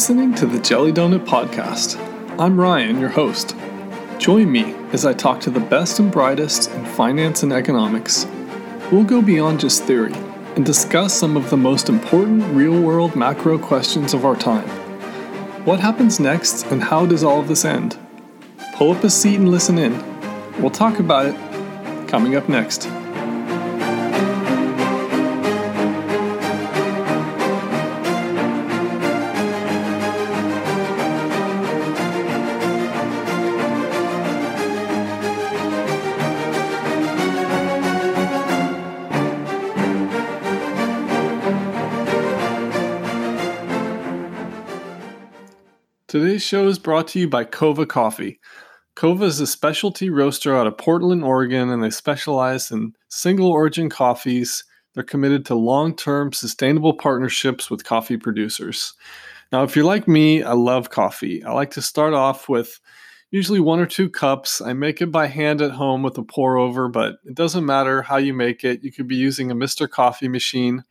listening to the Jelly Donut Podcast. I'm Ryan, your host. Join me as I talk to the best and brightest in finance and economics. We'll go beyond just theory and discuss some of the most important real world macro questions of our time. What happens next, and how does all of this end? Pull up a seat and listen in. We'll talk about it coming up next. Show is brought to you by Coava Coffee. Coava is a specialty roaster out of Portland, Oregon, and they specialize in single origin coffees. They're committed to long term sustainable partnerships with coffee producers. Now, if you're like me, I love coffee. I like to start off with usually one or two cups. I make it by hand at home with a pour over, but it doesn't matter how you make it. You could be using a Mr. Coffee machine.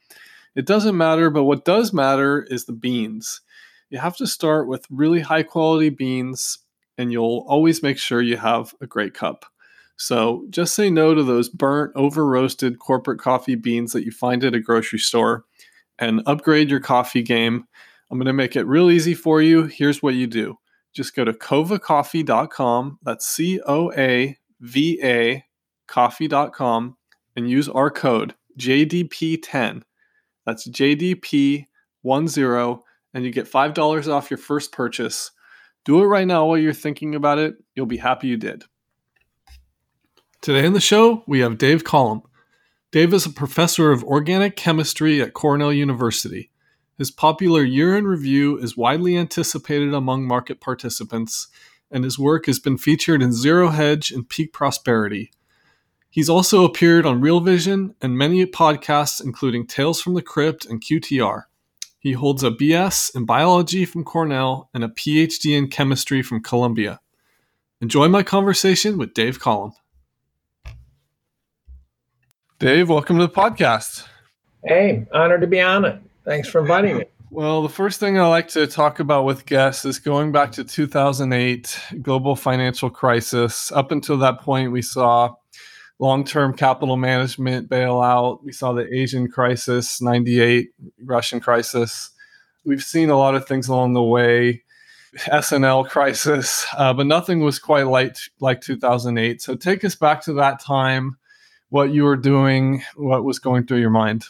It doesn't matter, but what does matter is the beans you have to start with really high quality beans and you'll always make sure you have a great cup. So just say no to those burnt, over roasted corporate coffee beans that you find at a grocery store and upgrade your coffee game. I'm going to make it real easy for you. Here's what you do just go to coavacoffee.com. That's C O A V A coffee.com and use our code JDP10. That's JDP10 and you get $5 off your first purchase. Do it right now while you're thinking about it. You'll be happy you did. Today on the show, we have Dave Collum. Dave is a professor of organic chemistry at Cornell University. His popular year in review is widely anticipated among market participants, and his work has been featured in Zero Hedge and Peak Prosperity. He's also appeared on Real Vision and many podcasts, including Tales from the Crypt and QTR. He holds a BS in biology from Cornell and a PhD in chemistry from Columbia. Enjoy my conversation with Dave Collum. Dave, welcome to the podcast. Hey, honored to be on it. Thanks for inviting me. Well, the first thing I like to talk about with guests is going back to 2008, global financial crisis. Up until that point, we saw long-term capital management bailout. We saw the Asian crisis, 98 Russian crisis. We've seen a lot of things along the way. S&L crisis, uh, but nothing was quite like like 2008. So take us back to that time, what you were doing, what was going through your mind.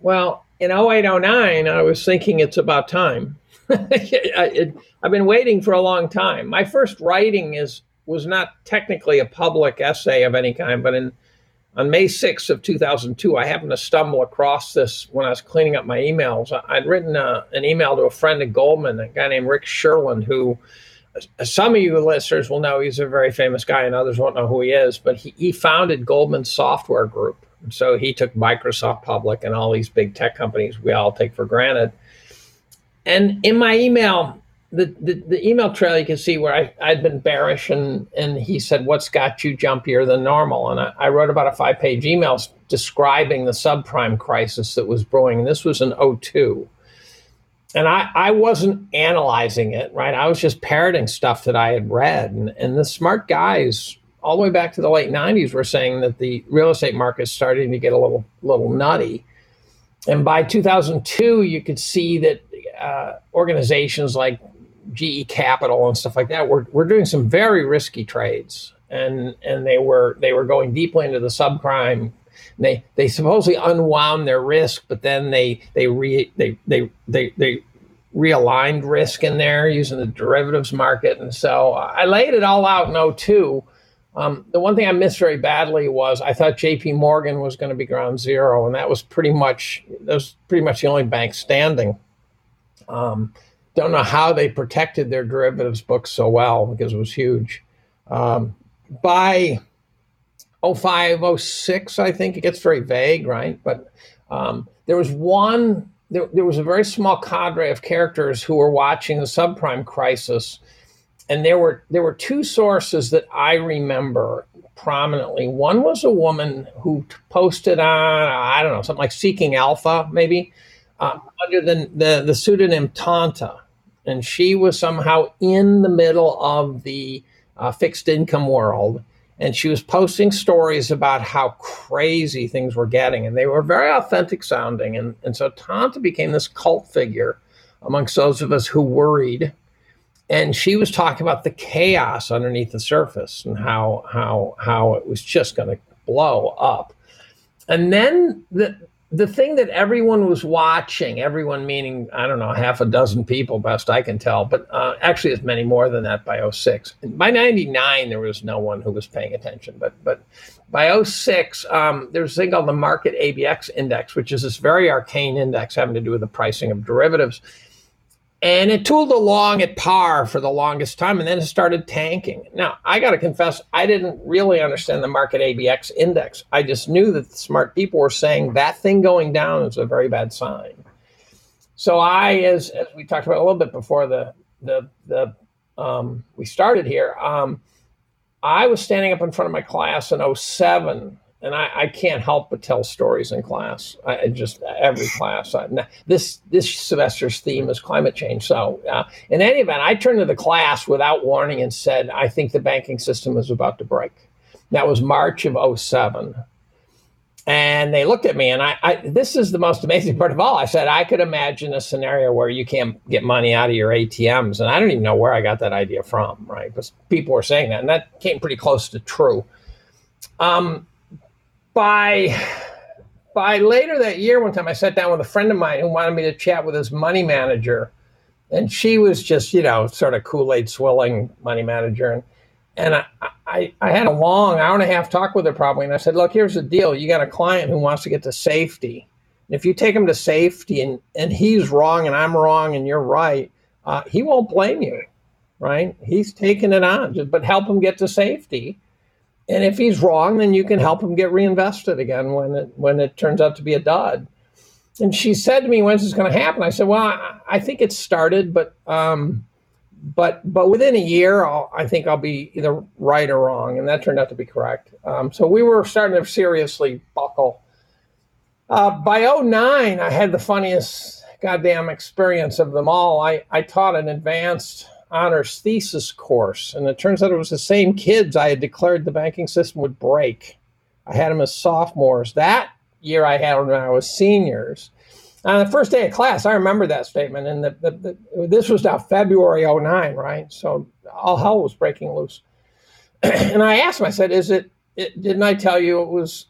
Well, in 08, 09, I was thinking it's about time. I, have been waiting for a long time. My first writing is was not technically a public essay of any kind, but in on May 6th of 2002, I happened to stumble across this when I was cleaning up my emails. I'd written a, uh, an email to a friend at Goldman, a guy named Rick Sherlund, who some of you listeners will know he's a very famous guy and others won't know who he is, but he, he founded Goldman Software Group. And so he took Microsoft public and all these big tech companies we all take for granted. And in my email, the, the, email trail you can see where I, I'd been bearish and, and he said, What's got you jumpier than normal? And I, I wrote about a five page email describing the subprime crisis that was brewing. And this was in 02. And I, I wasn't analyzing it, right? I was just parroting stuff that I had read. And, and the smart guys, all the way back to the late 90s, were saying that the real estate market is starting to get a little, little nutty. And by 2002, you could see that uh, organizations like GE Capital and stuff like that were, were doing some very risky trades, and and they were they were going deeply into the subprime. They they supposedly unwound their risk, but then they they re they they they, they realigned risk in there using the derivatives market, and so I laid it all out in 02. Um, the one thing I missed very badly was I thought J.P. Morgan was going to be ground zero, and that was pretty much that was pretty much the only bank standing. Um, don't know how they protected their derivatives book so well because it was huge. Um, by 05, 06, I think it gets very vague, right? But um, there was one, there, there was a very small cadre of characters who were watching the subprime crisis. And there were there were two sources that I remember prominently. One was a woman who posted on I don't know something like Seeking Alpha, maybe, uh, under the, the, the pseudonym Tanta. and she was somehow in the middle of the uh, fixed income world. And she was posting stories about how crazy things were getting, and they were very authentic sounding. And, and so Tanta became this cult figure amongst those of us who worried. And she was talking about the chaos underneath the surface and how how how it was just going to blow up. And then the the thing that everyone was watching, everyone meaning, I don't know, half a dozen people, best I can tell, but uh, actually it's many more than that by 06. By 99, there was no one who was paying attention. But, but by 06, um, there's a thing called the Markit ABX Index, which is this very arcane index having to do with the pricing of derivatives. And it tooled along at par for the longest time, and then it started tanking. Now, I got to confess, I didn't really understand the Markit ABX index. I just knew that the smart people were saying that thing going down is a very bad sign. So I, as, as we talked about a little bit before the the the um, we started here, um, I was standing up in front of my class in 07 and I, I, can't help but tell stories in class. I just every class. I, this this semester's theme is climate change. So, uh, in any event, I turned to the class without warning and said, "I think the banking system is about to break." That was March of 07. And they looked at me, and I, I, this is the most amazing part of all. I said, I could imagine a scenario where you can't get money out of your ATMs. And I don't even know where I got that idea from, right? Because people were saying that, and that came pretty close to true. Um, by by later that year, one time I sat down with a friend of mine who wanted me to chat with his money manager, and she was just you know sort of Kool Aid swilling money manager, and and I, I I had a long hour and a half talk with her probably, and I said, look, here's the deal: you got a client who wants to get to safety, and if you take him to safety, and and he's wrong and I'm wrong and you're right, uh, he won't blame you, right? He's taking it on, but help him get to safety and if he's wrong, then you can help him get reinvested again when it when it turns out to be a dud. And she said to me, "When's this going to happen?" I said, "Well, I, I think it started, but um, but but within a year, I'll, i think I'll be either right or wrong." And that turned out to be correct. Um, so we were starting to seriously buckle. Uh, by 09, I had the funniest goddamn experience of them all. I, I taught an advanced honors thesis course. And it turns out it was the same kids I had declared the banking system would break. I had them as sophomores. That year I had them when I was seniors. On the first day of class, I remember that statement. And the, the, the, this was now February 09, right? So all hell was breaking loose. and I asked them, I said, Is it, it, didn't I tell you it was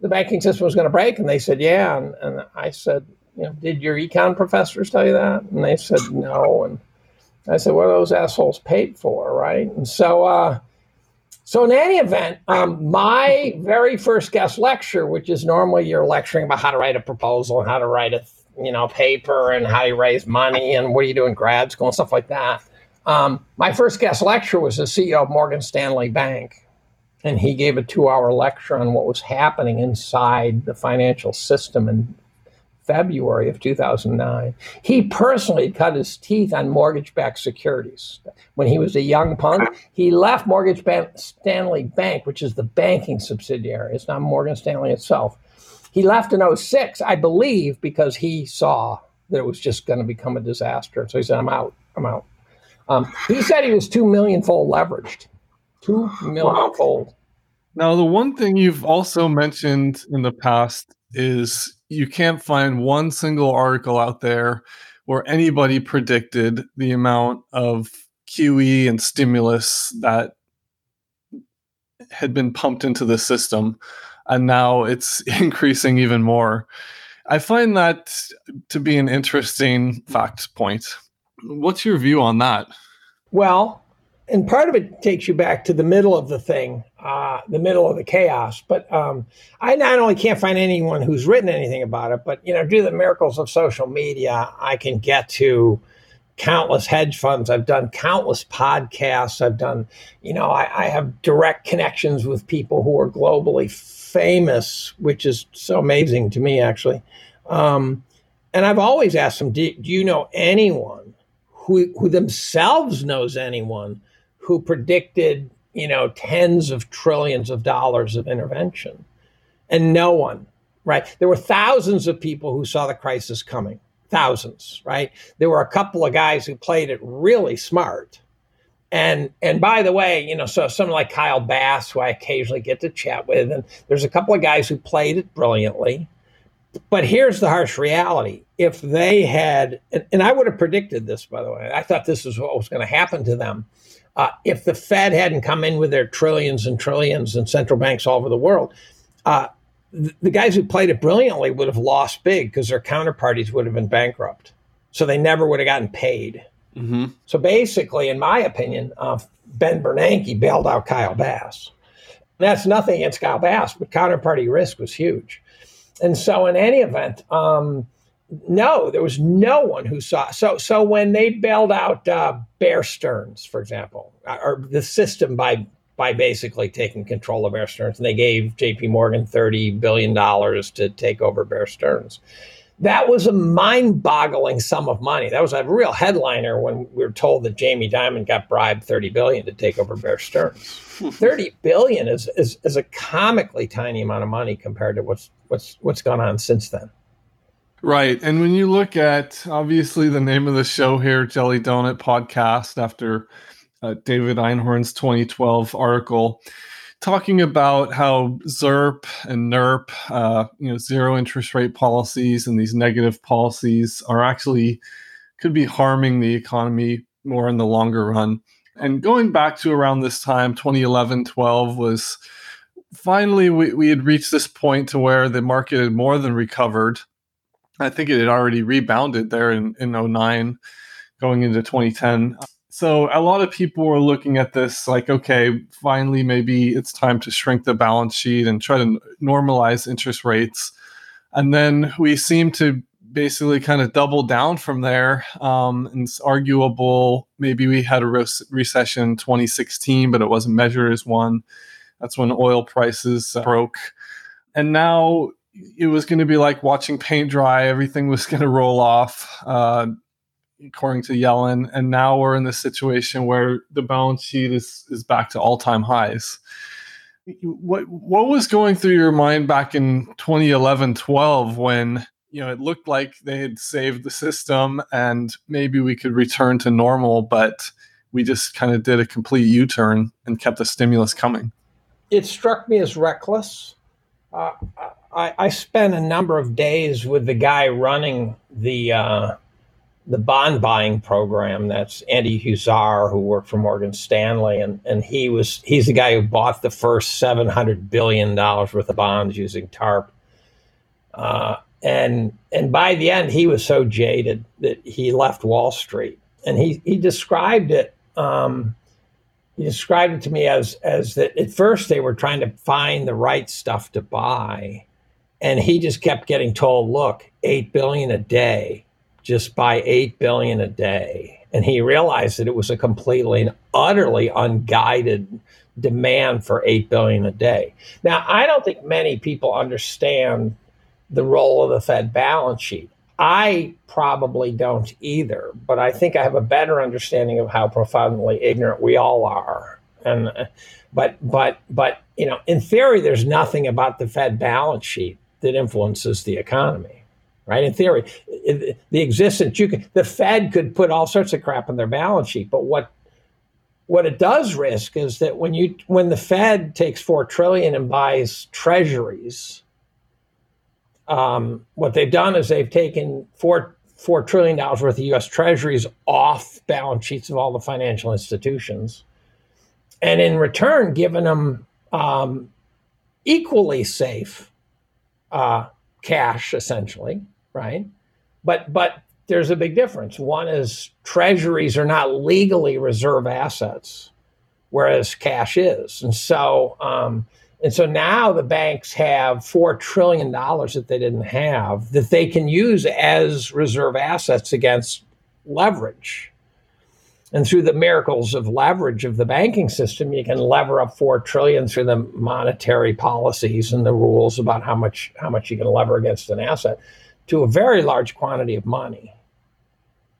the banking system was going to break? And they said, Yeah. And, and I said, you know, did your econ professors tell you that? And they said, No. And I said, what are those assholes paid for, right? And so, uh, so in any event, um, my very first guest lecture, which is normally you're lecturing about how to write a proposal and how to write a you know paper and how you raise money and what do you do in grad school and stuff like that. Um, my first guest lecture was the CEO of Morgan Stanley Bank, and he gave a two-hour lecture on what was happening inside the financial system and February of 2009. He personally cut his teeth on mortgage backed securities. When he was a young punk, he left Morgan Stanley Bank, which is the banking subsidiary. It's not Morgan Stanley itself. He left in 06, I believe, because he saw that it was just going to become a disaster. So he said, I'm out. I'm out. Um, he said he was 2 million fold leveraged. 2 million fold. Now, the one thing you've also mentioned in the past is you can't find one single article out there where anybody predicted the amount of QE and stimulus that had been pumped into the system, and now it's increasing even more. I find that to be an interesting fact point. What's your view on that? Well, and part of it takes you back to the middle of the thing, uh, the middle of the chaos. But um, I not only can't find anyone who's written anything about it, but you know, due to the miracles of social media, I can get to countless hedge funds. I've done countless podcasts. I've done, you know, I, I have direct connections with people who are globally famous, which is so amazing to me, actually. Um, and I've always asked them, do, do you know anyone who, who themselves knows anyone who predicted, you know, tens of trillions of dollars of intervention. And no one, right? There were thousands of people who saw the crisis coming, thousands, right? There were a couple of guys who played it really smart. And and by the way, you know, so someone like Kyle Bass, who I occasionally get to chat with, and there's a couple of guys who played it brilliantly. But here's the harsh reality. If they had, and, and I would have predicted this, by the way, I thought this was what was going to happen to them. Uh, if the Fed hadn't come in with their trillions and trillions and central banks all over the world, uh, the guys who played it brilliantly would have lost big because their counterparties would have been bankrupt. So they never would have gotten paid. Mm-hmm. So basically, in my opinion, uh, Ben Bernanke bailed out Kyle Bass. that's nothing against Kyle Bass, but counterparty risk was huge. And so, in any event, um, no, there was no one who saw. So, so when they bailed out uh, Bear Stearns, for example, uh, or the system by by basically taking control of Bear Stearns. And they gave JP Morgan $30 billion to take over Bear Stearns. That was a mind boggling sum of money. That was a real headliner when we were told that Jamie Dimon got bribed 30 billion to take over Bear Stearns. 30 billion is, is, is a comically tiny amount of money compared to what's, what's, what's gone on since then. Right. And when you look at obviously the name of the show here, Jelly Donut Podcast, after uh, David Einhorn's 2012 article talking about how ZIRP and NIRP, uh, you know, zero interest rate policies and these negative policies are actually could be harming the economy more in the longer run. And going back to around this time, 2011, 12 was finally we, we had reached this point to where the market had more than recovered. I think it had already rebounded there in, in 09 going into 2010 so a lot of people were looking at this like okay finally maybe it's time to shrink the balance sheet and try to normalize interest rates. And then we seem to basically kind of double down from there. Um, and it's arguable maybe we had a re- recession in 2016 but it wasn't measured as one. That's when oil prices broke. And now it was going to be like watching paint dry everything was going to roll off uh, according to Yellen, and now we're in this situation where the balance sheet is is back to all time highs. What what was going through your mind back in 2011, 12 when you know it looked like they had saved the system and maybe we could return to normal, but we just kind of did a complete U turn and kept the stimulus coming. It struck me as reckless. Uh, I, I, spent a number of days with the guy running the uh, the bond buying program. That's Andy Huszar, who worked for Morgan Stanley, and and he was he's the guy who bought the first seven hundred billion dollars worth of bonds using TARP. Uh, and and by the end, he was so jaded that he left Wall Street, and he he described it. Um, he described it to me as as that at first they were trying to find the right stuff to buy, and he just kept getting told, "Look, eight billion a day." just buy 8 billion a day. And he realized that it was a completely and utterly unguided demand for 8 billion a day. Now i don't think many people understand the role of the fed balance sheet. I probably don't either but i think i have a better understanding of how profoundly ignorant we all are. And uh, but but but you know in theory there's nothing about the fed balance sheet that influences the economy right? In theory, the existence you can the Fed could put all sorts of crap on their balance sheet, but what what it does risk is that when you when the Fed takes four trillion and buys treasuries, um, what they've done is they've taken four four trillion dollars worth of U.S. Treasuries off balance sheets of all the financial institutions, and in return, given them um, equally safe uh, cash, essentially, right? But but there's a big difference. One is treasuries are not legally reserve assets, whereas cash is, and so um, and so now the banks have four trillion dollars that they didn't have that they can use as reserve assets against leverage. And through the miracles of leverage of the banking system, you can lever up four trillion through the monetary policies and the rules about how much how much you can lever against an asset to a very large quantity of money.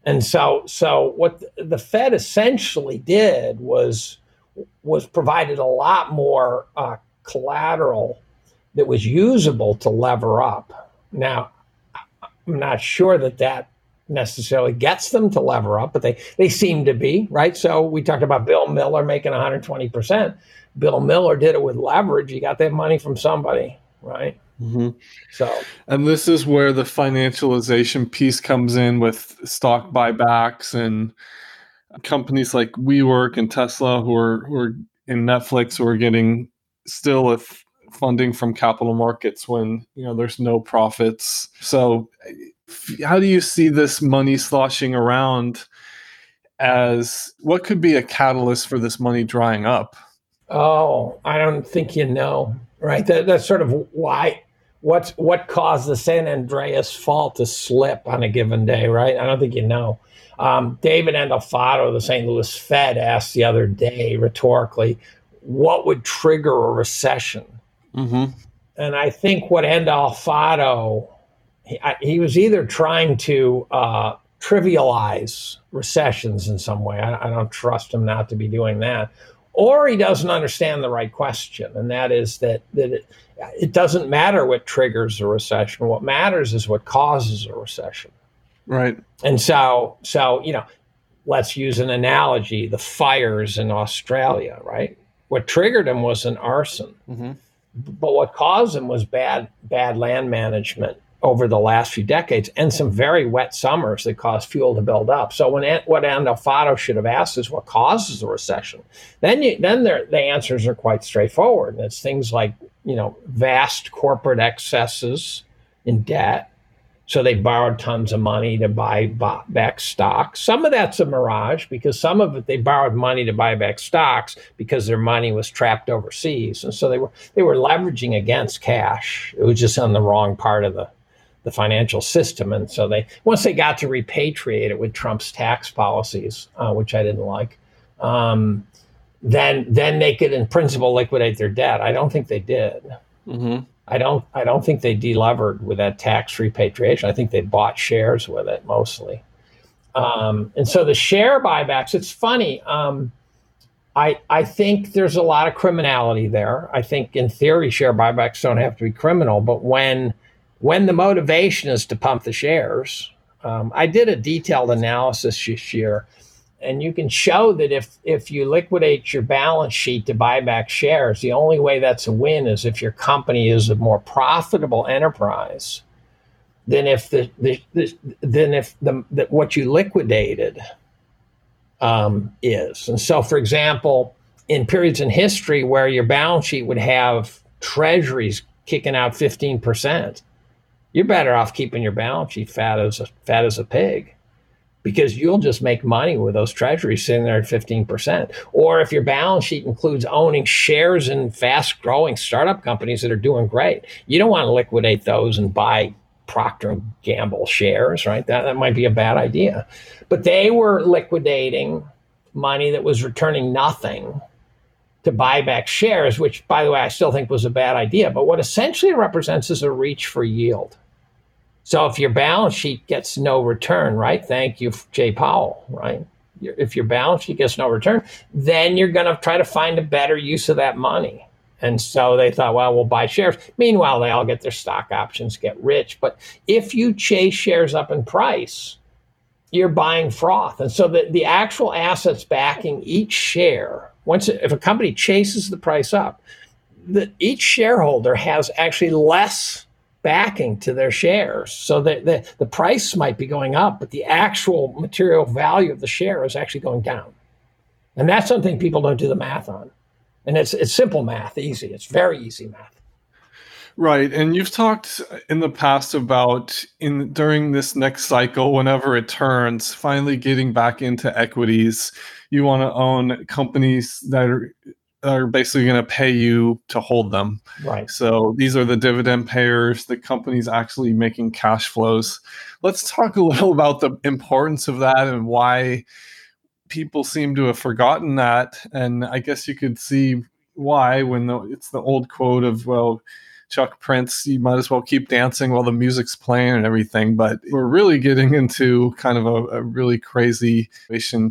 And so, so what the Fed essentially did was was provided a lot more uh, collateral that was usable to lever up. Now, I'm not sure that that necessarily gets them to lever up, but they, they seem to be, right? So we talked about Bill Miller making 120%. Bill Miller did it with leverage. He got that money from somebody, right? Mm-hmm. So, and this is where the financialization piece comes in with stock buybacks and companies like WeWork and Tesla, who are who are in Netflix, who are getting still with funding from capital markets when you know there's no profits. So, how do you see this money sloshing around? As what could be a catalyst for this money drying up? Oh, I don't think you know, right? That, that's sort of why what's what caused the San Andreas fault to slip on a given day, right? I don't think you know. Um, David Andolfatto, the St. Louis Fed, asked the other day rhetorically, "What would trigger a recession?" Mm-hmm. And I think what Andolfatto he, he was either trying to uh, trivialize recessions in some way. I, I don't trust him not to be doing that, or he doesn't understand the right question, and that is that that it, it doesn't matter what triggers a recession. What matters is what causes a recession. Right. And so, so you know, let's use an analogy: the fires in Australia. Right. What triggered them was an arson, mm-hmm. but what caused them was bad bad land management over the last few decades and some very wet summers that caused fuel to build up. So when what Andolfatto should have asked is what causes a recession, then you, then the answers are quite straightforward. And it's things like you know vast corporate excesses in debt. So they borrowed tons of money to buy back stocks. Some of that's a mirage because some of it they borrowed money to buy back stocks because their money was trapped overseas, and so they were they were leveraging against cash. It was just on the wrong part of the the financial system. And so they once they got to repatriate it with Trump's tax policies, uh, which I didn't like, um, then then they could in principle liquidate their debt. I don't think they did. Mm-hmm. I don't I don't think they delevered with that tax repatriation. I think they bought shares with it mostly. Um, and so the share buybacks, it's funny. Um, I, I think there's a lot of criminality there. I think in theory, share buybacks don't have to be criminal, but when when the motivation is to pump the shares, um, I did a detailed analysis this year, and you can show that if if you liquidate your balance sheet to buy back shares, the only way that's a win is if your company is a more profitable enterprise than if the, the, the than if the, the what you liquidated um, is. And so, for example, in periods in history where your balance sheet would have treasuries kicking out fifteen percent you're better off keeping your balance sheet fat as a fat as a pig because you'll just make money with those treasuries sitting there at 15%. Or if your balance sheet includes owning shares in fast growing startup companies that are doing great, you don't want to liquidate those and buy Procter and Gamble shares, right? That, that might be a bad idea. But they were liquidating money that was returning nothing to buy back shares, which, by the way, I still think was a bad idea. But what essentially represents is a reach for yield. So if your balance sheet gets no return, right? Thank you, Jay Powell, right? If your balance sheet gets no return, then you're going to try to find a better use of that money. And so they thought, well, we'll buy shares. Meanwhile, they all get their stock options, get rich. But if you chase shares up in price, you're buying froth. And so the, the actual assets backing each share, once if a company chases the price up, the, each shareholder has actually less backing to their shares. So that the, the price might be going up, but the actual material value of the share is actually going down. And that's something people don't do the math on. And it's it's simple math, easy. It's very easy math. Right. And you've talked in the past about in during this next cycle, whenever it turns, finally getting back into equities. You want to own companies that are are basically going to pay you to hold them. Right. So these are the dividend payers, the companies actually making cash flows. Let's talk a little about the importance of that and why people seem to have forgotten that. And I guess you could see why when the, it's the old quote of, well, Chuck Prince, you might as well keep dancing while the music's playing and everything. But we're really getting into kind of a, a really crazy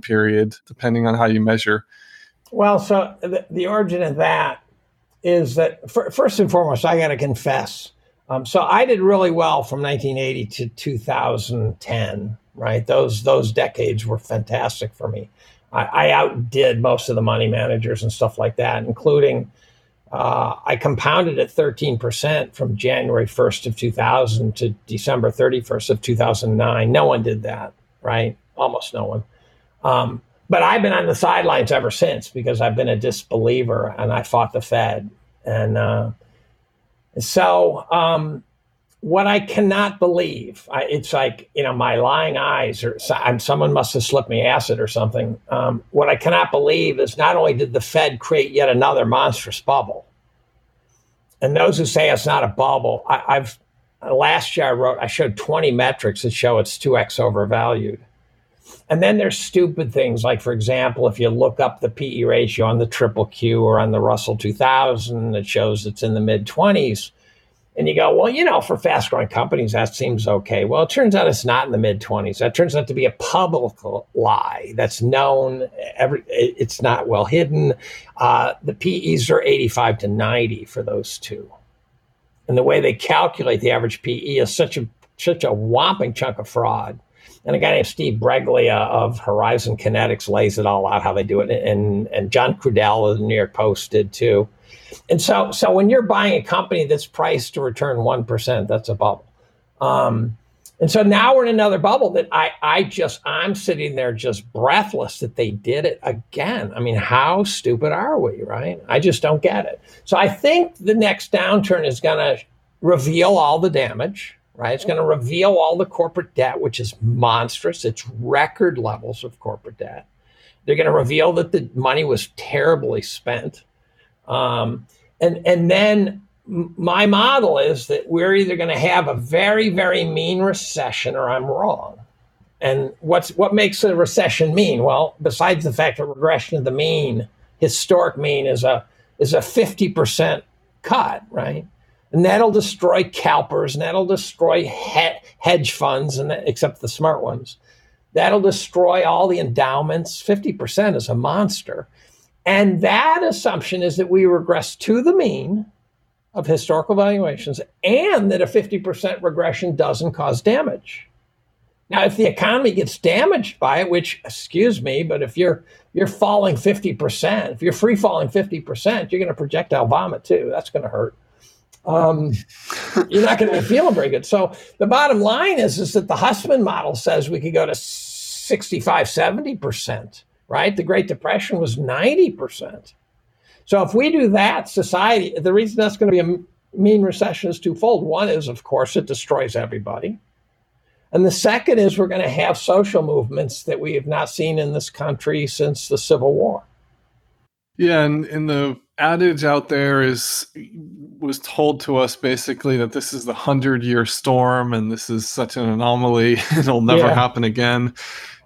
period, depending on how you measure. Well, so the, the origin of that is that for, first and foremost, I got to confess. Um, so I did really well from 1980 to 2010. right? Those those decades were fantastic for me. I, I outdid most of the money managers and stuff like that, including uh, I compounded at 13% from January 1st of 2000 to December 31st of 2009. No one did that, right? Almost no one. Um, but I've been on the sidelines ever since because I've been a disbeliever and I fought the Fed. And uh, so, um, what I cannot believe, I, it's like, you know, my lying eyes or someone must have slipped me acid or something. Um, what I cannot believe is not only did the Fed create yet another monstrous bubble, and those who say it's not a bubble, I, I've last year I wrote, I showed 20 metrics that show it's 2x overvalued. And then there's stupid things like, for example, if you look up the PE ratio on the triple Q or on the Russell 2000, it shows it's in the mid 20s and you go, well, you know, for fast growing companies, that seems okay. Well, it turns out it's not in the mid 20s. That turns out to be a public lie that's known. Every, it's not well hidden. Uh, the PEs are 85 to 90 for those two. And the way they calculate the average PE is such a such a whopping chunk of fraud. And a guy named Steve Bregman of Horizon Kinetics lays it all out how they do it. And, and John Crudele of the New York Post did too. And so, so when you're buying a company that's priced to return 1%, that's a bubble. Um, and so now we're in another bubble that I, I just, I'm sitting there just breathless that they did it again. I mean, how stupid are we, right? I just don't get it. So I think the next downturn is going to reveal all the damage, right? It's going to reveal all the corporate debt, which is monstrous. It's record levels of corporate debt. They're going to reveal that the money was terribly spent. Um, and and then my model is that we're either going to have a very very mean recession or I'm wrong. And what's what makes a recession mean? Well, besides the fact that regression of the mean, historic mean is a is a 50% cut, right? And that'll destroy CalPERS, and that'll destroy he- hedge funds, and that, except the smart ones. That'll destroy all the endowments. 50% is a monster. And that assumption is that we regress to the mean of historical valuations and that a 50% regression doesn't cause damage. Now, if the economy gets damaged by it, which excuse me, but if you're you're falling 50%, if you're free falling 50%, you're going to projectile vomit too. That's going to hurt. Um, you're not going to be feeling very good. So the bottom line is, is that the Hussman model says we could go to 65, 70% right? The Great Depression was 90%. So if we do that, society, the reason that's going to be a mean recession is twofold. One is, of course, it destroys everybody. And the second is we're going to have social movements that we have not seen in this country since the Civil War. Yeah, and, in the adage out there is was told to us basically that this is the hundred year storm and this is such an anomaly, it'll never yeah. happen again.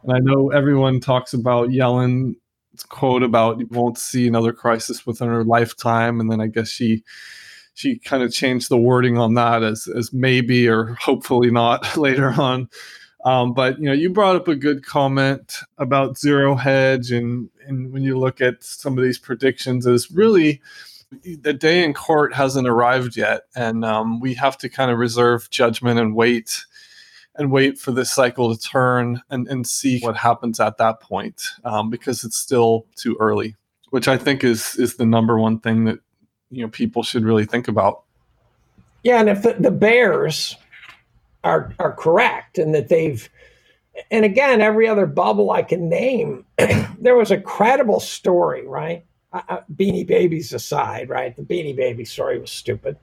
And I know everyone talks about Yellen's quote about you won't see another crisis within her lifetime, and then I guess she she kind of changed the wording on that as as maybe or hopefully not later on. Um, but you know, you brought up a good comment about zero hedge, and and when you look at some of these predictions, is really the day in court hasn't arrived yet, and um, we have to kind of reserve judgment and wait and wait for this cycle to turn and, and see what happens at that point um, because it's still too early which i think is is the number one thing that you know people should really think about. Yeah and if the, the bears are are correct and that they've and again every other bubble i can name there was a credible story right? Uh, beanie babies aside right? The beanie baby story was stupid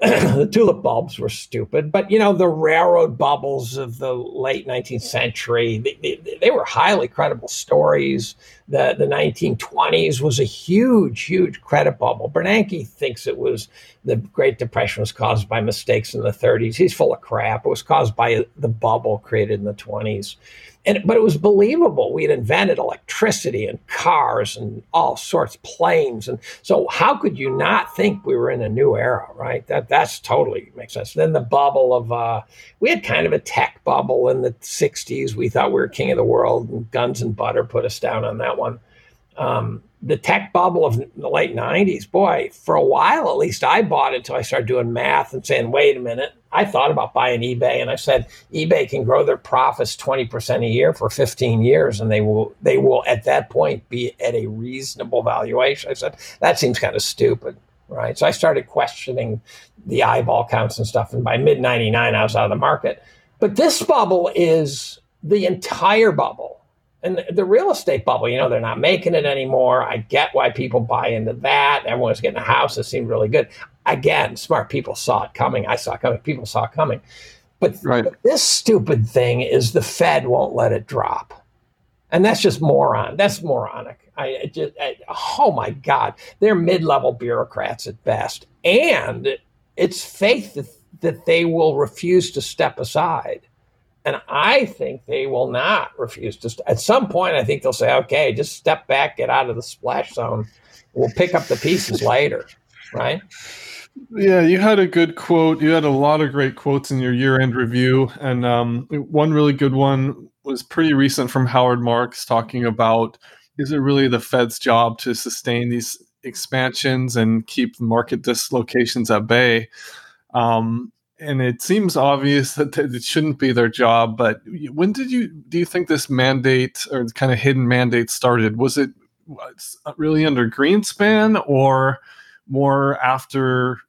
the tulip bulbs were stupid, but you know the railroad bubbles of the late 19th century they, they, they, were highly credible stories. The the 1920s was a huge, huge credit bubble. Bernanke thinks it was the Great Depression was caused by mistakes in the 30s. He's full of crap. It was caused by uh, the bubble created in the 20s and but it was believable. We had invented electricity and cars and all sorts, of planes, and so how could you not think we were in a new era, right? That that's totally makes sense. Then the bubble of uh, we had kind of a tech bubble in the '60s. We thought we were king of the world, and guns and butter put us down on that one. Um, the tech bubble of the late 90s, boy, for a while at least, I bought it until I started doing math and saying, wait a minute. I thought about buying eBay and I said, eBay can grow their profits 20% a year for 15 years and they will, they will at that point be at a reasonable valuation. I said, that seems kind of stupid. Right. So I started questioning the eyeball counts and stuff. And by mid 99, I was out of the market. But this bubble is the entire bubble and the real estate bubble, you know, they're not making it anymore. I get why people buy into that. Everyone's getting a house It seemed really good. Again, smart people saw it coming. I saw it coming. People saw it coming. But, right. but this stupid thing is the Fed won't let it drop. And that's just moron. That's moronic. I just, I, oh my God, they're mid-level bureaucrats at best, and it's faith that, that they will refuse to step aside. And I think they will not refuse to. St- at some point, I think they'll say, okay, just step back, get out of the splash zone. We'll pick up the pieces later, right? Yeah, you had a good quote. You had a lot of great quotes in your year end review. And um, one really good one was pretty recent from Howard Marks talking about is it really the Fed's job to sustain these expansions and keep market dislocations at bay? Um, and it seems obvious that it shouldn't be their job. But when did you do you think this mandate or kind of hidden mandate started? Was it really under Greenspan or more after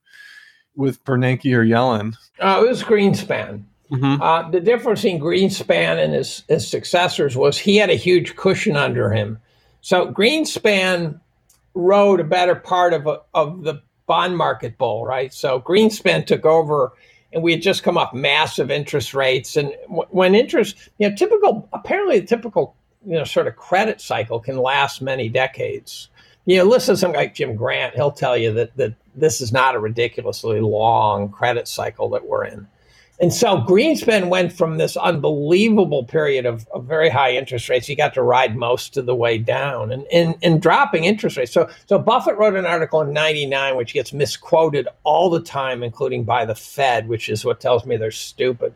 with Bernanke or Yellen? Uh, it was Greenspan. Mm-hmm. Uh, the difference in Greenspan and his, his successors was he had a huge cushion under him. So Greenspan rode a better part of a, of the bond market bull, right? So Greenspan took over and we had just come off massive interest rates. And w- when interest, you know, typical, apparently a typical, you know, sort of credit cycle can last many decades. You know, listen to something like Jim Grant, he'll tell you that, that this is not a ridiculously long credit cycle that we're in. And so Greenspan went from this unbelievable period of, of, very high interest rates. He got to ride most of the way down and, and, and dropping interest rates. So, so Buffett wrote an article in 99, which gets misquoted all the time, including by the Fed, which is what tells me they're stupid.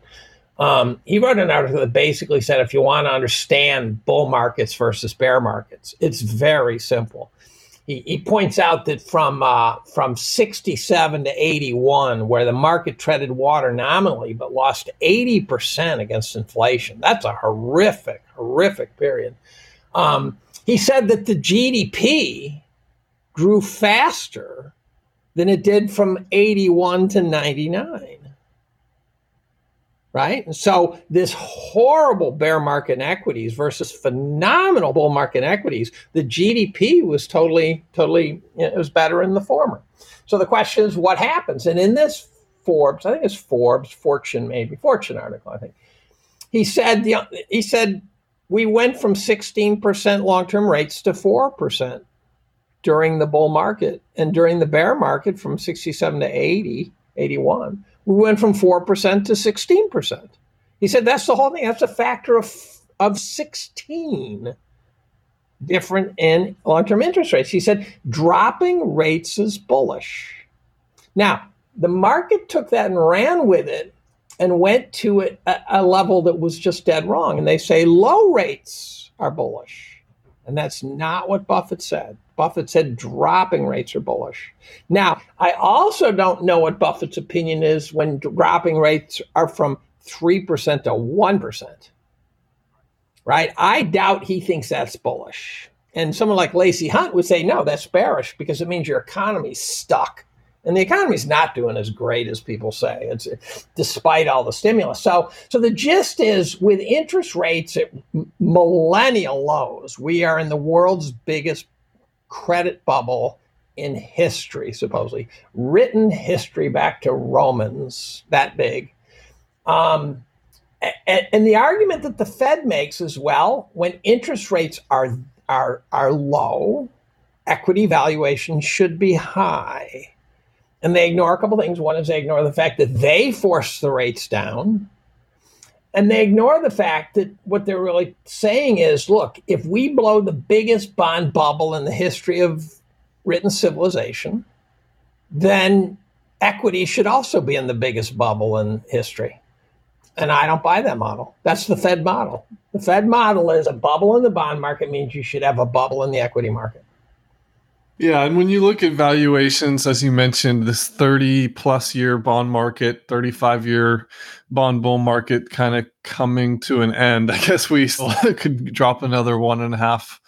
Um, he wrote an article that basically said if you want to understand bull markets versus bear markets, it's very simple he, he points out that from uh, from 67 to 81, where the market treaded water nominally but lost 80% against inflation, that's a horrific, horrific period. Um, he said that the GDP grew faster than it did from 81 to 99 right? And so this horrible bear market in equities versus phenomenal bull market in equities, the GDP was totally, totally, you know, it was better in the former. So the question is, what happens? And in this Forbes, I think it's Forbes, Fortune, maybe Fortune article, I think he said the he said we went from 16% long-term rates to 4% during the bull market and during the bear market from 67 to 80 81 we went from 4% to 16%. He said that's the whole thing. That's a factor of, of 16 different in long term interest rates. He said dropping rates is bullish. Now, the market took that and ran with it and went to a, a level that was just dead wrong. And they say low rates are bullish. And that's not what Buffett said. Buffett said dropping rates are bullish. Now, I also don't know what Buffett's opinion is when dropping rates are from 3% to 1%. Right? I doubt he thinks that's bullish. And someone like Lacey Hunt would say, no, that's bearish because it means your economy's stuck. And the economy's not doing as great as people say. It's despite all the stimulus. So, so the gist is, with interest rates at millennial lows, we are in the world's biggest credit bubble in history, supposedly written history back to Romans that big. Um, and, and the argument that the Fed makes as well, when interest rates are are are low, equity valuation should be high. And they ignore a couple things. One is they ignore the fact that they force the rates down. And they ignore the fact that what they're really saying is look, if we blow the biggest bond bubble in the history of written civilization, then equity should also be in the biggest bubble in history. And I don't buy that model. That's the Fed model. The Fed model is a bubble in the bond market means you should have a bubble in the equity market. Yeah, and when you look at valuations, as you mentioned, this 30 plus year bond market, 35 year bond bull market kind of coming to an end, I guess we could drop another one and a half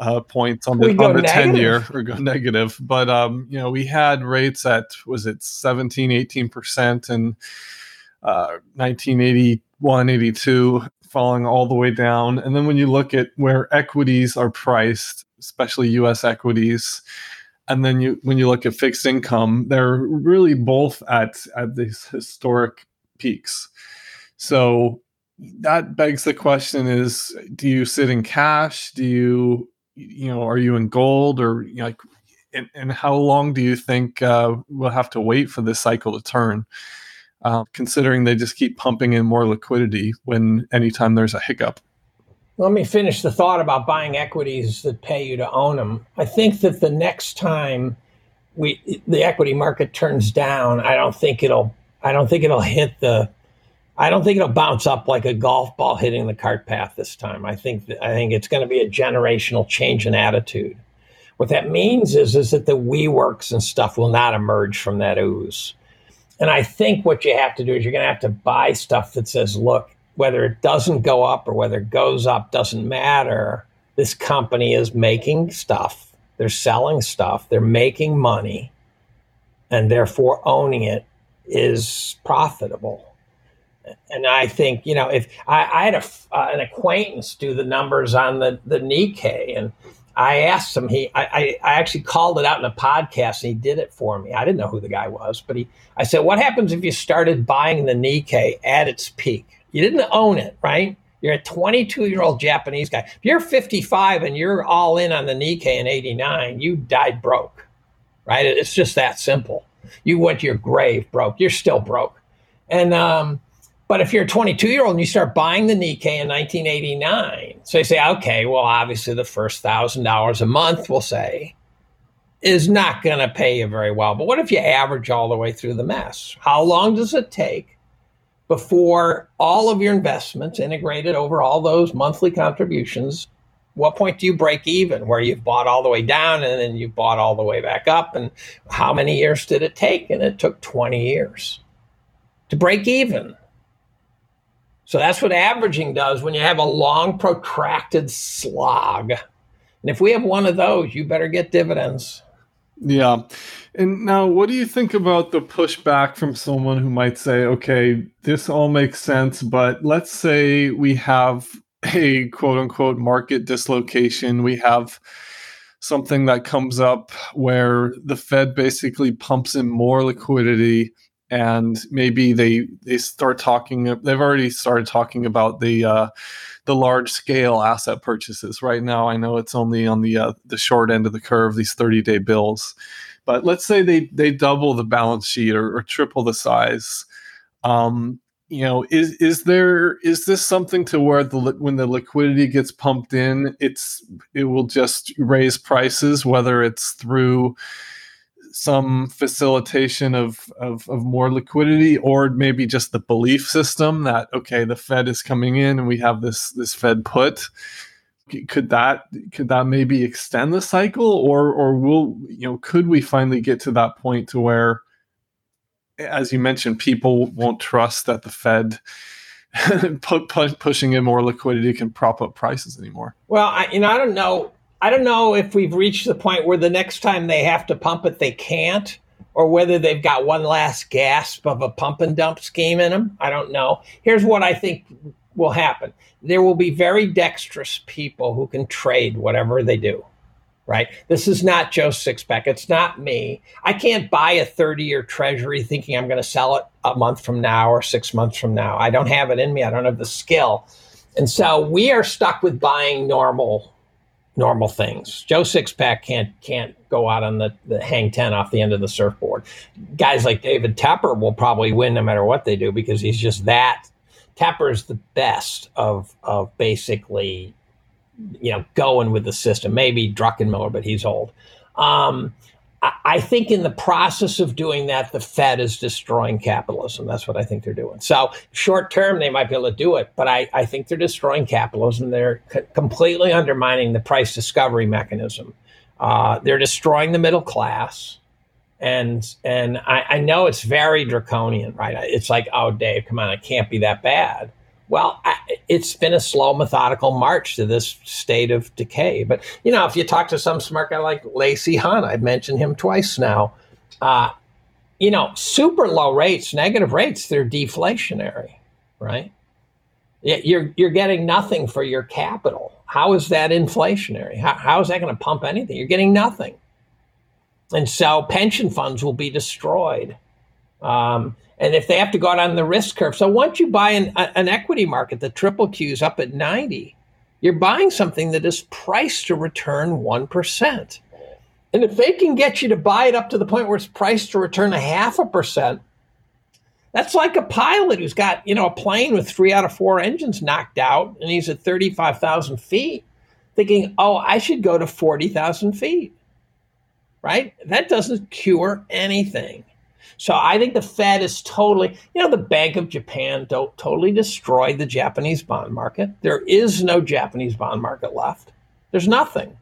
uh, points on the, on the 10 year or go negative. But, um, you know, we had rates at, was it 17, 18% in uh, 1981, 82, falling all the way down. And then when you look at where equities are priced, especially U.S. equities. And then you, when you look at fixed income, they're really both at at these historic peaks. So that begs the question: Is do you sit in cash? Do you, you know, are you in gold or you know, like? And, and, how long do you think uh, we'll have to wait for this cycle to turn? Uh, considering they just keep pumping in more liquidity when anytime there's a hiccup. Let me finish the thought about buying equities that pay you to own them. I think that the next time we the equity market turns down, I don't think it'll I don't think it'll hit the I don't think it'll bounce up like a golf ball hitting the cart path this time. I think I think it's going to be a generational change in attitude. What that means is is that the WeWorks and stuff will not emerge from that ooze. And I think what you have to do is you're going to have to buy stuff that says, look, whether it doesn't go up or whether it goes up doesn't matter. This company is making stuff, they're selling stuff, they're making money, and therefore owning it is profitable. And I think, you know, if I, I had a, uh, an acquaintance do the numbers on the, the Nikkei, and I asked him, he, I, I actually called it out in a podcast and he did it for me. I didn't know who the guy was, but he, I said, what happens if you started buying the Nikkei at its peak? You didn't own it, right? You're a 22 year old Japanese guy. If you're 55 and you're all in on the Nikkei in 89, you died broke, right? It's just that simple. You went to your grave broke. You're still broke. And, um, but if you're a 22 year old and you start buying the Nikkei in 1989, so you say, okay, well, obviously the first thousand dollars a month, we'll say, is not going to pay you very well. But what if you average all the way through the mess? How long does it take before all of your investments integrated over all those monthly contributions what point do you break even? Where you've bought all the way down and then you've bought all the way back up and how many years did it take? And it took 20 years to break even. So that's what averaging does when you have a long protracted slog. And if we have one of those you better get dividends. Yeah. And now, what do you think about the pushback from someone who might say, okay, this all makes sense, but let's say we have a quote unquote market dislocation. We have something that comes up where the Fed basically pumps in more liquidity and maybe they they start talking they've already started talking about the uh, the large scale asset purchases. Right now, I know it's only on the uh, the short end of the curve, these 30 day bills. But let's say they they double the balance sheet or, or triple the size. Um, you know, is is there is this something to where the when the liquidity gets pumped in, it's it will just raise prices, whether it's through some facilitation of, of, of more liquidity or maybe just the belief system that okay the fed is coming in and we have this this fed put could that could that maybe extend the cycle or or will you know could we finally get to that point to where as you mentioned people won't trust that the fed pushing in more liquidity can prop up prices anymore well I, you know i don't know I don't know if we've reached the point where the next time they have to pump it, they can't, or whether they've got one last gasp of a pump and dump scheme in them. I don't know. Here's what I think will happen there will be very dexterous people who can trade whatever they do. Right? This is not Joe Sixpack. It's not me. I can't buy a 30 year treasury thinking I'm going to sell it a month from now or six months from now. I don't have it in me. I don't have the skill. And so we are stuck with buying normal normal things. Joe Sixpack can't can't go out on the, the hang ten off the end of the surfboard. Guys like David Tepper will probably win no matter what they do because he's just that. Tepper's the best of of basically, you know, going with the system. Maybe Druckenmiller, but he's old. Um, I think in the process of doing that, the Fed is destroying capitalism. That's what I think they're doing. So, short term, they might be able to do it, but I, I think they're destroying capitalism. They're c- completely undermining the price discovery mechanism. Uh, they're destroying the middle class. And and I, I know it's very draconian, right? It's like, oh, Dave, come on, it can't be that bad. Well, I, it's been a slow, methodical march to this state of decay. But you know, if you talk to some smart guy like Lacey Hunt, I've mentioned him twice now. Uh, you know, super low rates, negative rates, they're deflationary, right? You're you're getting nothing for your capital. How is that inflationary? How, how is that going to pump anything? You're getting nothing, and so pension funds will be destroyed. Um, and if they have to go out on the risk curve, so once you buy an, an equity market, the triple Q's up at ninety, you're buying something that is priced to return one percent. And if they can get you to buy it up to the point where it's priced to return a half a percent, that's like a pilot who's got, you know, a plane with three out of four engines knocked out and he's at 35,000 feet thinking, oh, I should go to 40,000 feet, right? That doesn't cure anything. So I think the Fed is totally, you know, the Bank of Japan don't totally destroyed the Japanese bond market. There is no Japanese bond market left. There's nothing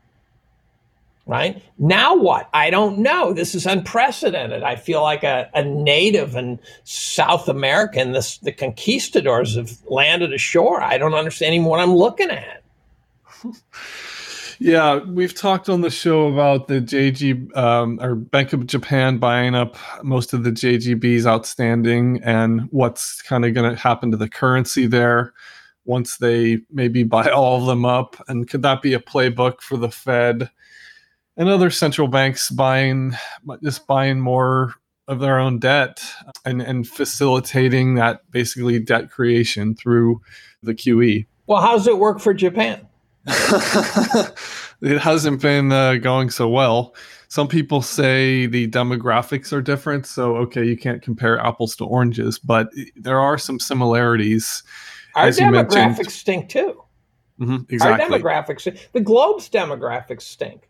right? Now what? I don't know. This is unprecedented. I feel like a, a native in South America and this, the conquistadors have landed ashore. I don't understand even what I'm looking at. Yeah, we've talked on the show about the JG um, or Bank of Japan buying up most of the JGBs outstanding and what's kind of going to happen to the currency there once they maybe buy all of them up. And could that be a playbook for the Fed and other central banks buying just buying more of their own debt and, and facilitating that basically debt creation through the QE. Well, how does it work for Japan? it hasn't been uh, going so well. Some people say the demographics are different. So, okay, you can't compare apples to oranges, but there are some similarities. Our demographics stink too. Mm-hmm, exactly. Our demographics, the globe's demographics stink.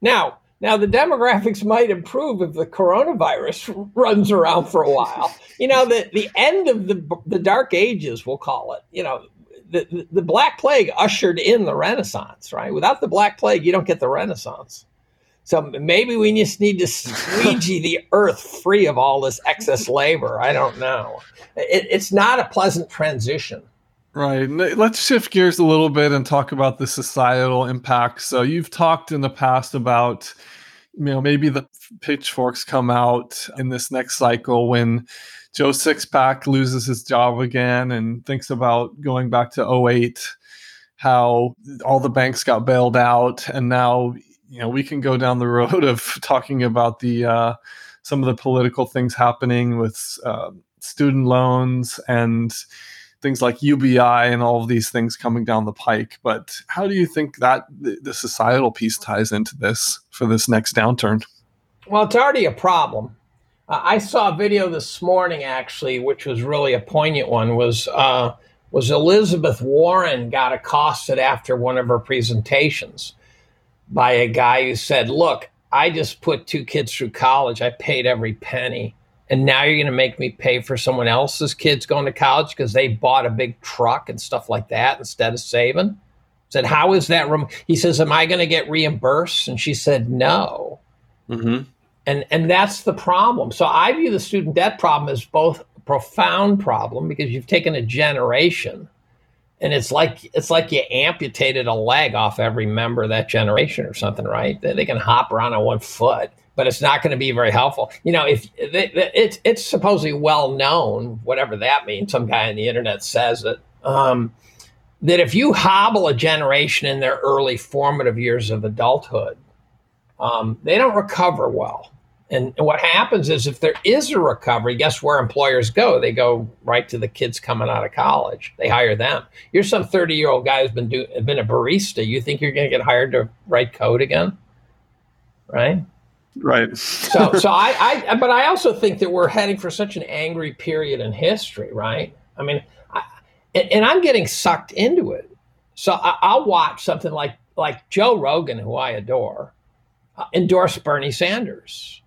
Now, now the demographics might improve if the coronavirus runs around for a while. You know, the, the end of the the dark ages, we'll call it. You know, the, the, Black Plague ushered in the Renaissance, right? Without the Black Plague, you don't get the Renaissance. So maybe we just need to squeegee the earth free of all this excess labor. I don't know. It, it's not a pleasant transition. Right. Let's shift gears a little bit and talk about the societal impact. So you've talked in the past about you know maybe the pitchforks come out in this next cycle when Joe Sixpack loses his job again and thinks about going back to 08 how all the banks got bailed out and now you know we can go down the road of talking about the uh, some of the political things happening with uh, student loans and things like UBI and all of these things coming down the pike. But how do you think that the, the societal piece ties into this for this next downturn? Well, it's already a problem. I saw a video this morning, actually, which was really a poignant one. Was uh, was Elizabeth Warren got accosted after one of her presentations by a guy who said, "Look, I just put two kids through college. I paid every penny and now you're going to make me pay for someone else's kids going to college because they bought a big truck and stuff like that instead of saving. Said, how is that? Rem-? He says, am I going to get reimbursed? And she said, no. Mm-hmm. And and that's the problem. So I view the student debt problem as both a profound problem because you've taken a generation, and it's like it's like you amputated a leg off every member of that generation or something, right? They, they can hop around on one foot but it's not going to be very helpful. You know, if it's it's supposedly well known, whatever that means, some guy on the internet says it. Um, that if you hobble a generation in their early formative years of adulthood, um, they don't recover well. And, what happens is if there is a recovery, guess where employers go? They go right to the kids coming out of college. They hire them. You're some 30 year old guy who's been do, been a barista. You think you're going to get hired to write code again? Right? Right. so, so I, I, but I also think that we're heading for such an angry period in history, right? I mean, I, and, and, I'm getting sucked into it. So I, will watch something like like Joe Rogan, who I adore, uh, endorse Bernie Sanders.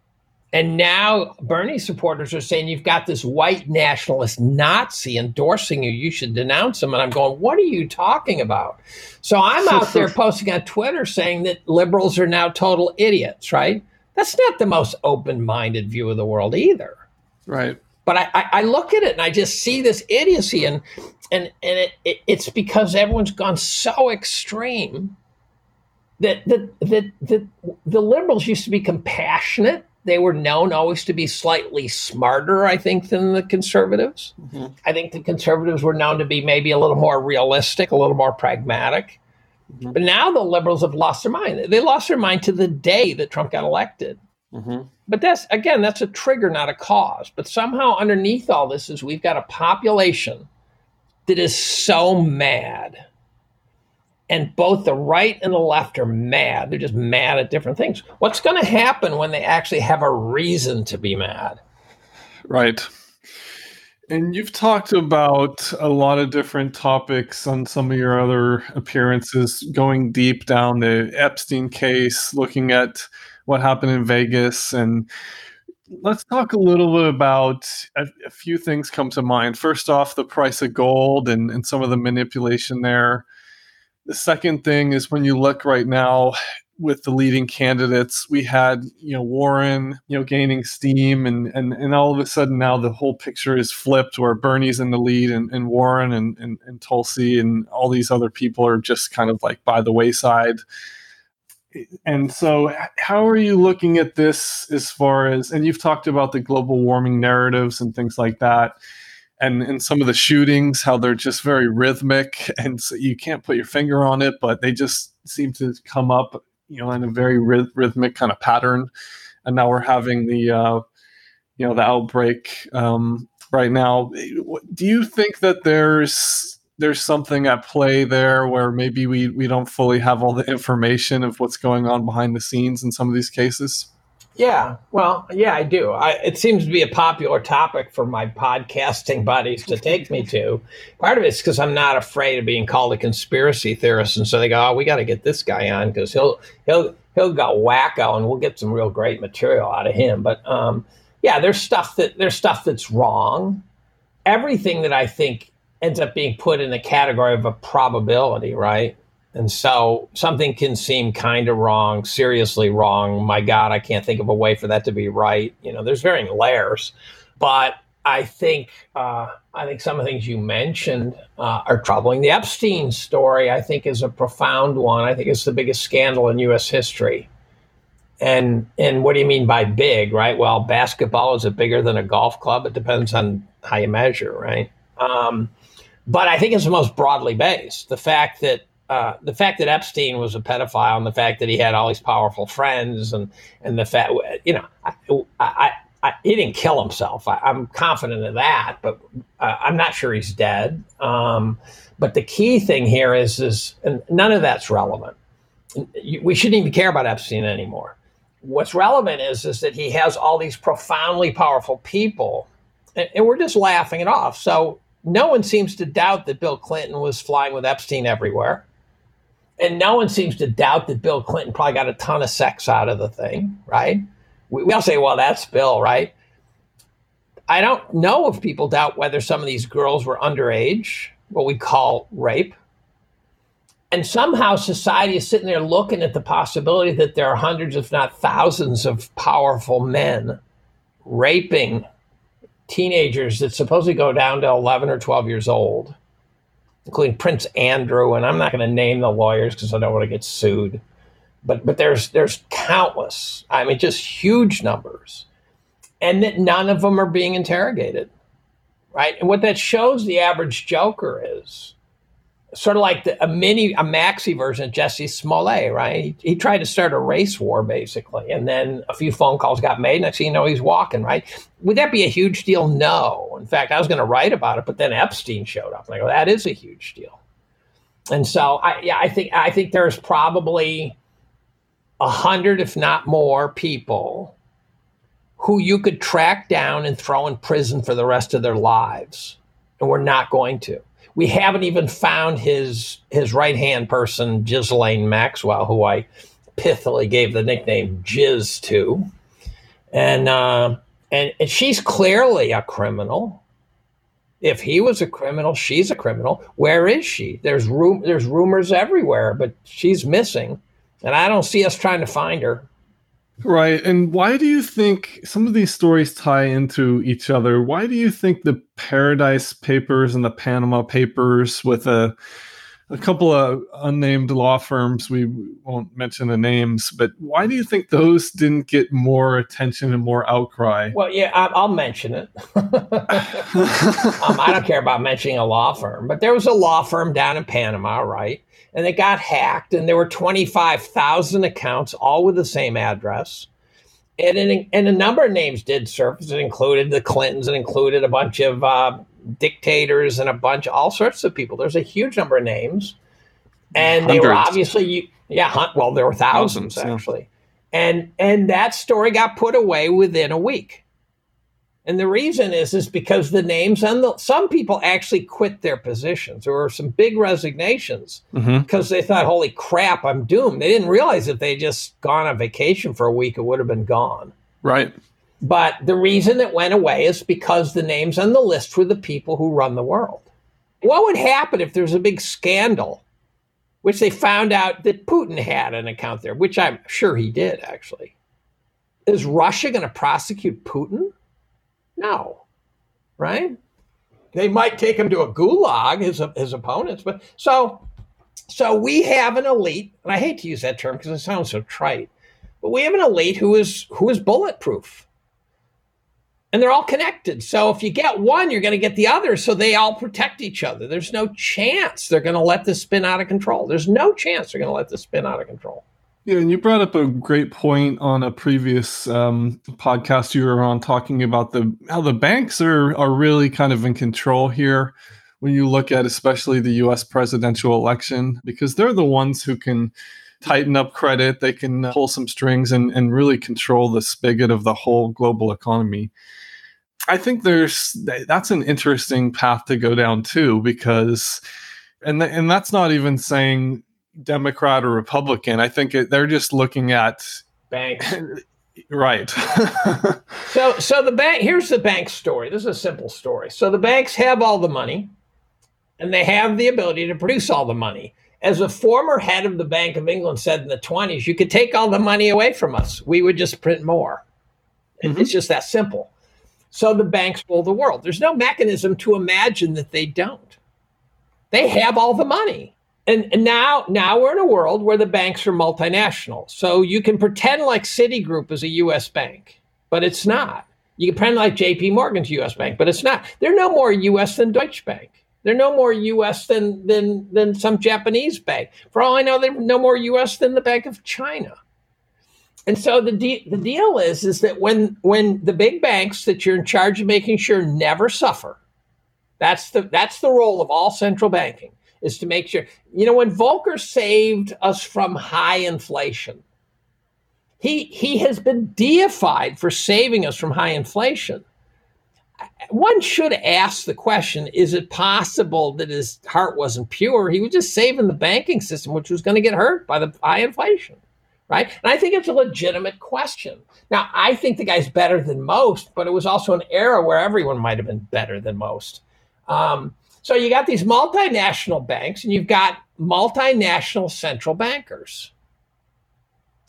And now Bernie supporters are saying you've got this white nationalist Nazi endorsing you. You should denounce him. And I'm going, what are you talking about? So I'm out there posting on Twitter saying that liberals are now total idiots, right? That's not the most open minded view of the world either. Right. But I, I, I, look at it and I just see this idiocy. And, and, and it, it, it's because everyone's gone so extreme that, that, that, that the liberals used to be compassionate they were known always to be slightly smarter, I think, than the conservatives. Mm-hmm. I think the conservatives were known to be maybe a little more realistic, a little more pragmatic. Mm-hmm. But now the liberals have lost their mind. They lost their mind to the day that Trump got elected. Mm-hmm. But that's, again, that's a trigger, not a cause. But somehow underneath all this is we've got a population that is so mad and both the right and the left are mad. They're just mad at different things. What's going to happen when they actually have a reason to be mad? Right. And you've talked about a lot of different topics on some of your other appearances, going deep down the Epstein case, looking at what happened in Vegas. And let's talk a little bit about a, a few things come to mind. First off, the price of gold and, and some of the manipulation there. The second thing is when you look right now with the leading candidates, we had you know Warren, you know, gaining steam, and and and all of a sudden now the whole picture is flipped, where Bernie's in the lead, and, and Warren and, and and Tulsi and all these other people are just kind of like by the wayside. And so, how are you looking at this as far as? And you've talked about the global warming narratives and things like that and in some of the shootings how they're just very rhythmic and so you can't put your finger on it but they just seem to come up you know in a very rhythmic kind of pattern. And now we're having the uh, you know the outbreak um, right now. Do you think that there's there's something at play there where maybe we we don't fully have all the information of what's going on behind the scenes in some of these cases yeah, well, yeah, I do. I, it seems to be a popular topic for my podcasting buddies to take me to. Part of it's because I'm not afraid of being called a conspiracy theorist, and so they go, "Oh, we got to get this guy on because he'll he'll he'll go wacko, and we'll get some real great material out of him." But um, yeah, there's stuff that there's stuff that's wrong. Everything that I think ends up being put in the category of a probability, right? And so something can seem kind of wrong, seriously wrong. My God, I can't think of a way for that to be right. You know, there's varying layers, but I think uh, I think some of the things you mentioned uh, are troubling. The Epstein story, I think, is a profound one. I think it's the biggest scandal in U.S. history. And and what do you mean by big? Right? Well, basketball is it bigger than a golf club? It depends on how you measure, right? Um, but I think it's the most broadly based. The fact that uh, the fact that Epstein was a pedophile and the fact that he had all these powerful friends and and the fact you know I, I, I he didn't kill himself. I, am confident of that, but uh, I'm not sure he's dead. Um, but the key thing here is is none of that's relevant. We shouldn't even care about Epstein anymore. What's relevant is is that he has all these profoundly powerful people, and, and we're just laughing it off. So no one seems to doubt that Bill Clinton was flying with Epstein everywhere and no one seems to doubt that Bill Clinton probably got a ton of sex out of the thing, right? We, we all say, well, that's Bill, right? I don't know if people doubt whether some of these girls were underage, what we call rape. And somehow society is sitting there looking at the possibility that there are hundreds, if not thousands, of powerful men raping teenagers that supposedly go down to 11 or 12 years old including Prince Andrew, and I'm not going to name the lawyers because I don't want to get sued. But but there's there's countless. I mean, just huge numbers, and that none of them are being interrogated, right? And what that shows the average joker is sort of like the, a mini, a maxi version of Jussie Smollett, right? He, he, tried to start a race war basically, and then a few phone calls got made. Next thing you know, he's walking, right? Would that be a huge deal? No. In fact, I was going to write about it, but then Epstein showed up, and I go, that is a huge deal. And so, I, yeah, I think I think there's probably a hundred, if not more, people who you could track down and throw in prison for the rest of their lives, and we're not going to we haven't even found his his right hand person, Ghislaine Maxwell, who I pithily gave the nickname Jizz to. and uh, and and she's clearly a criminal. If he was a criminal, she's a criminal. Where is she? There's room. There's rumors everywhere, but she's missing, and I don't see us trying to find her. Right. And why do you think some of these stories tie into each other? Why do you think the Paradise Papers and the Panama Papers, with a a couple of unnamed law firms, we won't mention the names, but why do you think those didn't get more attention and more outcry? Well, yeah, I'll mention it. um, I don't care about mentioning a law firm, but there was a law firm down in Panama, right? And it got hacked, and there were 25,000 accounts, all with the same address. And, and a number of names did surface. It included the Clintons, it included a bunch of uh, dictators and a bunch, all sorts of people. There's a huge number of names. And Hundreds. they were obviously, yeah, well, there were thousands, thousands actually. Yeah. And, and that story got put away within a week. And the reason is is because the names and the, some people actually quit their positions. There were some big resignations mm-hmm. because they thought, "Holy crap, I'm doomed." They didn't realize if they just gone on vacation for a week, it would have been gone. Right. But the reason it went away is because the names on the list were the people who run the world. What would happen if there's a big scandal, which they found out that Putin had an account there, which I'm sure he did actually? Is Russia going to prosecute Putin? No, right? They might take him to a gulag, his his opponents, but so so we have an elite, and I hate to use that term because it sounds so trite, but we have an elite who is who is bulletproof. And they're all connected. So if you get one, you're going to get the other. So they all protect each other. There's no chance they're going to let this spin out of control. There's no chance they're going to let this spin out of control. Yeah, and you brought up a great point on a previous um, podcast you were on, talking about the how the banks are are really kind of in control here. When you look at especially the U.S. presidential election, because they're the ones who can tighten up credit, they can pull some strings and and really control the spigot of the whole global economy. I think there's that's an interesting path to go down too, because and and that's not even saying Democrat or Republican. I think it, they're just looking at banks. right. so, so the bank. Here's the bank story. This is a simple story. So the banks have all the money, and they have the ability to produce all the money. As a former head of the Bank of England said in the 20s, you could take all the money away from us. We would just print more. Mm-hmm. It's just that simple. So the banks rule the world. There's no mechanism to imagine that they don't. They have all the money and, and now now we're in a world where the banks are multinational. So you can pretend like Citigroup is a US bank, but it's not. You can pretend like JP Morgan's a US bank, but it's not. They're no more US than Deutsche Bank. They're no more US than than than some Japanese bank. For all I know, they're no more US than the Bank of China. And so the de- the deal is is that when when the big banks that you're in charge of making sure never suffer, that's the that's the role of all central banking is to make sure, you know, when Volcker saved us from high inflation, he, he has been deified for saving us from high inflation. One should ask the question is it possible that his heart wasn't pure? He was just saving the banking system, which was going to get hurt by the high inflation, right? And I think it's a legitimate question. Now, I think the guy's better than most, but it was also an era where everyone might have been better than most. Um, so you got these multinational banks and you've got multinational central bankers.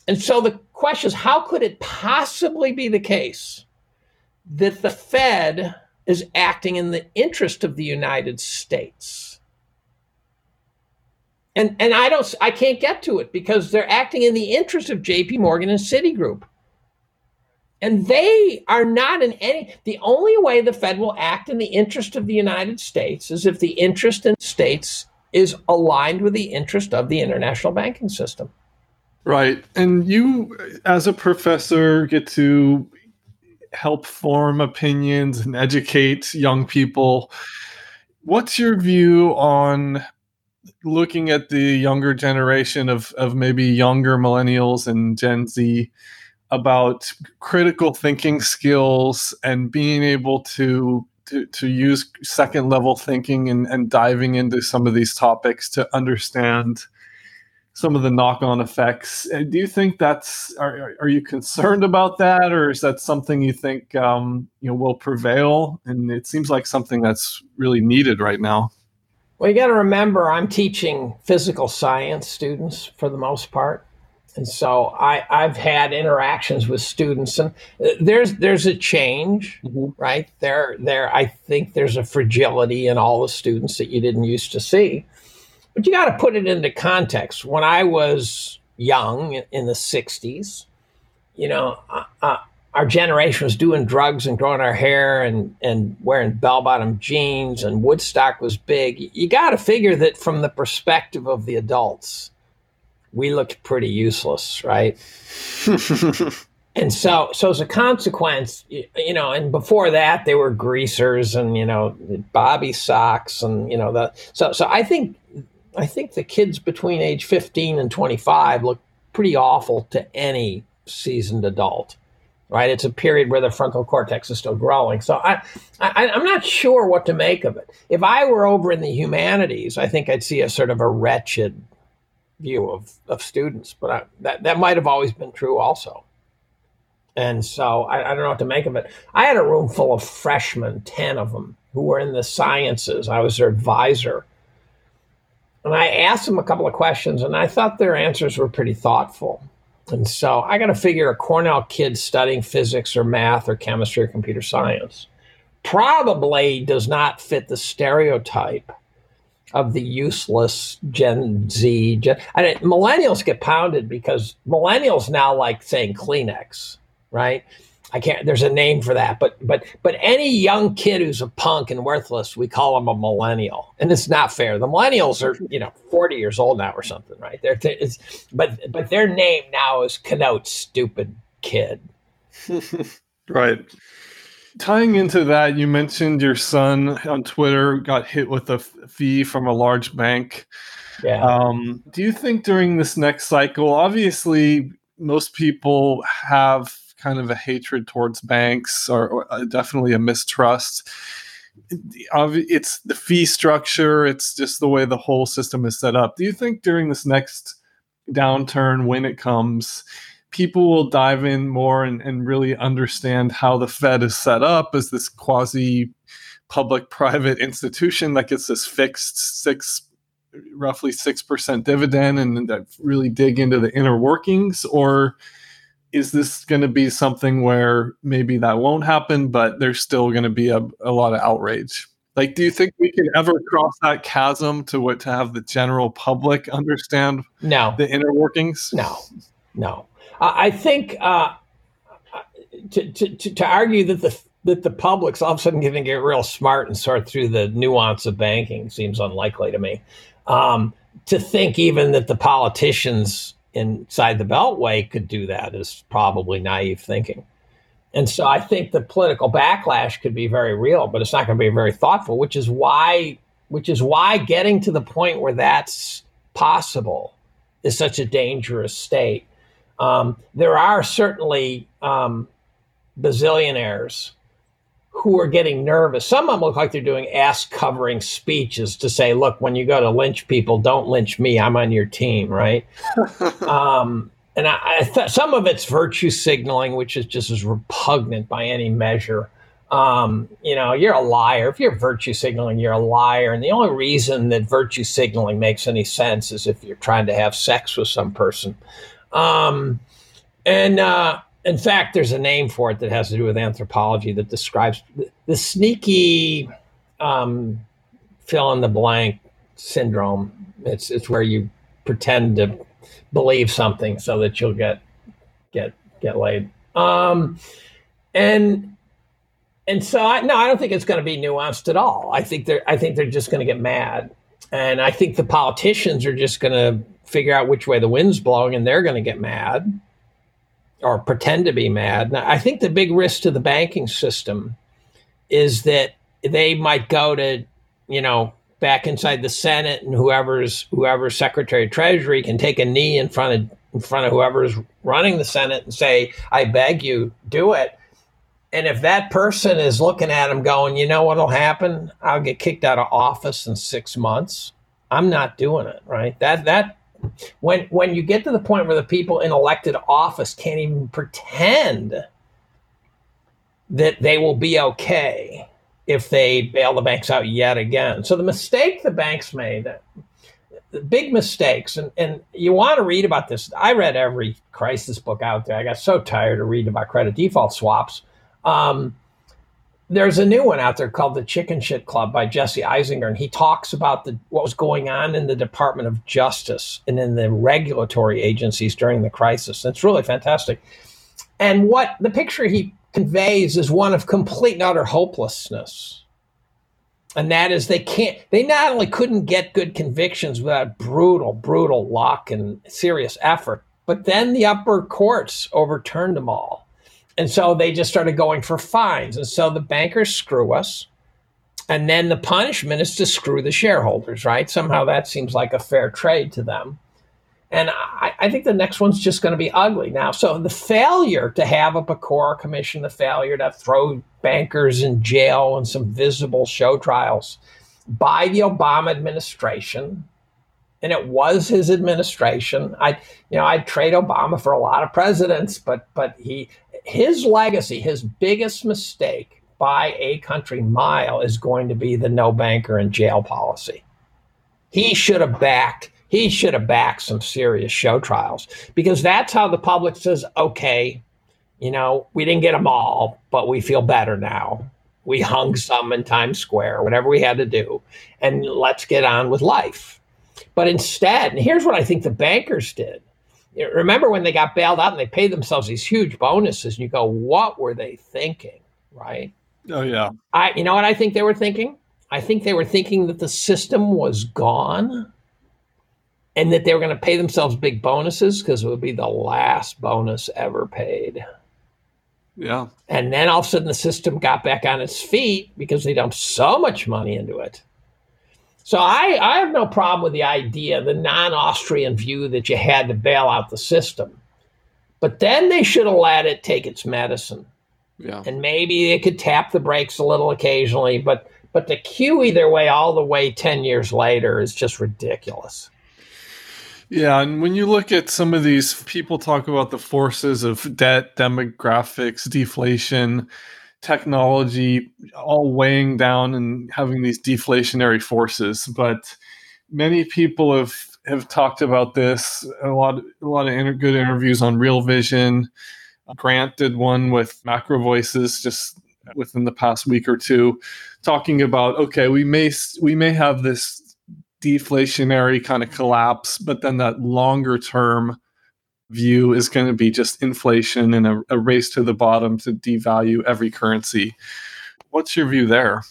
And so the question is how could it possibly be the case that the Fed is acting in the interest of the United States? And and I don't I can't get to it because they're acting in the interest of JP Morgan and Citigroup. And they are not in any, the only way the Fed will act in the interest of the United States is if the interest in states is aligned with the interest of the international banking system. Right. And you, as a professor, get to help form opinions and educate young people. What's your view on looking at the younger generation of, of maybe younger millennials and Gen Z? About critical thinking skills and being able to to, to use second level thinking and, and diving into some of these topics to understand some of the knock-on effects. Uh, do you think that's are, are you concerned about that, or is that something you think um, you know will prevail? And it seems like something that's really needed right now. Well, you got to remember, I'm teaching physical science students for the most part, and so I, I've had interactions with students, and uh, there's there's a change, mm-hmm. right? There there I think there's a fragility in all the students that you didn't used to see, but you got to put it into context. When I was young in the '60s, you know, uh, uh, our generation was doing drugs and growing our hair and and wearing bell bottom jeans, and Woodstock was big. You got to figure that from the perspective of the adults we looked pretty useless, right? and so, so as a consequence, you, you, know, and before that, they were greasers and you know, bobby socks and you know the. So, so I think, I think the kids between age fifteen and twenty five look pretty awful to any seasoned adult. Right, it's a period where the frontal cortex is still growing. So I, I, I'm not sure what to make of it. If I were over in the humanities, I think I'd see a sort of a wretched view of, of students, but I, that, that might have always been true also. And so I, I, don't know what to make of it. I had a room full of freshmen, 10 of them, who were in the sciences. I was their advisor. And I asked them a couple of questions, and I thought their answers were pretty thoughtful. And so I got to figure a Cornell kid studying physics or math or chemistry or computer science probably does not fit the stereotype of the useless Gen Z. Gen, I mean, millennials get pounded because millennials now like saying Kleenex, right? I can't. There's a name for that, but but but any young kid who's a punk and worthless, we call them a millennial, and it's not fair. The millennials are you know 40 years old now or something, right? They're it's, but but their name now is connotes stupid kid. right. Tying into that, you mentioned your son on Twitter got hit with a fee from a large bank. Yeah. Um, do you think during this next cycle, obviously, most people have kind of a hatred towards banks or, or uh, definitely a mistrust. It's the fee structure, it's just the way the whole system is set up. Do you think during this next downturn, when it comes, people will dive in more and, and really understand how the Fed is set up as this quasi public private institution that gets this fixed six roughly 6% dividend and that really dig into the inner workings? Or is this going to be something where maybe that won't happen but there's still going to be a, a lot of outrage? Like do you think we can ever cross that chasm to what to have the general public understand no. the inner workings? No. No I think uh, to, to, to argue that the that the public's all of a sudden going to get real smart and sort through the nuance of banking seems unlikely to me. Um, to think even that the politicians inside the Beltway could do that is probably naive thinking. And so I think the political backlash could be very real, but it's not going to be very thoughtful, which is why which is why getting to the point where that's possible is such a dangerous state. Um, there are certainly um, bazillionaires who are getting nervous. Some of them look like they're doing ass covering speeches to say, look, when you go to lynch people, don't lynch me. I'm on your team, right? um, and I, I th- some of it's virtue signaling, which is just as repugnant by any measure. Um, you know, you're a liar. If you're virtue signaling, you're a liar. And the only reason that virtue signaling makes any sense is if you're trying to have sex with some person. Um, and uh, in fact, there's a name for it that has to do with anthropology that describes the, the sneaky um, fill in the blank syndrome. It's it's where you pretend to believe something so that you'll get get get laid. Um, and and so I, no, I don't think it's going to be nuanced at all. I think they're I think they're just going to get mad, and I think the politicians are just going to figure out which way the wind's blowing and they're going to get mad or pretend to be mad. Now, I think the big risk to the banking system is that they might go to, you know, back inside the Senate and whoever's whoever's Secretary of Treasury can take a knee in front of in front of whoever's running the Senate and say, "I beg you, do it." And if that person is looking at him going, "You know what'll happen? I'll get kicked out of office in 6 months." I'm not doing it, right? That that when when you get to the point where the people in elected office can't even pretend that they will be okay if they bail the banks out yet again. So the mistake the banks made, the big mistakes, and, and you want to read about this. I read every crisis book out there. I got so tired of reading about credit default swaps. Um, there's a new one out there called the Chicken Shit Club by Jesse Eisinger, and he talks about the, what was going on in the Department of Justice and in the regulatory agencies during the crisis. It's really fantastic. And what the picture he conveys is one of complete and utter hopelessness. And that is they can't, they not only couldn't get good convictions without brutal, brutal luck and serious effort, but then the upper courts overturned them all. And so they just started going for fines. And so the bankers screw us. And then the punishment is to screw the shareholders, right? Somehow that seems like a fair trade to them. And I, I think the next one's just going to be ugly now. So the failure to have a Pecora commission, the failure to throw bankers in jail and some visible show trials by the Obama administration, and it was his administration. I, you know, I'd trade Obama for a lot of presidents, but but he, his legacy, his biggest mistake by a country mile is going to be the no banker in jail policy. He should have backed he should have backed some serious show trials because that's how the public says, okay, you know, we didn't get them all, but we feel better now. We hung some in Times Square, whatever we had to do, and let's get on with life. But instead, and here's what I think the bankers did. Remember when they got bailed out and they paid themselves these huge bonuses, and you go, what were they thinking? Right? Oh, yeah. I, you know what I think they were thinking? I think they were thinking that the system was gone and that they were going to pay themselves big bonuses because it would be the last bonus ever paid. Yeah. And then all of a sudden the system got back on its feet because they dumped so much money into it. So I, I have no problem with the idea, the non Austrian view that you had to bail out the system. But then they should have let it take its medicine. Yeah. And maybe they could tap the brakes a little occasionally, but but to queue either way all the way 10 years later is just ridiculous. Yeah, and when you look at some of these people talk about the forces of debt, demographics, deflation, technology all weighing down and having these deflationary forces, but many people have have talked about this a lot a lot of inter- good interviews on Real Vision. Grant did one with Macro Voices just within the past week or two talking about okay, we may we may have this deflationary kind of collapse, but then that longer term view is going to be just inflation and a, a, race to the bottom to devalue every currency. What's your view there?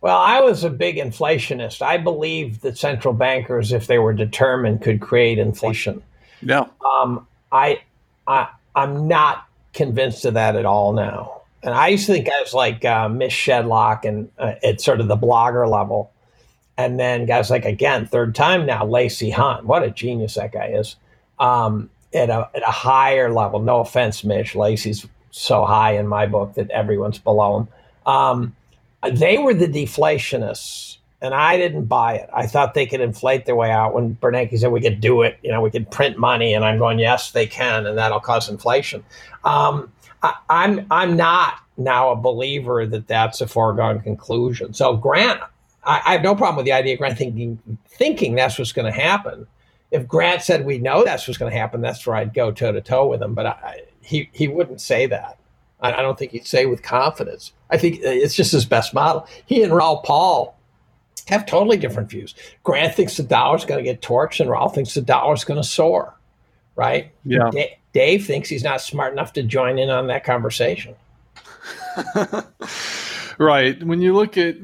Well, I was a big inflationist. I believed that central bankers, if they were determined, could create inflation. Yeah. Um, I, I, I'm not convinced of that at all now. And I used to think guys like uh, Mish Shedlock and uh, at sort of the blogger level and then guys like again, third time now, Lacey Hunt. What a genius that guy is. Um, at a at a higher level. No offense, Mish. Lacey's so high in my book that everyone's below him. Um, they were the deflationists, and I didn't buy it. I thought they could inflate their way out. When Bernanke said we could do it, you know, we could print money, and I'm going, yes, they can, and that'll cause inflation. Um, I, I'm I'm not now a believer that that's a foregone conclusion. So Grant I, I have no problem with the idea of Grant thinking thinking that's what's going to happen. If Grant said we know that's what's going to happen, that's where I'd go toe to toe with him. But I, he he wouldn't say that. I, I don't think he'd say with confidence. I think uh, it's just his best model. He and Raoul Paul have totally different views. Grant thinks the dollar's going to get torched, and Raoul thinks the dollar's going to soar. Right? Yeah. D- Dave thinks he's not smart enough to join in on that conversation. right. When you look at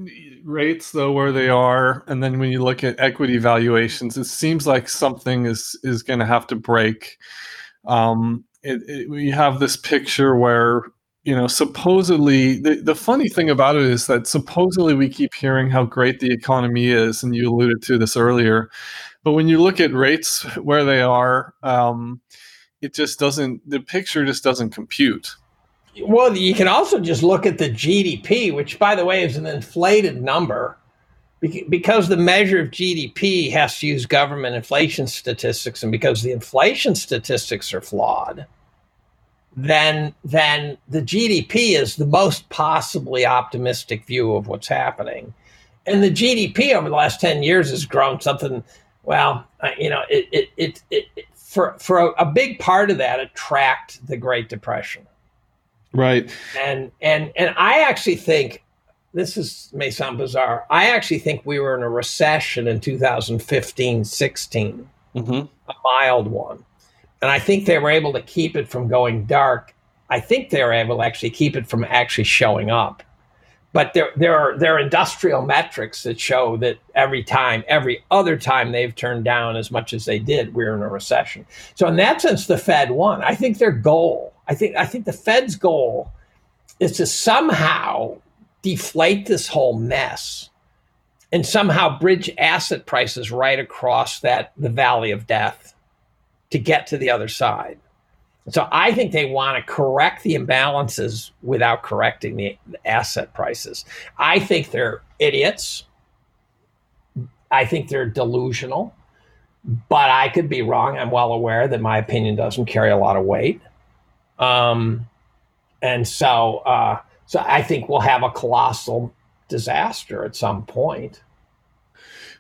rates though where they are and then when you look at equity valuations it seems like something is is going to have to break. Um it, it, we have this picture where you know supposedly the, the funny thing about it is that supposedly we keep hearing how great the economy is and you alluded to this earlier but when you look at rates where they are um, it just doesn't the picture just doesn't compute well, you can also just look at the GDP, which, by the way, is an inflated number. because the measure of GDP has to use government inflation statistics, and because the inflation statistics are flawed, then then the GDP is the most possibly optimistic view of what's happening, and the GDP over the last ten years has grown something. Well, you know, it it it, it, for for a, a big part of that, it tracked the Great Depression. Right. And and and I actually think this is may sound bizarre. I actually think we were in a recession in 2015, 16, mm-hmm. a mild one. And I think they were able to keep it from going dark. I think they were able to actually keep it from actually showing up. But there, there are there are industrial metrics that show that every time, every other time they've turned down as much as they did, we're in a recession. So in that sense, the Fed won. I think their goal, I think I think the Fed's goal is to somehow deflate this whole mess and somehow bridge asset prices right across that the valley of death to get to the other side. So I think they want to correct the imbalances without correcting the asset prices. I think they're idiots. I think they're delusional, but I could be wrong. I'm well aware that my opinion doesn't carry a lot of weight. Um, and so, uh, so I think we'll have a colossal disaster at some point.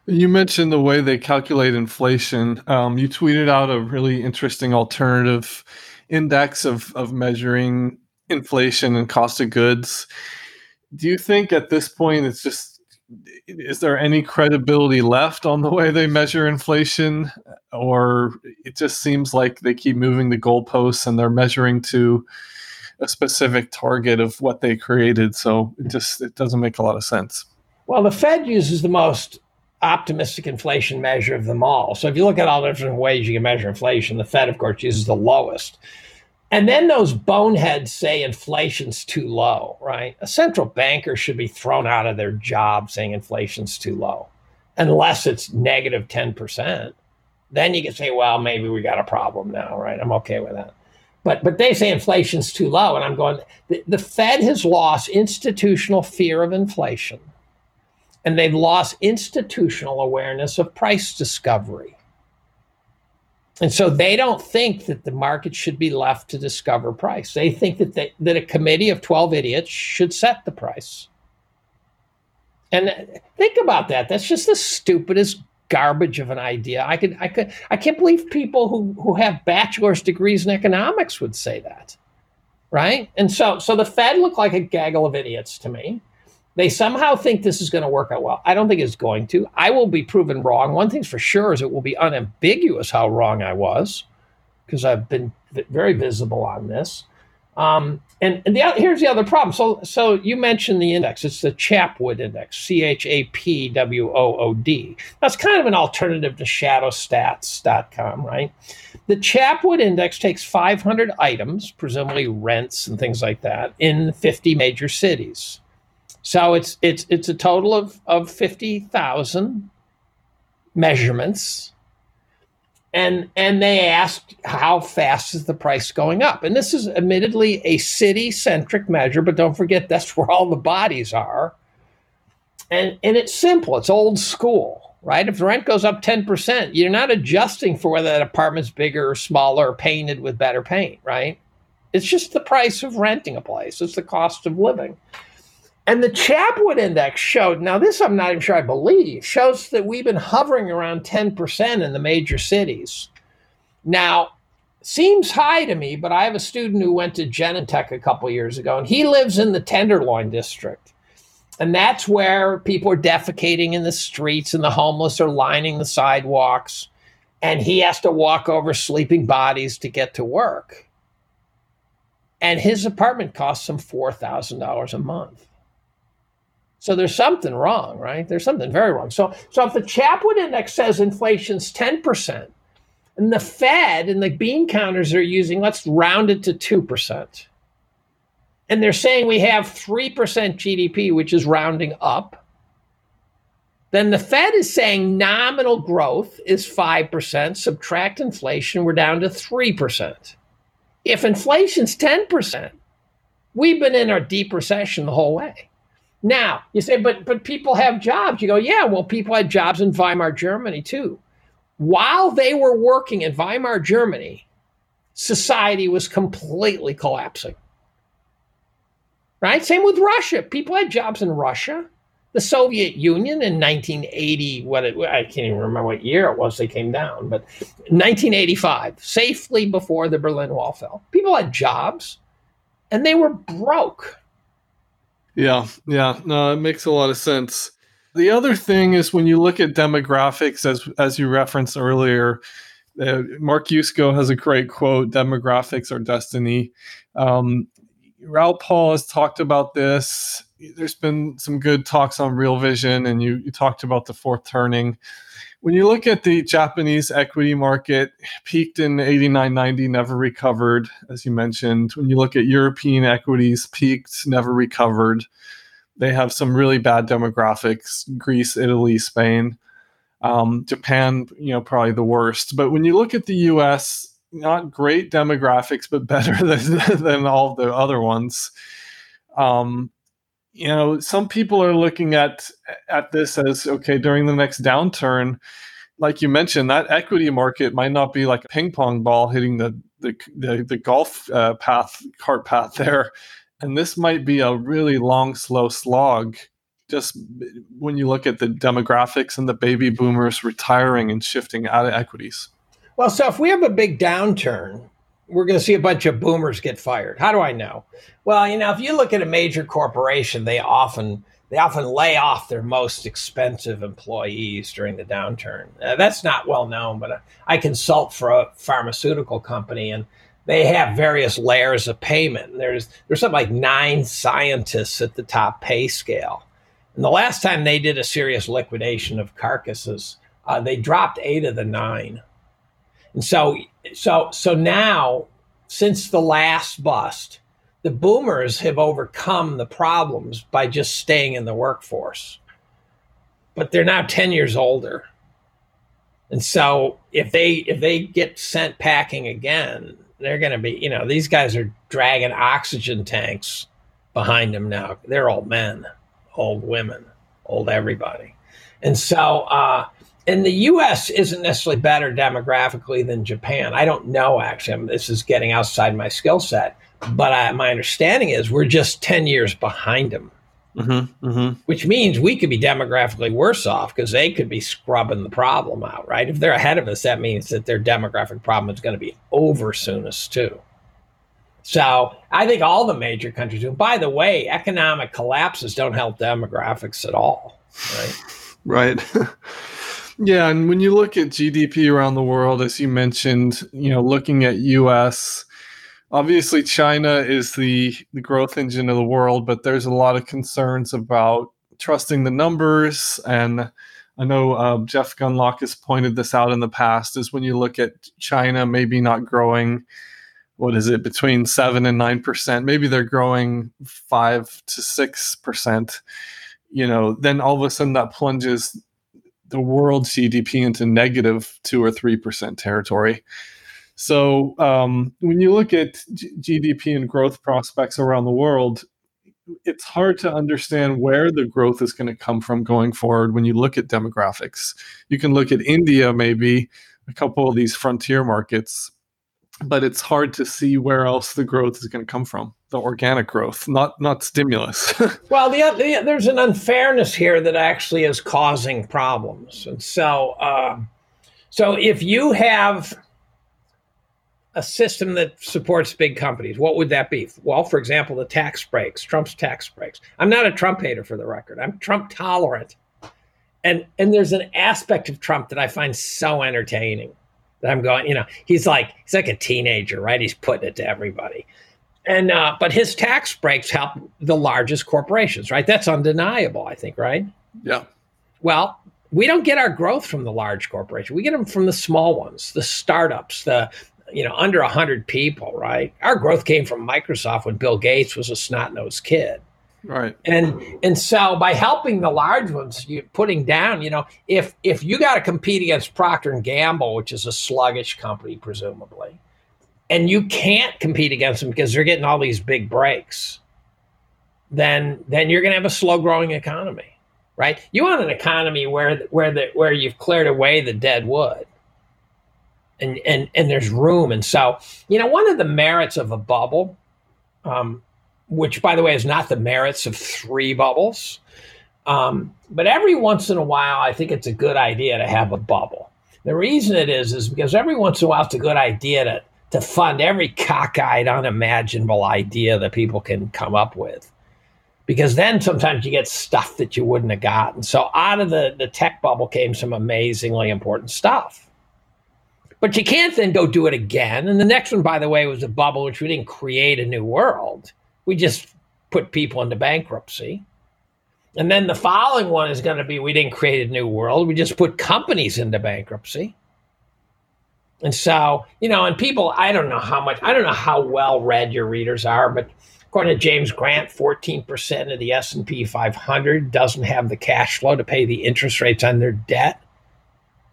You mentioned the way they calculate inflation. Um, you tweeted out a really interesting alternative index of, of measuring inflation and cost of goods. Do you think at this point it's just is there any credibility left on the way they measure inflation or it just seems like they keep moving the goalposts and they're measuring to a specific target of what they created. So it just it doesn't make a lot of sense. Well, the Fed uses the most optimistic inflation measure of them all. So if you look at all the different ways you can measure inflation, the Fed, of course, uses the lowest. And then those boneheads say inflation's too low, right? A central banker should be thrown out of their job saying inflation's too low, unless it's negative 10%. Then you can say, well, maybe we got a problem now, right? I'm okay with that. But but they say inflation's too low, and I'm going. The, the Fed has lost institutional fear of inflation, and they've lost institutional awareness of price discovery. And so they don't think that the market should be left to discover price. They think that they, that a committee of 12 idiots should set the price. And think about that. That's just the stupidest garbage of an idea. I could, I could, I can't believe people who who have bachelor's degrees in economics would say that, right? And so, so the Fed looked like a gaggle of idiots to me. They somehow think this is going to work out well. I don't think it's going to. I will be proven wrong. One thing's for sure is it will be unambiguous how wrong I was, because I've been very visible on this. Um, and, and the, here's the other problem. So, so you mentioned the index. It's the Chapwood index, C H A P W O O D. That's kind of an alternative to shadowstats.com, right? The Chapwood index takes 500 items, presumably rents and things like that, in 50 major cities. So it's it's it's a total of of 50,000 measurements. And and they asked how fast is the price going up? And this is admittedly a city centric measure but don't forget that's where all the bodies are. And and it's simple. It's old school right? If the rent goes up 10% you're not adjusting for whether that apartment's bigger or smaller or painted with better paint right? It's just the price of renting a place. It's the cost of living and the Chapwood index showed, now this I'm not even sure I believe, shows that we've been hovering around 10% in the major cities. Now, seems high to me, but I have a student who went to Genentech a couple years ago, and he lives in the Tenderloin district. And that's where people are defecating in the streets and the homeless are lining the sidewalks. And he has to walk over sleeping bodies to get to work. And his apartment costs him $4,000 a month. So there's something wrong, right? There's something very wrong. So, so if the Chapwood Index says inflation's 10%, and the Fed and the bean counters are using, let's round it to 2%. And they're saying we have 3% GDP, which is rounding up. Then the Fed is saying nominal growth is 5%, subtract inflation, we're down to 3%. If inflation's 10%, we've been in a deep recession the whole way. Now you say, but but people have jobs. You go, yeah. Well, people had jobs in Weimar Germany too. While they were working in Weimar Germany, society was completely collapsing. Right? Same with Russia. People had jobs in Russia. The Soviet Union in 1980, what it, I can't even remember what year it was they came down, but 1985, safely before the Berlin Wall fell. People had jobs and they were broke. Yeah, yeah, no, it makes a lot of sense. The other thing is when you look at demographics, as as you referenced earlier, uh, Mark Yusko has a great quote: "Demographics are destiny." Um, Pal has talked about this. There's been some good talks on Real Vision, and you, you talked about the fourth turning. When you look at the Japanese equity market, peaked in 89, 90, never recovered, as you mentioned. When you look at European equities, peaked, never recovered. They have some really bad demographics Greece, Italy, Spain. Um, Japan, you know, probably the worst. But when you look at the US, not great demographics, but better than, than all the other ones. Um, you know, some people are looking at at this as okay during the next downturn. Like you mentioned, that equity market might not be like a ping pong ball hitting the the the, the golf uh, path cart path there, and this might be a really long, slow slog. Just when you look at the demographics and the baby boomers retiring and shifting out of equities. Well, so if we have a big downturn, we're going to see a bunch of boomers get fired. How do I know? Well, you know, if you look at a major corporation, they often they often lay off their most expensive employees during the downturn. Uh, that's not well known, but uh, I consult for a pharmaceutical company and they have various layers of payment. There's there's something like nine scientists at the top pay scale. And the last time they did a serious liquidation of carcasses, uh, they dropped eight of the nine. And so, so, so now, since the last bust, the boomers have overcome the problems by just staying in the workforce. But they're now 10 years older. And so if they if they get sent packing again, they're going to be, you know, these guys are dragging oxygen tanks behind them now. They're old men, old women, old everybody. And so uh, and the U.S. isn't necessarily better demographically than Japan. I don't know actually. I mean, this is getting outside my skill set, but I, my understanding is we're just ten years behind them, mm-hmm, mm-hmm. which means we could be demographically worse off because they could be scrubbing the problem out. Right? If they're ahead of us, that means that their demographic problem is going to be over soonest too. So I think all the major countries do. By the way, economic collapses don't help demographics at all. Right. right. Yeah, and when you look at GDP around the world, as you mentioned, you know, looking at US, obviously China is the, the growth engine of the world, but there's a lot of concerns about trusting the numbers. And I know uh, Jeff Gundlach has pointed this out in the past, is when you look at China maybe not growing, what is it, between 7 and 9%, maybe they're growing 5 to 6%, you know, then all of a sudden that plunges the world GDP into negative two or three percent territory. So um, when you look at G- GDP and growth prospects around the world, it's hard to understand where the growth is going to come from going forward when you look at demographics. You can look at India, maybe a couple of these frontier markets, but it's hard to see where else the growth is going to come from the organic growth not not stimulus. Well the, the, there's an unfairness here that actually is causing problems. And so uh, so if you have a system that supports big companies what would that be? Well for example the tax breaks trump's tax breaks. I'm not a trump hater for the record. I'm trump tolerant. And and there's an aspect of trump that i find so entertaining that I'm going, you know, he's like he's like a teenager, right? He's putting it to everybody. And uh, but his tax breaks help the largest corporations, right? That's undeniable, I think, right? Yeah. Well, we don't get our growth from the large corporations. We get them from the small ones, the startups, the you know under 100 people right our growth came from microsoft when bill gates was a snot-nosed kid right and and so by helping the large ones you putting down you know if if you got to compete against procter and gamble which is a sluggish company presumably and you can't compete against them because they're getting all these big breaks then then you're going to have a slow growing economy, right? You want an economy where where the where you've cleared away the dead wood, and and and there's room. And so you know one of the merits of a bubble, um, which by the way is not the merits of three bubbles, um, but every once in a while I think it's a good idea to have a bubble. The reason it is is because every once in a while it's a good idea to to fund every cockeyed, unimaginable idea that people can come up with. Because then sometimes you get stuff that you wouldn't have gotten. So out of the, the tech bubble came some amazingly important stuff. But you can't then go do it again. And the next one, by the way, was a bubble, which we didn't create a new world. We just put people into bankruptcy. And then the following one is going to be we didn't create a new world. We just put companies into bankruptcy. And so, you know, and people, I don't know how much, I don't know how well read your readers are, but according to James Grant, 14% of the S&P 500 doesn't have the cash flow to pay the interest rates on their debt,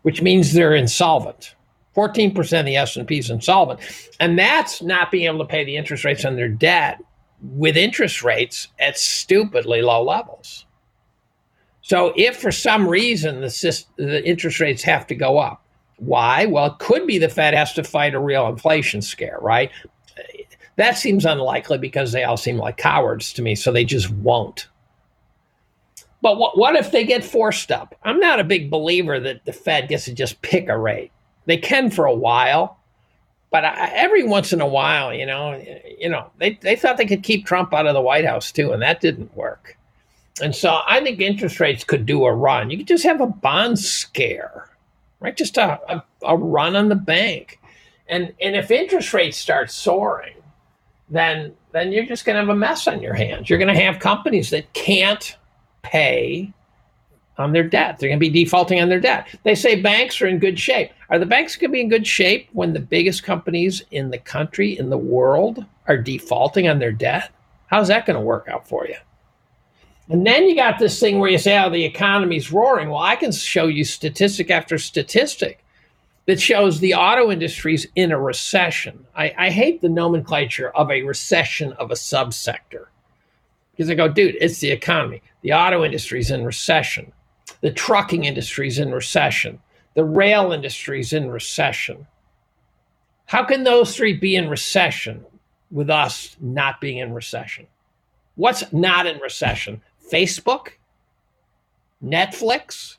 which means they're insolvent. 14% of the S&P is insolvent. And that's not being able to pay the interest rates on their debt with interest rates at stupidly low levels. So if for some reason the, the interest rates have to go up, why? Well, it could be the Fed has to fight a real inflation scare, right? That seems unlikely because they all seem like cowards to me, so they just won't. But what, what if they get forced up? I'm not a big believer that the Fed gets to just pick a rate. They can for a while, but I, every once in a while, you know, you know, they, they thought they could keep Trump out of the White House too, and that didn't work. And so I think interest rates could do a run. You could just have a bond scare right? Just a, a, a run on the bank. And, and if interest rates start soaring, then, then you're just going to have a mess on your hands. You're going to have companies that can't pay on their debt. They're going to be defaulting on their debt. They say banks are in good shape. Are the banks going to be in good shape when the biggest companies in the country, in the world, are defaulting on their debt? How's that going to work out for you? And then you got this thing where you say, oh, the economy's roaring. Well, I can show you statistic after statistic that shows the auto industry's in a recession. I, I hate the nomenclature of a recession of a subsector because I go, dude, it's the economy. The auto industry's in recession. The trucking industry's in recession. The rail industry's in recession. How can those three be in recession with us not being in recession? What's not in recession? Facebook, Netflix,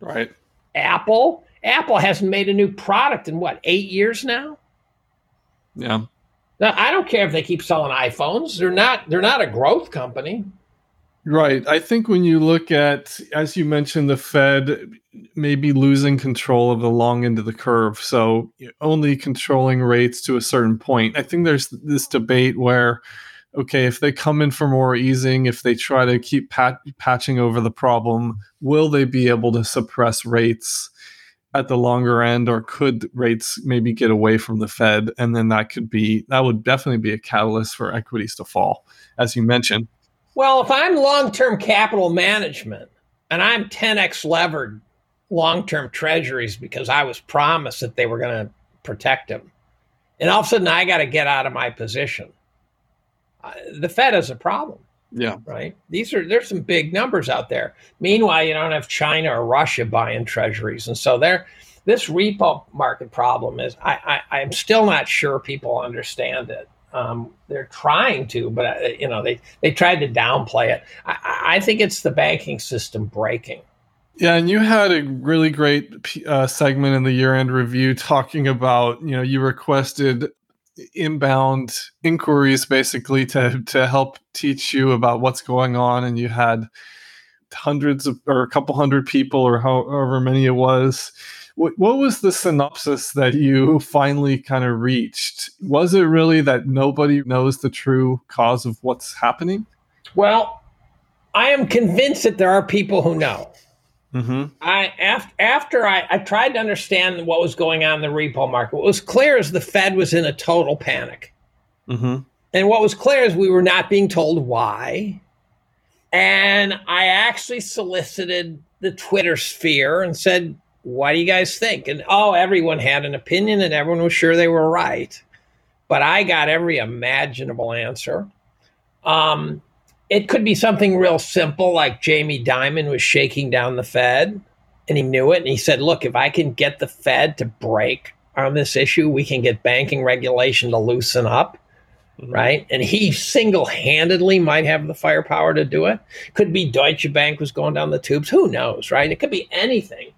right? Apple. Apple hasn't made a new product in what eight years now. Yeah. Now, I don't care if they keep selling iPhones. They're not. They're not a growth company. Right. I think when you look at, as you mentioned, the Fed maybe losing control of the long end of the curve, so only controlling rates to a certain point. I think there's this debate where okay, if they come in for more easing, if they try to keep pat- patching over the problem, will they be able to suppress rates at the longer end, or could rates maybe get away from the Fed? And then that could be, that would definitely be a catalyst for equities to fall, as you mentioned. Well, if I'm long term capital management and I'm 10x levered long term treasuries because I was promised that they were going to protect them, and all of a sudden I got to get out of my position uh, the Fed has a problem. Yeah. Right. These are there's some big numbers out there. Meanwhile, you don't have China or Russia buying treasuries, and so there. This repo market problem is I, I am still not sure people understand it. Um, they're trying to, but uh, you know they they tried to downplay it. I, I think it's the banking system breaking. Yeah, and you had a really great uh, segment in the year-end review talking about you know you requested inbound inquiries basically to to help teach you about what's going on and you had hundreds of or a couple hundred people or however many it was what, what was the synopsis that you finally kind of reached was it really that nobody knows the true cause of what's happening well i am convinced that there are people who know Mm-hmm. I after, after I, I tried to understand what was going on in the repo market. What was clear is the Fed was in a total panic, mm-hmm. and what was clear is we were not being told why. And I actually solicited the Twitter sphere and said, "What do you guys think?" And oh, everyone had an opinion, and everyone was sure they were right. But I got every imaginable answer. Um, it could be something real simple like Jamie Dimon was shaking down the Fed and he knew it. And he said, look, if I can get the Fed to break on this issue, we can get banking regulation to loosen up. Mm-hmm. Right. And he single handedly might have the firepower to do it. Could be Deutsche Bank was going down the tubes. Who knows? Right. It could be anything.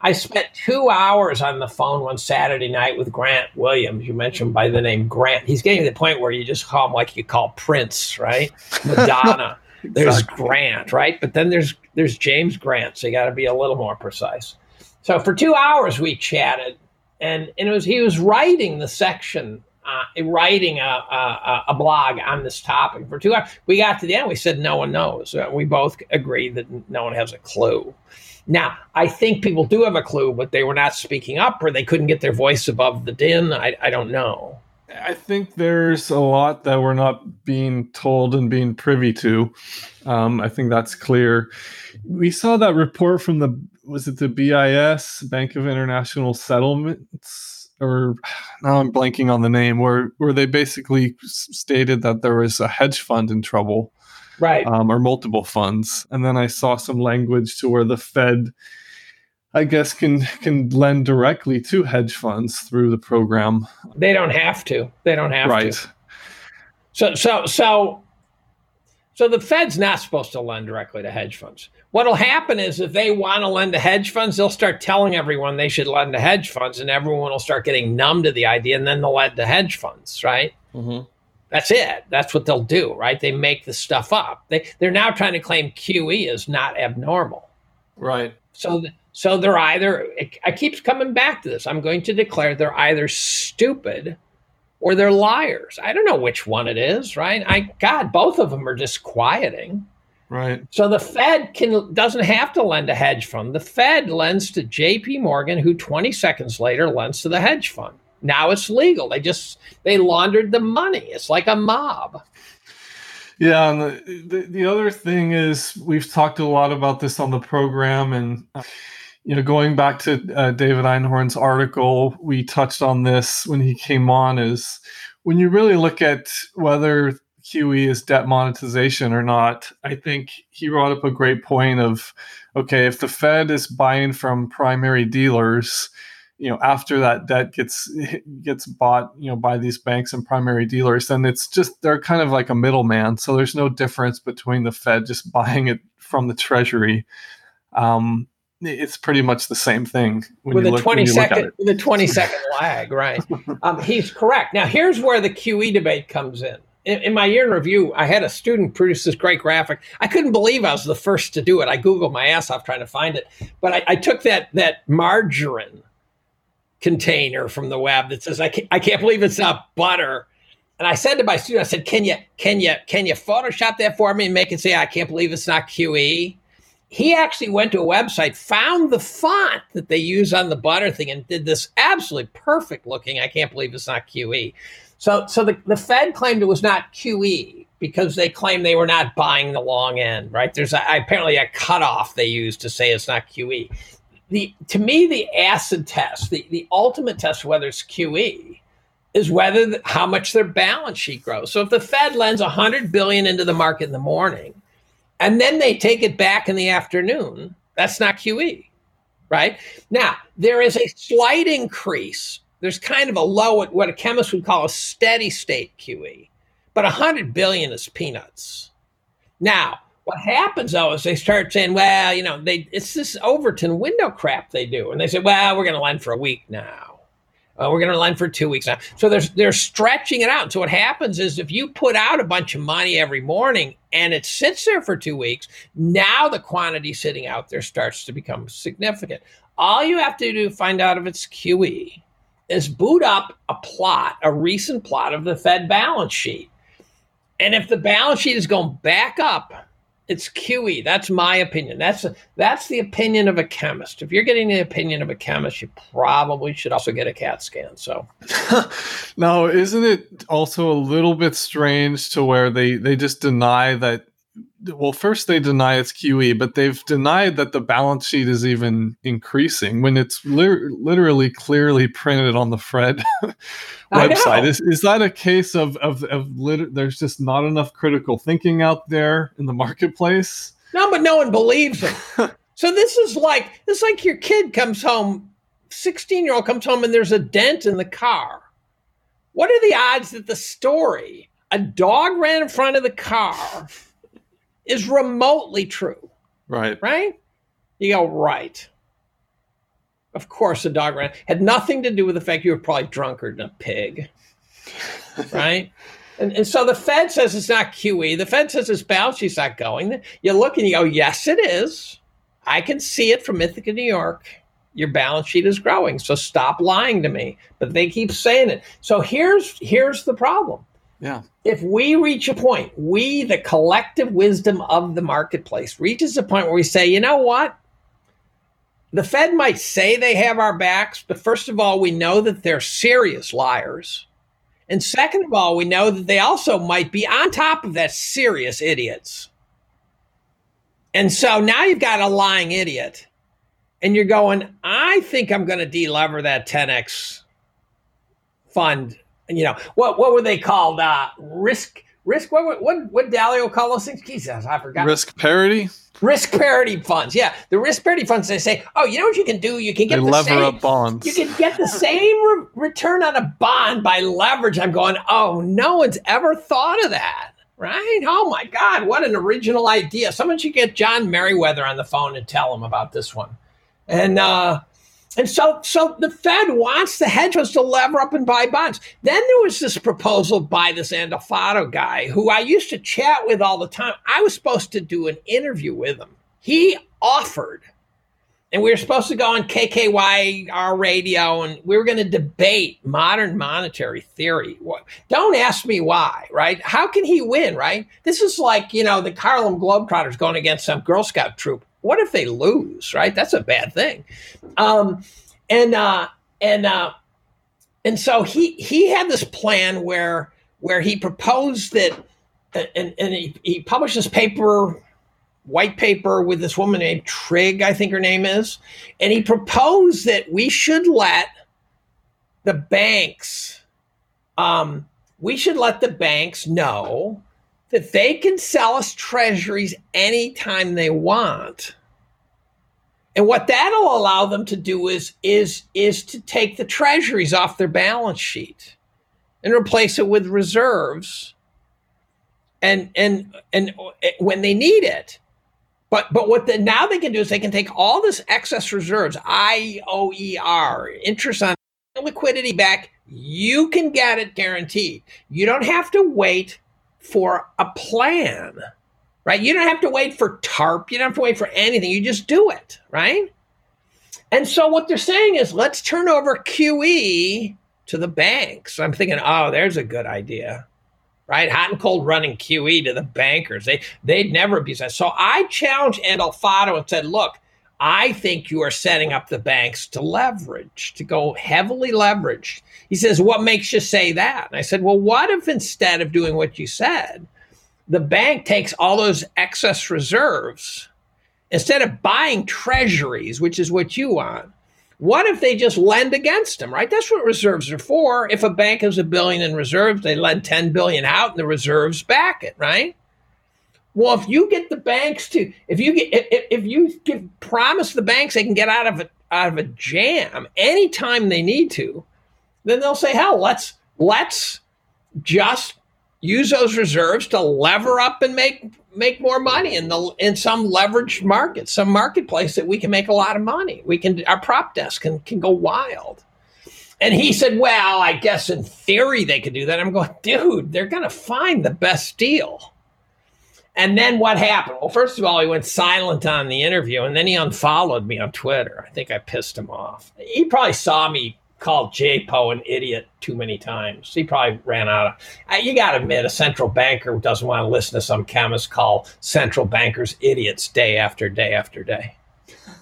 I spent two hours on the phone one Saturday night with Grant Williams. You mentioned by the name Grant. He's getting to the point where you just call him like you call Prince, right? Madonna. exactly. There's Grant, right? But then there's there's James Grant. So you got to be a little more precise. So for two hours we chatted, and, and it was he was writing the section uh, writing a, a, a, blog on this topic for two hours. We got to the end. We said no one knows. Uh, we both agreed that no one has a clue. Now, I think people do have a clue, but they were not speaking up or they couldn't get their voice above the din. I, I don't know. I think there's a lot that we're not being told and being privy to. Um, I think that's clear. We saw that report from the was it the BIS Bank of International Settlements or now I'm blanking on the name where where they basically stated that there was a hedge fund in trouble right um, or multiple funds and then i saw some language to where the fed i guess can can lend directly to hedge funds through the program they don't have to they don't have to. right. to so so so so the fed's not supposed to lend directly to hedge funds what'll happen is if they want to lend to hedge funds they'll start telling everyone they should lend to hedge funds and everyone will start getting numb to the idea and then they'll lend to hedge funds right mm-hmm. That's it. That's what they'll do, right? They make the stuff up. They they're now trying to claim QE is not abnormal. Right. So so they're either I keep coming back to this. I'm going to declare they're either stupid or they're liars. I don't know which one it is, right? I God, both of them are disquieting. Right. So the Fed can doesn't have to lend a hedge fund. The Fed lends to JP Morgan who 20 seconds later lends to the hedge fund. Now it's legal. They just they laundered the money. It's like a mob. Yeah, and the, the, the other thing is we've talked a lot about this on the program, and uh, you know, going back to uh, David Einhorn's article, we touched on this when he came on. Is when you really look at whether QE is debt monetization or not, I think he brought up a great point of okay, if the Fed is buying from primary dealers you know after that debt gets gets bought you know by these banks and primary dealers then it's just they're kind of like a middleman. So there's no difference between the fed just buying it from the treasury. Um, it's pretty much the same thing with a 20 second with a 20 second lag right. Um, he's correct. Now here's where the qe debate comes in. in in my year in review i had a student produce this great graphic. I couldn't believe i was the first to do it. I googled my ass off trying to find it. But i, I took that that margarine container from the web that says, I can't, I can't believe it's not butter. And I said to my student, I said, can you, can you, can you Photoshop that for me and make it say, I can't believe it's not QE? He actually went to a website, found the font that they use on the butter thing and did this absolutely perfect looking, I can't believe it's not QE. So, so the, the Fed claimed it was not QE because they claim they were not buying the long end, right? There's a, apparently a cutoff they use to say it's not QE the to me the acid test, the, the ultimate test whether it's QE, is whether the, how much their balance sheet grows. So if the Fed lends 100 billion into the market in the morning, and then they take it back in the afternoon, that's not QE, right? Now there is a slight increase. There's kind of a low, what a chemist would call a steady state QE, but 100 billion is peanuts. Now what happens though is they start saying, well, you know, they it's this Overton window crap they do, and they say, well, we're going to lend for a week now. Uh, we're going to lend for two weeks now. So they're they're stretching it out. So what happens is if you put out a bunch of money every morning and it sits there for two weeks, now the quantity sitting out there starts to become significant. All you have to do to find out if it's QE is boot up a plot, a recent plot of the Fed balance sheet. And if the balance sheet is going back up it's QE. That's my opinion. That's that's the opinion of a chemist. If you're getting the opinion of a chemist, you probably should also get a CAT scan. So, now isn't it also a little bit strange to where they they just deny that well, first they deny it's QE, but they've denied that the balance sheet is even increasing when it's li- literally clearly printed on the Fred website. Is, is that a case of of, of lit- there's just not enough critical thinking out there in the marketplace? No, but no one believes it. so this is like this is like your kid comes home, sixteen year old comes home and there's a dent in the car. What are the odds that the story a dog ran in front of the car is remotely true. Right. Right? You go, right. Of course, the dog ran. Had nothing to do with the fact you were probably drunker than a pig. right? And, and so the Fed says it's not QE. The Fed says its balance sheet's not going. You look and you go, yes, it is. I can see it from Ithaca, New York. Your balance sheet is growing. So stop lying to me. But they keep saying it. So here's here's the problem. Yeah. If we reach a point, we, the collective wisdom of the marketplace, reaches a point where we say, you know what? The Fed might say they have our backs, but first of all, we know that they're serious liars. And second of all, we know that they also might be on top of that serious idiots. And so now you've got a lying idiot. And you're going, I think I'm going to delever that 10x fund you know what what were they called? Uh, risk risk. What what what Dalio call those things? Jesus, I forgot. Risk parity. Risk parity funds. Yeah, the risk parity funds. They say, oh, you know what you can do? You can get they the lever same, up bonds. You can get the same re- return on a bond by leverage. I'm going. Oh, no one's ever thought of that. Right? Oh my God, what an original idea. Someone should get John Meriwether on the phone and tell him about this one. And uh, and so, so the Fed wants the hedge funds to lever up and buy bonds. Then there was this proposal by this Andolfatto guy who I used to chat with all the time. I was supposed to do an interview with him. He offered, and we were supposed to go on KKYR radio, and we were going to debate modern monetary theory. Don't ask me why, right? How can he win, right? This is like you know the Harlem Globetrotters going against some Girl Scout troop what if they lose? Right, that's a bad thing. Um, and uh, and uh, and so he he had this plan where where he proposed that, and and he, he published this paper white paper with this woman named Trigg, I think her name is, and he proposed that we should let the banks, um, we should let the banks know that they can sell us treasuries anytime they want. And what that'll allow them to do is is is to take the treasuries off their balance sheet and replace it with reserves. And and and eh, when they need it. But but what the, now they can do is they can take all this excess reserves, IOER, interest on liquidity back. You can get it guaranteed. You don't have to wait for a plan, right? You don't have to wait for TARP. You don't have to wait for anything. You just do it, right? And so what they're saying is let's turn over QE to the banks. I'm thinking, oh, there's a good idea. Right? Hot and cold running QE to the bankers. They they'd never be that. So I challenged Andolfatto and said, look, I think you are setting up the banks to leverage, to go heavily leveraged. He says, What makes you say that? And I said, Well, what if instead of doing what you said, the bank takes all those excess reserves, instead of buying treasuries, which is what you want, what if they just lend against them, right? That's what reserves are for. If a bank has a billion in reserves, they lend 10 billion out and the reserves back it, right? Well, if you get the banks to, if you get, if, if you give, promise the banks they can get out of a, out of a jam anytime they need to, then they'll say, hell, let's let's just use those reserves to lever up and make make more money in the in some leveraged market, some marketplace that we can make a lot of money. We can our prop desk can can go wild. And he said, Well, I guess in theory they could do that. I'm going, dude, they're gonna find the best deal. And then what happened? Well, first of all, he went silent on the interview and then he unfollowed me on Twitter. I think I pissed him off. He probably saw me call Jay JPO an idiot too many times. He probably ran out of. You got to admit, a central banker doesn't want to listen to some chemist call central bankers idiots day after day after day.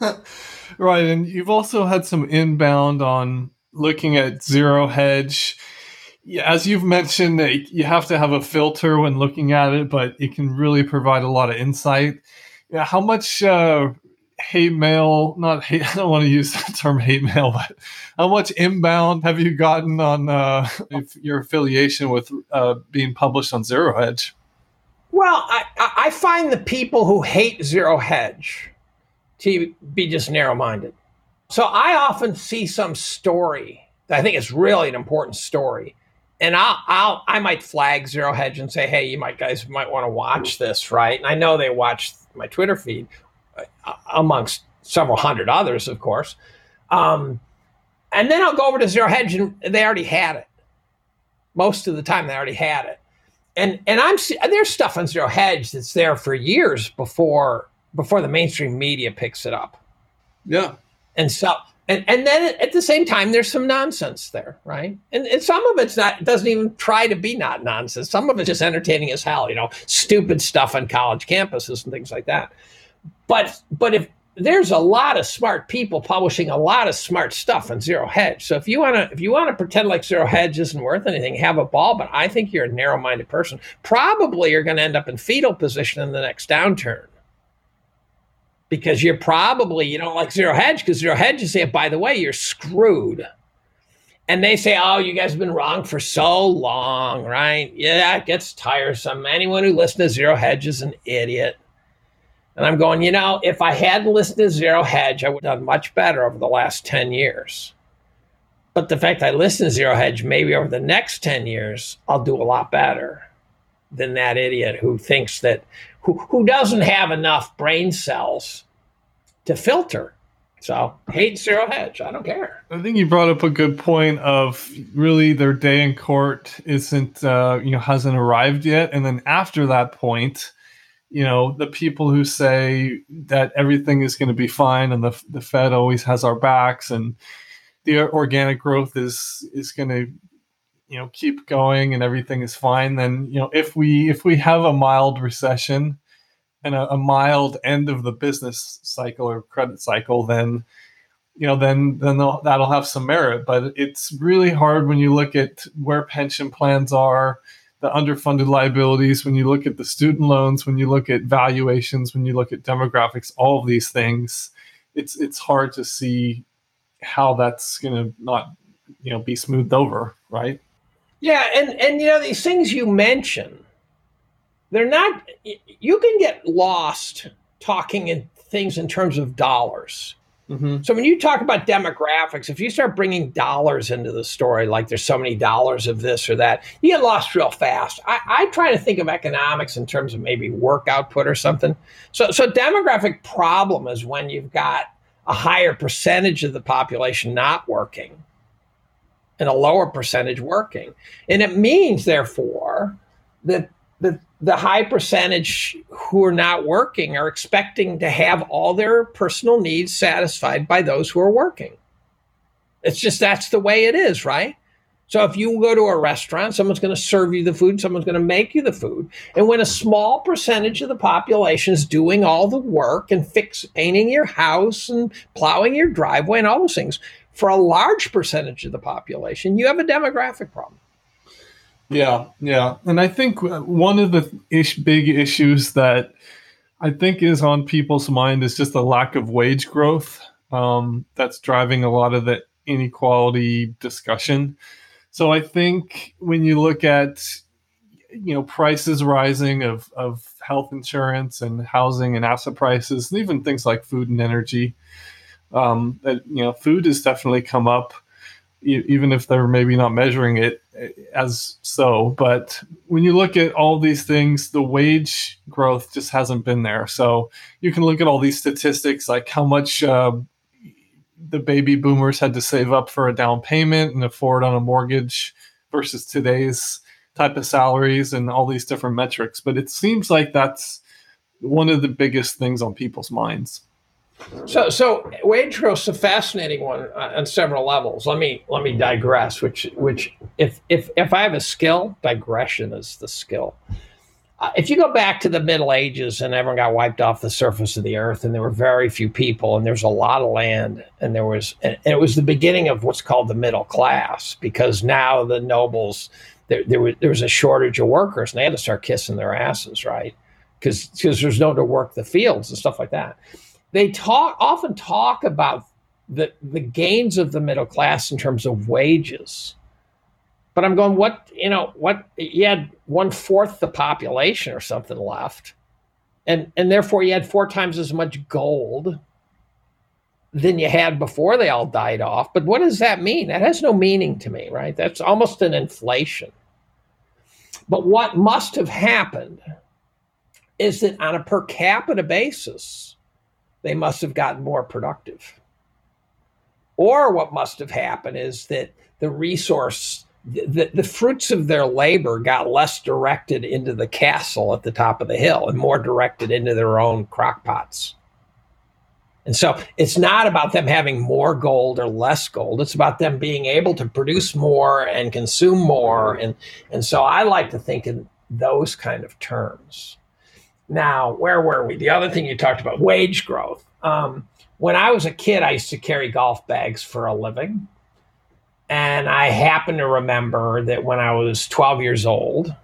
right. And you've also had some inbound on looking at zero hedge yeah, as you've mentioned, you have to have a filter when looking at it, but it can really provide a lot of insight. Yeah, how much uh, hate mail? Not hate. I don't want to use the term hate mail, but how much inbound have you gotten on uh, your affiliation with uh, being published on Zero Hedge? Well, I, I find the people who hate Zero Hedge to be just narrow minded. So I often see some story that I think is really an important story and I'll, I'll I might flag Zero Hedge and say, hey, you might guys might want to watch this, right? And I know they watch my Twitter feed, uh, amongst several hundred others, of course. Um, and then I'll go over to Zero Hedge, and they already had it. Most of the time, they already had it. And and I'm there's stuff on Zero Hedge that's there for years before before the mainstream media picks it up. Yeah. And so and and then at the same time there's some nonsense there right? And, and some of it's not doesn't even try to be not nonsense. Some of it's just entertaining as hell you know stupid stuff on college campuses and things like that. But but if there's a lot of smart people publishing a lot of smart stuff on zero hedge so if you want to if you want to pretend like zero hedge isn't worth anything have a ball but i think you're a narrow-minded person probably you're going to end up in fetal position in the next downturn because you're probably you don't like zero hedge because zero hedge you say by the way you're screwed. And they say oh you guys have been wrong for so long right? Yeah it gets tiresome. Anyone who listens to zero hedge is an idiot. And i'm going you know if i hadn't listened to zero hedge i would have done much better over the last 10 years. But the fact i listen to zero hedge maybe over the next 10 years i'll do a lot better than that idiot who thinks that who, who doesn't have enough brain cells to filter. So hate zero hedge. I don't care. I think you brought up a good point of really their day in court isn't uh, you know hasn't arrived yet, and then after that point, you know the people who say that everything is going to be fine and the the Fed always has our backs and the organic growth is is going to you know keep going and everything is fine then you know if we if we have a mild recession and a, a mild end of the business cycle or credit cycle then you know then then that'll have some merit. But it's really hard when you look at where pension plans are the underfunded liabilities when you look at the student loans when you look at valuations when you look at demographics all of these things it's it's hard to see how that's going to not you know be smoothed over right yeah, and and you know these things you mention, they're not. You can get lost talking in things in terms of dollars. Mm-hmm. So when you talk about demographics, if you start bringing dollars into the story, like there's so many dollars of this or that, you get lost real fast. I, I try to think of economics in terms of maybe work output or something. So, so demographic problem is when you've got a higher percentage of the population not working and a lower percentage working. And it means, therefore, that the, the high percentage who are not working are expecting to have all their personal needs satisfied by those who are working. It's just that's the way it is, right? So if you go to a restaurant, someone's going to serve you the food, someone's going to make you the food. And when a small percentage of the population is doing all the work and fix painting your house and plowing your driveway and all those things, for a large percentage of the population, you have a demographic problem. Yeah, yeah. And I think one of the ish, big issues that I think is on people's mind is just the lack of wage growth um, that's driving a lot of the inequality discussion. So I think when you look at you know prices rising of, of health insurance and housing and asset prices and even things like food and energy um, that you know food has definitely come up even if they're maybe not measuring it eh, as so. But when you look at all these things the wage growth just hasn't been there. So you can look at all these statistics like how much uh, the baby boomers had to save up for a down payment and afford on a mortgage versus today's type of salaries and all these different metrics. But it seems like that's one of the biggest things on people's minds so, so wage growth is a fascinating one on several levels. Let me let me digress. Which, which, if if if I have a skill, digression is the skill. uh, if you go back to the Middle Ages and everyone got wiped off the surface of the earth, and there were very few people, and there's a lot of land, and there was, and it was the beginning of what's called the middle class, because now the nobles, there, there was there was a shortage of workers, and they had to start kissing their asses, right? Because because there's no one to work the fields and stuff like that. They talk often talk about the the gains of the middle class in terms of wages but I'm going, what, you know, what, you had one fourth the population or something left. And, and therefore you had four times as much gold than you had before they all died off. But what does that mean? That has no meaning to me, right? That's almost an inflation. But what must have happened is that on a per capita basis, they must have gotten more productive. Or what must have happened is that the resource the, the fruits of their labor got less directed into the castle at the top of the hill and more directed into their own crockpots. And so it's not about them having more gold or less gold. It's about them being able to produce more and consume more. And, and so I like to think in those kind of terms. Now, where were we? The other thing you talked about, wage growth. Um, when I was a kid, I used to carry golf bags for a living. And I happen to remember that when I was 12 years old,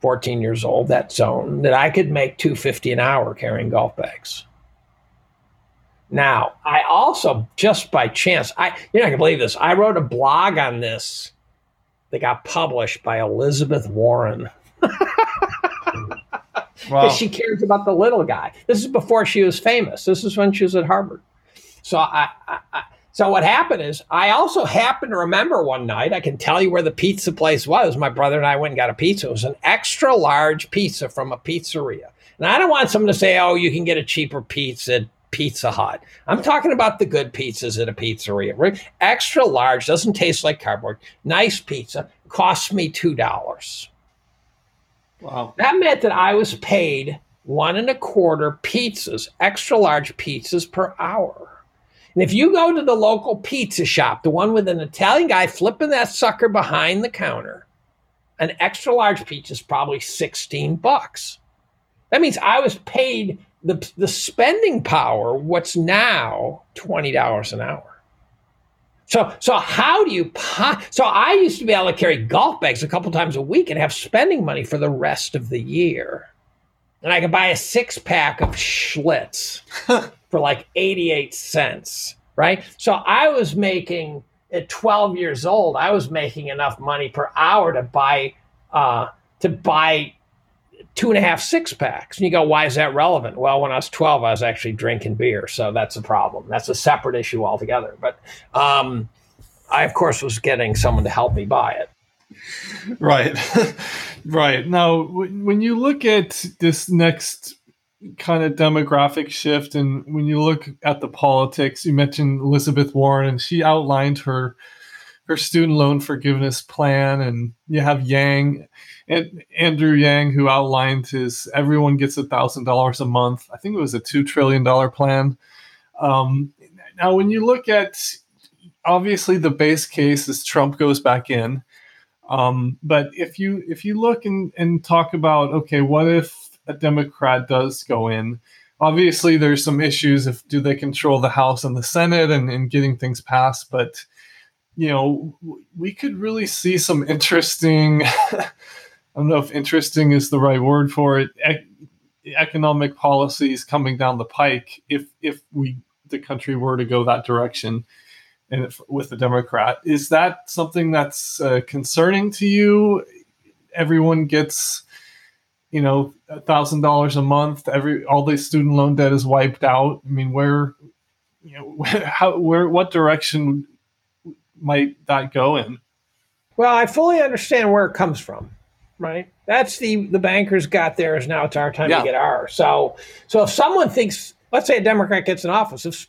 14 years old, that zone, that I could make 250 an hour carrying golf bags. Now, I also just by chance, I you're not gonna believe this. I wrote a blog on this that got published by Elizabeth Warren. wow. She cares about the little guy. This is before she was famous. This is when she was at Harvard. So I, I, so what happened is I also happened to remember one night, I can tell you where the pizza place was. My brother and I went and got a pizza. It was an extra large pizza from a pizzeria. And I don't want someone to say, oh, you can get a cheaper pizza at Pizza Hut. I'm talking about the good pizzas at a pizzeria. Extra large, doesn't taste like cardboard. Nice pizza. Cost me $2. Wow. That meant that I was paid one and a quarter pizzas, extra large pizzas per hour. And if you go to the local pizza shop, the one with an Italian guy flipping that sucker behind the counter, an extra large pizza is probably 16 bucks. That means I was paid the, the spending power, what's now $20 an hour. So, so how do you? So I used to be able to carry golf bags a couple times a week and have spending money for the rest of the year, and I could buy a six pack of Schlitz for like 88 cents, right? So I was making at 12 years old, I was making enough money per hour to buy uh, to buy two and a half six packs. And you go, why is that relevant? Well, when I was 12, I was actually drinking beer, so that's a problem. That's a separate issue altogether. But um, I, of course, was getting someone to help me buy it. Right, right. Now, when you look at this next kind of demographic shift and when you look at the politics you mentioned elizabeth warren and she outlined her her student loan forgiveness plan and you have yang and andrew yang who outlined his everyone gets a thousand dollars a month. I think it was a two trillion dollar plan. Um, now when you look at obviously the base case is trump goes back in. Um, but if you if you look and, and talk about okay what if a Democrat does go in. Obviously, there's some issues if do they control the House and the Senate and, and getting things passed, but you know, we could really see some interesting. I don't know if interesting is the right word for it. E- economic policies coming down the pike if if we the country were to go that direction and if, with the Democrat. Is that something that's uh, concerning to you? Everyone gets you know, a thousand dollars a month, every all the student loan debt is wiped out. I mean, where, you know, where, how, where, what direction might that go in? Well, I fully understand where it comes from, right? That's the the bankers got theirs. Now it's our time yeah. to get ours. So, so if someone thinks, let's say a Democrat gets in office, if,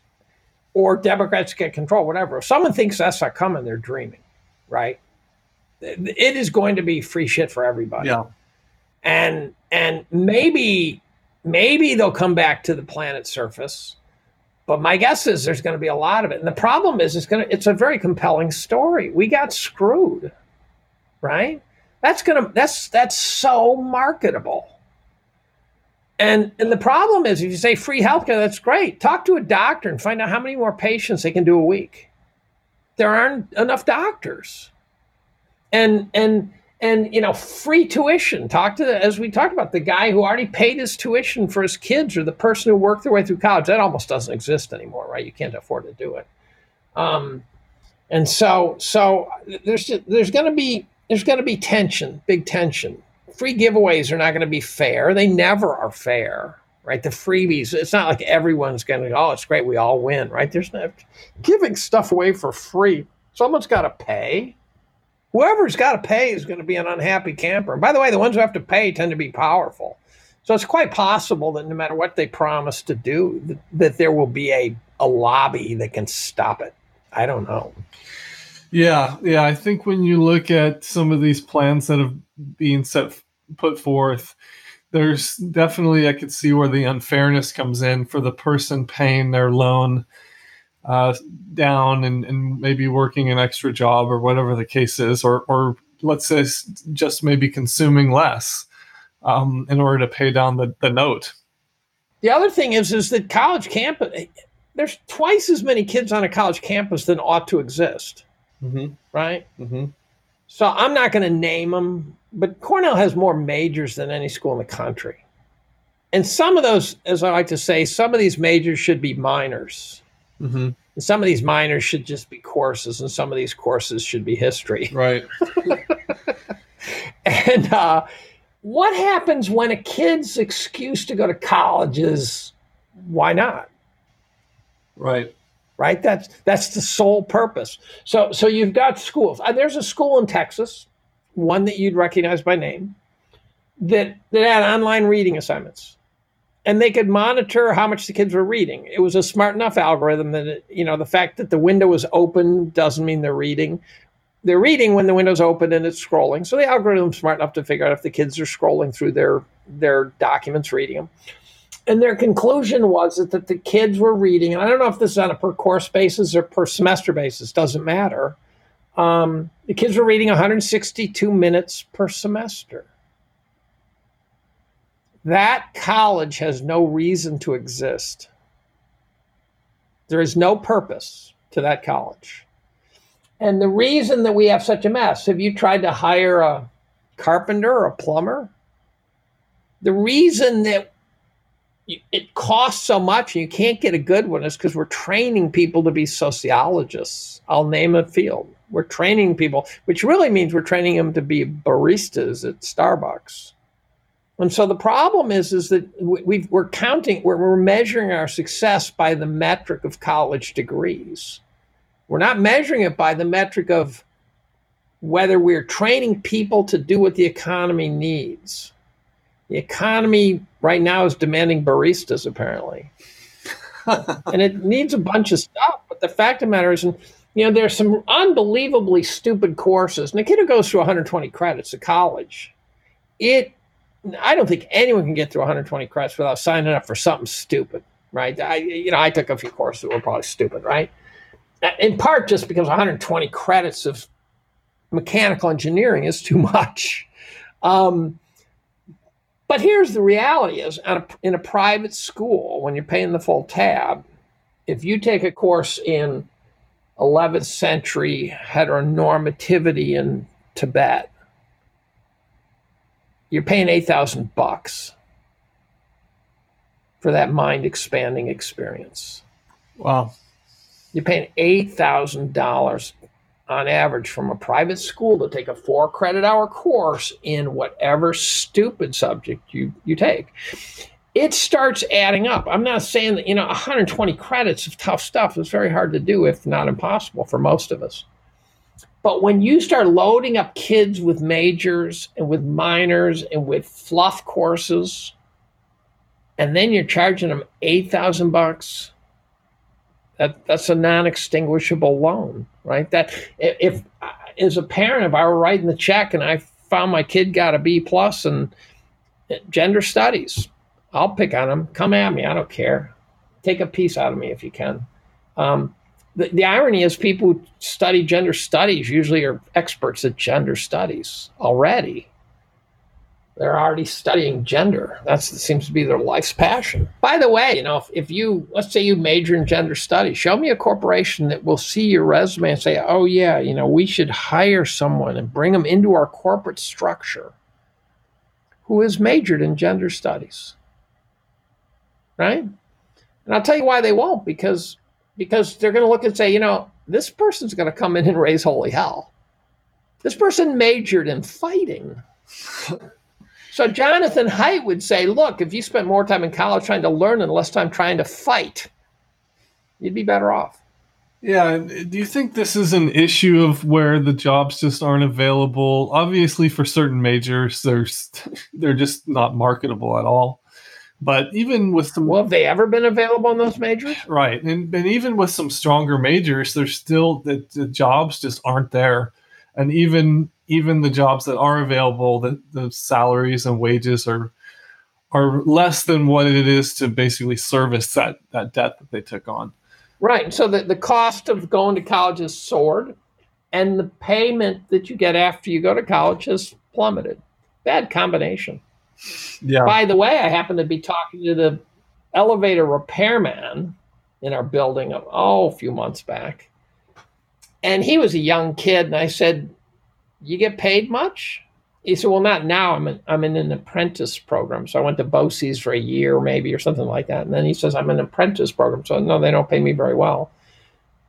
or Democrats get control, whatever. If someone thinks that's not coming, they're dreaming, right? It is going to be free shit for everybody. Yeah and and maybe maybe they'll come back to the planet's surface but my guess is there's going to be a lot of it and the problem is it's going to it's a very compelling story we got screwed right That's gonna that's that's so marketable. And and the problem is if you say free healthcare, that's great. Talk to a doctor and find out how many more patients they can do a week. There aren't enough doctors. And and and you know free tuition. Talk to the, as we talked about the guy who already paid his tuition for his kids or the person who worked their way through college. That almost doesn't exist anymore right? You can't afford to do it. Um, and so so there's there's going to be there's going to be tension big tension. Free giveaways are not going to be fair. They never are fair right? The freebies it's not like everyone's going to oh it's great we all win right? There's no giving stuff away for free someone's got to pay whoever's got to pay is going to be an unhappy camper. And by the way, the ones who have to pay tend to be powerful. So it's quite possible that no matter what they promise to do, that, that there will be a, a lobby that can stop it. I don't know. Yeah, yeah. I think when you look at some of these plans that have been set put forth, there's definitely I could see where the unfairness comes in for the person paying their loan uh, down and, and maybe working an extra job or whatever the case is, or, or let's say just maybe consuming less um, in order to pay down the, the note. The other thing is, is that college campus, there's twice as many kids on a college campus than ought to exist, mm-hmm. right? Mm-hmm. So I'm not going to name them, but Cornell has more majors than any school in the country. And some of those, as I like to say, some of these majors should be minors. Mm-hmm. Some of these minors should just be courses, and some of these courses should be history. Right. and uh, what happens when a kid's excuse to go to college is why not? Right. Right. That's that's the sole purpose. So so you've got schools. Uh, there's a school in Texas, one that you'd recognize by name, that that had online reading assignments and they could monitor how much the kids were reading. It was a smart enough algorithm that it, you know the fact that the window was open doesn't mean they're reading. They're reading when the window's open and it's scrolling. So the algorithm's smart enough to figure out if the kids are scrolling through their their documents, reading them. And their conclusion was that, that the kids were reading, and I don't know if this is on a per course basis or per semester basis, doesn't matter. Um, the kids were reading 162 minutes per semester that college has no reason to exist. There is no purpose to that college. And the reason that we have such a mess, have you tried to hire a carpenter or a plumber? The reason that it costs so much and you can't get a good one is because we're training people to be sociologists. I'll name a field. We're training people, which really means we're training them to be baristas at Starbucks and so the problem is, is that we are counting, we're, we're measuring our success by the metric of college degrees. We're not measuring it by the metric of whether we're training people to do what the economy needs. The economy right now is demanding baristas, apparently. and it needs a bunch of stuff. But the fact of the matter is, and, you know, there's some unbelievably stupid courses. And a kid who goes through 120 credits at college, it I don't think anyone can get through 120 credits without signing up for something stupid, right? I, you know, I took a few courses that were probably stupid, right? In part just because 120 credits of mechanical engineering is too much. Um, but here's the reality: is a, in a private school, when you're paying the full tab, if you take a course in 11th century heteronormativity in Tibet, you're paying 8000 bucks for that mind expanding experience. Wow. You're paying $8,000 on average from a private school to take a four credit hour course in whatever stupid subject you, you take. It starts adding up. I'm not saying that, you know, 120 credits of tough stuff is very hard to do, if not impossible for most of us. But when you start loading up kids with majors and with minors and with fluff courses, and then you're charging them eight thousand bucks, that that's a non-extinguishable loan, right? That if, as a parent, if I were writing the check and I found my kid got a B plus in gender studies, I'll pick on them. Come at me, I don't care. Take a piece out of me if you can. Um, the, the irony is people who study gender studies usually are experts at gender studies already. They're already studying gender. That seems to be their life's passion. By the way, you know, if, if you let's say you major in gender studies, show me a corporation that will see your resume and say, "Oh yeah, you know, we should hire someone and bring them into our corporate structure who has majored in gender studies." Right? And I'll tell you why they won't because because they're going to look and say, you know, this person's going to come in and raise holy hell. This person majored in fighting. so Jonathan Haidt would say, look, if you spent more time in college trying to learn and less time trying to fight, you'd be better off. Yeah, do you think this is an issue of where the jobs just aren't available? Obviously, for certain majors, there's they're just not marketable at all. But even with some, well, have they ever been available in those majors? Right, and and even with some stronger majors, there's still the, the jobs just aren't there, and even even the jobs that are available, the, the salaries and wages are are less than what it is to basically service that that debt that they took on. Right. So the, the cost of going to college has soared, and the payment that you get after you go to college has plummeted. Bad combination. Yeah. By the way, I happened to be talking to the elevator repairman in our building oh a few months back, and he was a young kid, and I said, "You get paid much?" He said, "Well, not now. I'm in, I'm in an apprentice program, so I went to BOCES for a year, maybe, or something like that." And then he says, "I'm in an apprentice program, so no, they don't pay me very well."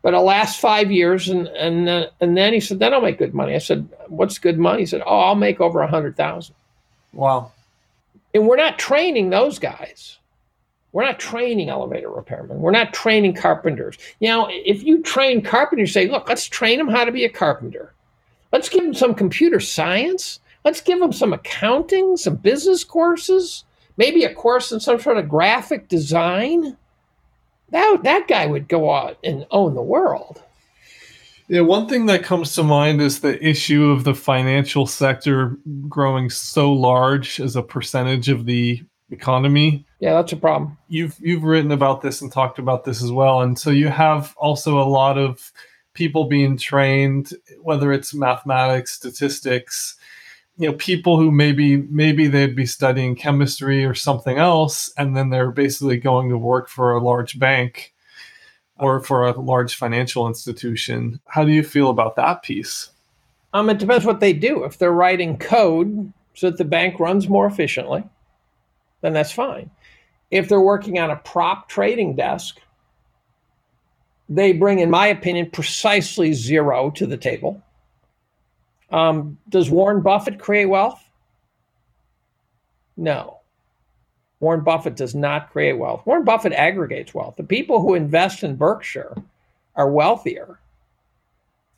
But it lasts five years, and and uh, and then he said, "Then I'll make good money." I said, "What's good money?" He said, "Oh, I'll make over a hundred thousand. Wow. And we're not training those guys. We're not training elevator repairmen. We're not training carpenters. Now, if you train carpenters, say, look, let's train them how to be a carpenter. Let's give them some computer science. Let's give them some accounting, some business courses, maybe a course in some sort of graphic design. That, that guy would go out and own the world. Yeah, one thing that comes to mind is the issue of the financial sector growing so large as a percentage of the economy. Yeah, that's a problem. You've you've written about this and talked about this as well, and so you have also a lot of people being trained, whether it's mathematics, statistics, you know, people who maybe maybe they'd be studying chemistry or something else, and then they're basically going to work for a large bank or for a large financial institution. How do you feel about that piece? Um, it depends what they do. If they're writing code so that the bank runs more efficiently, then that's fine. If they're working on a prop trading desk, they bring, in my opinion, precisely zero to the table. Um, does Warren Buffett create wealth? No. Warren Buffett does not create wealth. Warren Buffett aggregates wealth. The people who invest in Berkshire are wealthier.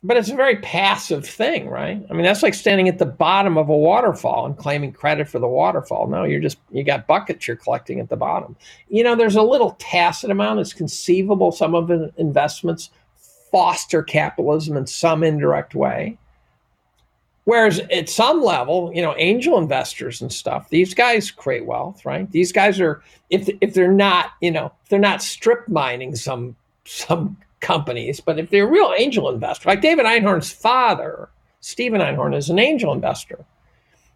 But it's a very passive thing, right? I mean, that's like standing at the bottom of a waterfall and claiming credit for the waterfall. No, you're just, you got buckets you're collecting at the bottom. You know, there's a little tacit amount. It's conceivable some of the investments foster capitalism in some indirect way. Whereas at some level, you know, angel investors and stuff, these guys create wealth, right? These guys are if if they're not, you know, they're not strip mining some some companies, but if they're a real angel investor, like David Einhorn's father, Stephen Einhorn, is an angel investor,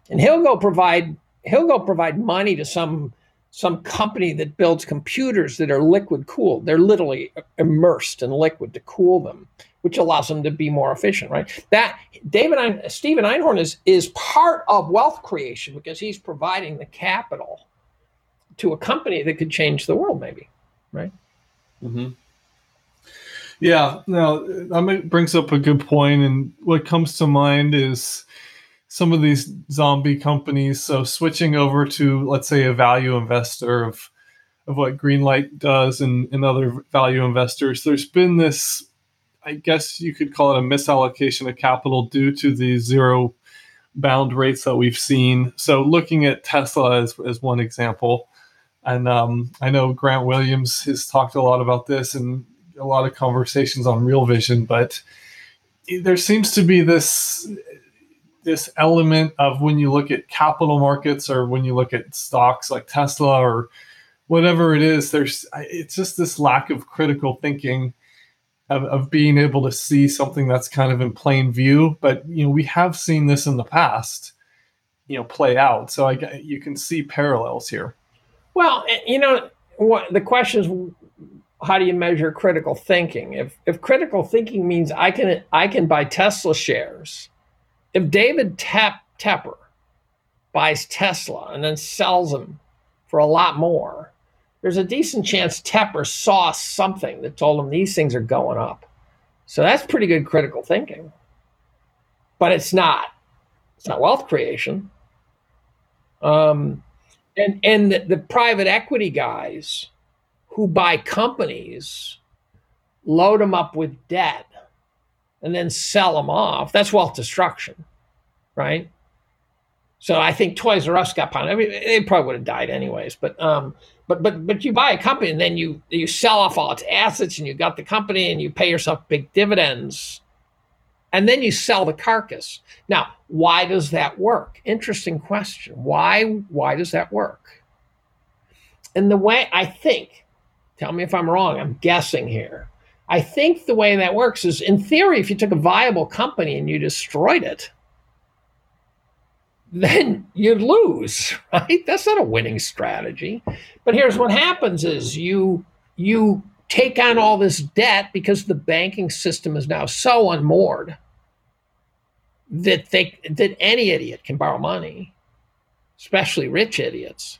and he'll go provide he'll go provide money to some some company that builds computers that are liquid cooled. They're literally immersed in liquid to cool them which allows them to be more efficient, right? That David Ein, Stephen Einhorn is is part of wealth creation because he's providing the capital to a company that could change the world, maybe, right? Mm-hmm. Yeah. Now that brings up a good point, and what comes to mind is some of these zombie companies. So switching over to let's say a value investor of of what Greenlight does and, and other value investors, there's been this I guess you could call it a misallocation of capital due to the zero bound rates that we've seen. So, looking at Tesla as, as one example, and um, I know Grant Williams has talked a lot about this and a lot of conversations on Real Vision, but there seems to be this this element of when you look at capital markets or when you look at stocks like Tesla or whatever it is, there's it's just this lack of critical thinking of, of being able to see something that's kind of in plain view. But you know, we have seen this in the past, you know, play out. So I you can see parallels here. Well, eh, you know, what the question is how do you measure critical thinking? If if critical thinking means I can I can buy Tesla shares, if David Tep, Tepper buys Tesla and then sells them for a lot more, there's a decent chance Tepper saw something that told him these things are going up. So that's pretty good critical thinking. But it's not. It's not wealth creation. Um, and and the, the private equity guys who buy companies, load them up with debt, and then sell them off. That's wealth destruction, right? So I think Toys R Us got pounded. I mean, they probably would have died anyways. But um, but but but you buy a company and then you you sell off all its assets and you got the company and you pay yourself big dividends, and then you sell the carcass. Now, why does that work? Interesting question. Why why does that work? And the way I think, tell me if I'm wrong. I'm guessing here. I think the way that works is, in theory, if you took a viable company and you destroyed it then you'd lose, right? That's not a winning strategy. But here's what happens is you you take on all this debt because the banking system is now so unmoored that they that any idiot can borrow money, especially rich idiots.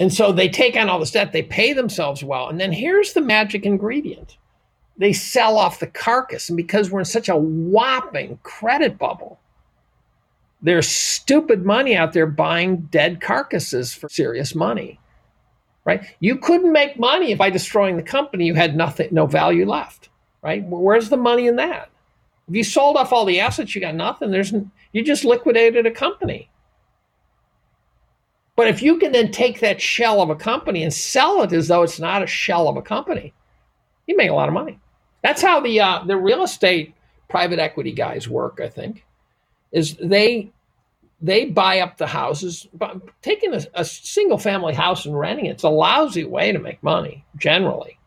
And so they take on all this debt, they pay themselves well, and then here's the magic ingredient. They sell off the carcass, and because we're in such a whopping credit bubble, there's stupid money out there buying dead carcasses for serious money. Right? You couldn't make money by destroying the company you had nothing, no value left. Right? Where's the money in that? If you sold off all the assets, you got nothing. There's you just liquidated a company. But if you can then take that shell of a company and sell it as though it's not a shell of a company, you make a lot of money. That's how the uh, the real estate private equity guys work. I think is they they buy up the houses. Taking a, a single family house and renting it's a lousy way to make money generally.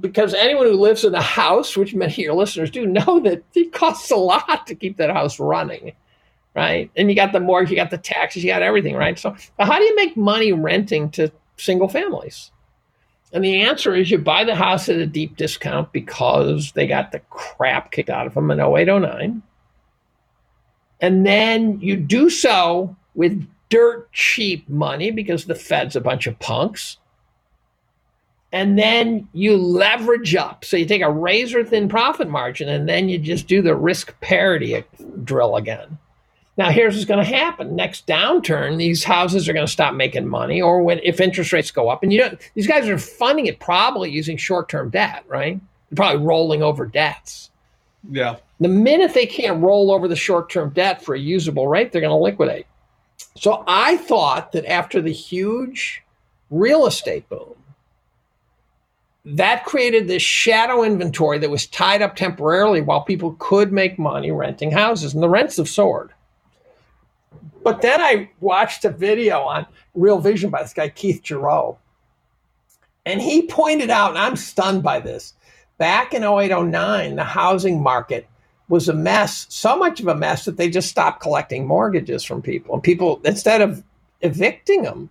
Because anyone who lives in a house, which many of your listeners do, know that it costs a lot to keep that house running, right? And you got the mortgage, you got the taxes, you got everything, right? So, how do you make money renting to single families? And the answer is you buy the house at a deep discount because they got the crap kicked out of them in 0809 and then you do so with dirt cheap money because the Fed's a bunch of punks. And then you leverage up. So you take a razor thin profit margin and then you just do the risk parity drill again. Now, here's what's going to happen. Next downturn, these houses are going to stop making money, or when if interest rates go up, and you know these guys are funding it probably using short-term debt, right? They're probably rolling over debts. Yeah. The minute they can't roll over the short term debt for a usable rate, they're going to liquidate. So I thought that after the huge real estate boom, that created this shadow inventory that was tied up temporarily while people could make money renting houses, and the rents have soared. But then I watched a video on Real Vision by this guy, Keith Jurow, and he pointed out, and I'm stunned by this, back in 08, 09, the housing market was a mess, so much of a mess that they just stopped collecting mortgages from people. And people, instead of evicting them,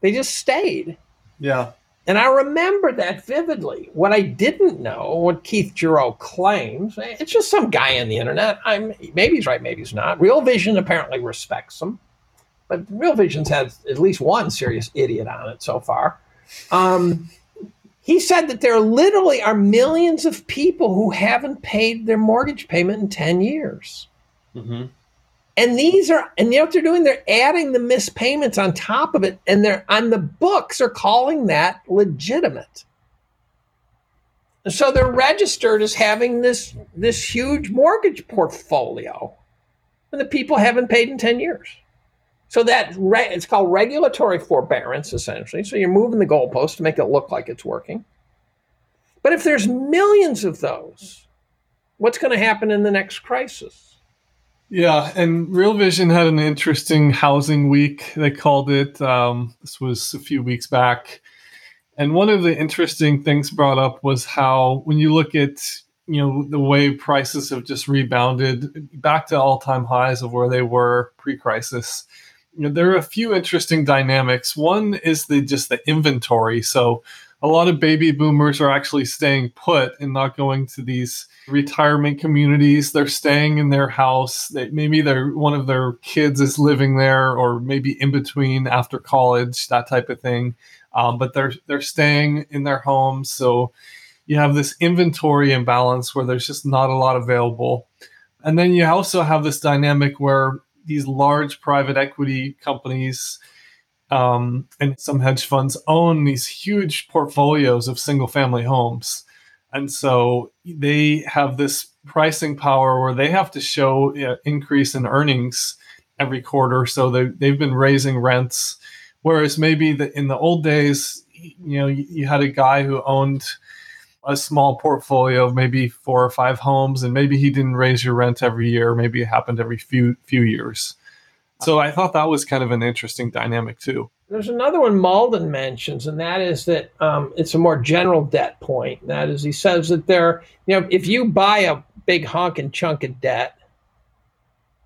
they just stayed. Yeah. And I remember that vividly. What I didn't know, what Keith Jurow claims, it's just some guy on the internet. I'm maybe he's right, maybe he's not. Real Vision apparently respects him, but Real Vision's had at least one serious idiot on it so far. Um, he said that there literally are millions of people who haven't paid their mortgage payment in 10 years. Mm-hmm. And these are, and you know what they're doing? They're adding the missed payments on top of it. And they're on the books are calling that legitimate. And so they're registered as having this, this huge mortgage portfolio. And the people haven't paid in 10 years. So that re- it's called regulatory forbearance, essentially. So you're moving the goalpost to make it look like it's working. But if there's millions of those, what's going to happen in the next crisis? Yeah, and Real Vision had an interesting housing week. They called it. Um, this was a few weeks back, And one of the interesting things brought up was how when you look at you know the way prices have just rebounded back to all-time highs of where they were pre-crisis you know there are a few interesting dynamics. One is the just the inventory. So a lot of baby boomers are actually staying put and not going to these retirement communities. They're staying in their house. They, maybe they're one of their kids is living there or maybe in between after college that type of thing. Um, but they're they're staying in their homes so you have this inventory imbalance where there's just not a lot available. And then you also have this dynamic where these large private equity companies um, and some hedge funds own these huge portfolios of single family homes. And so they have this pricing power where they have to show you know, increase in earnings every quarter. So they, they've been raising rents. Whereas maybe the, in the old days, you know, you, you had a guy who owned a small portfolio of maybe four or five homes, and maybe he didn't raise your rent every year. Maybe it happened every few few years. So I thought that was kind of an interesting dynamic too. There's another one Mauldin mentions, and that is that um, it's a more general debt point. That is, he says that there, you know, if you buy a big honking chunk of debt,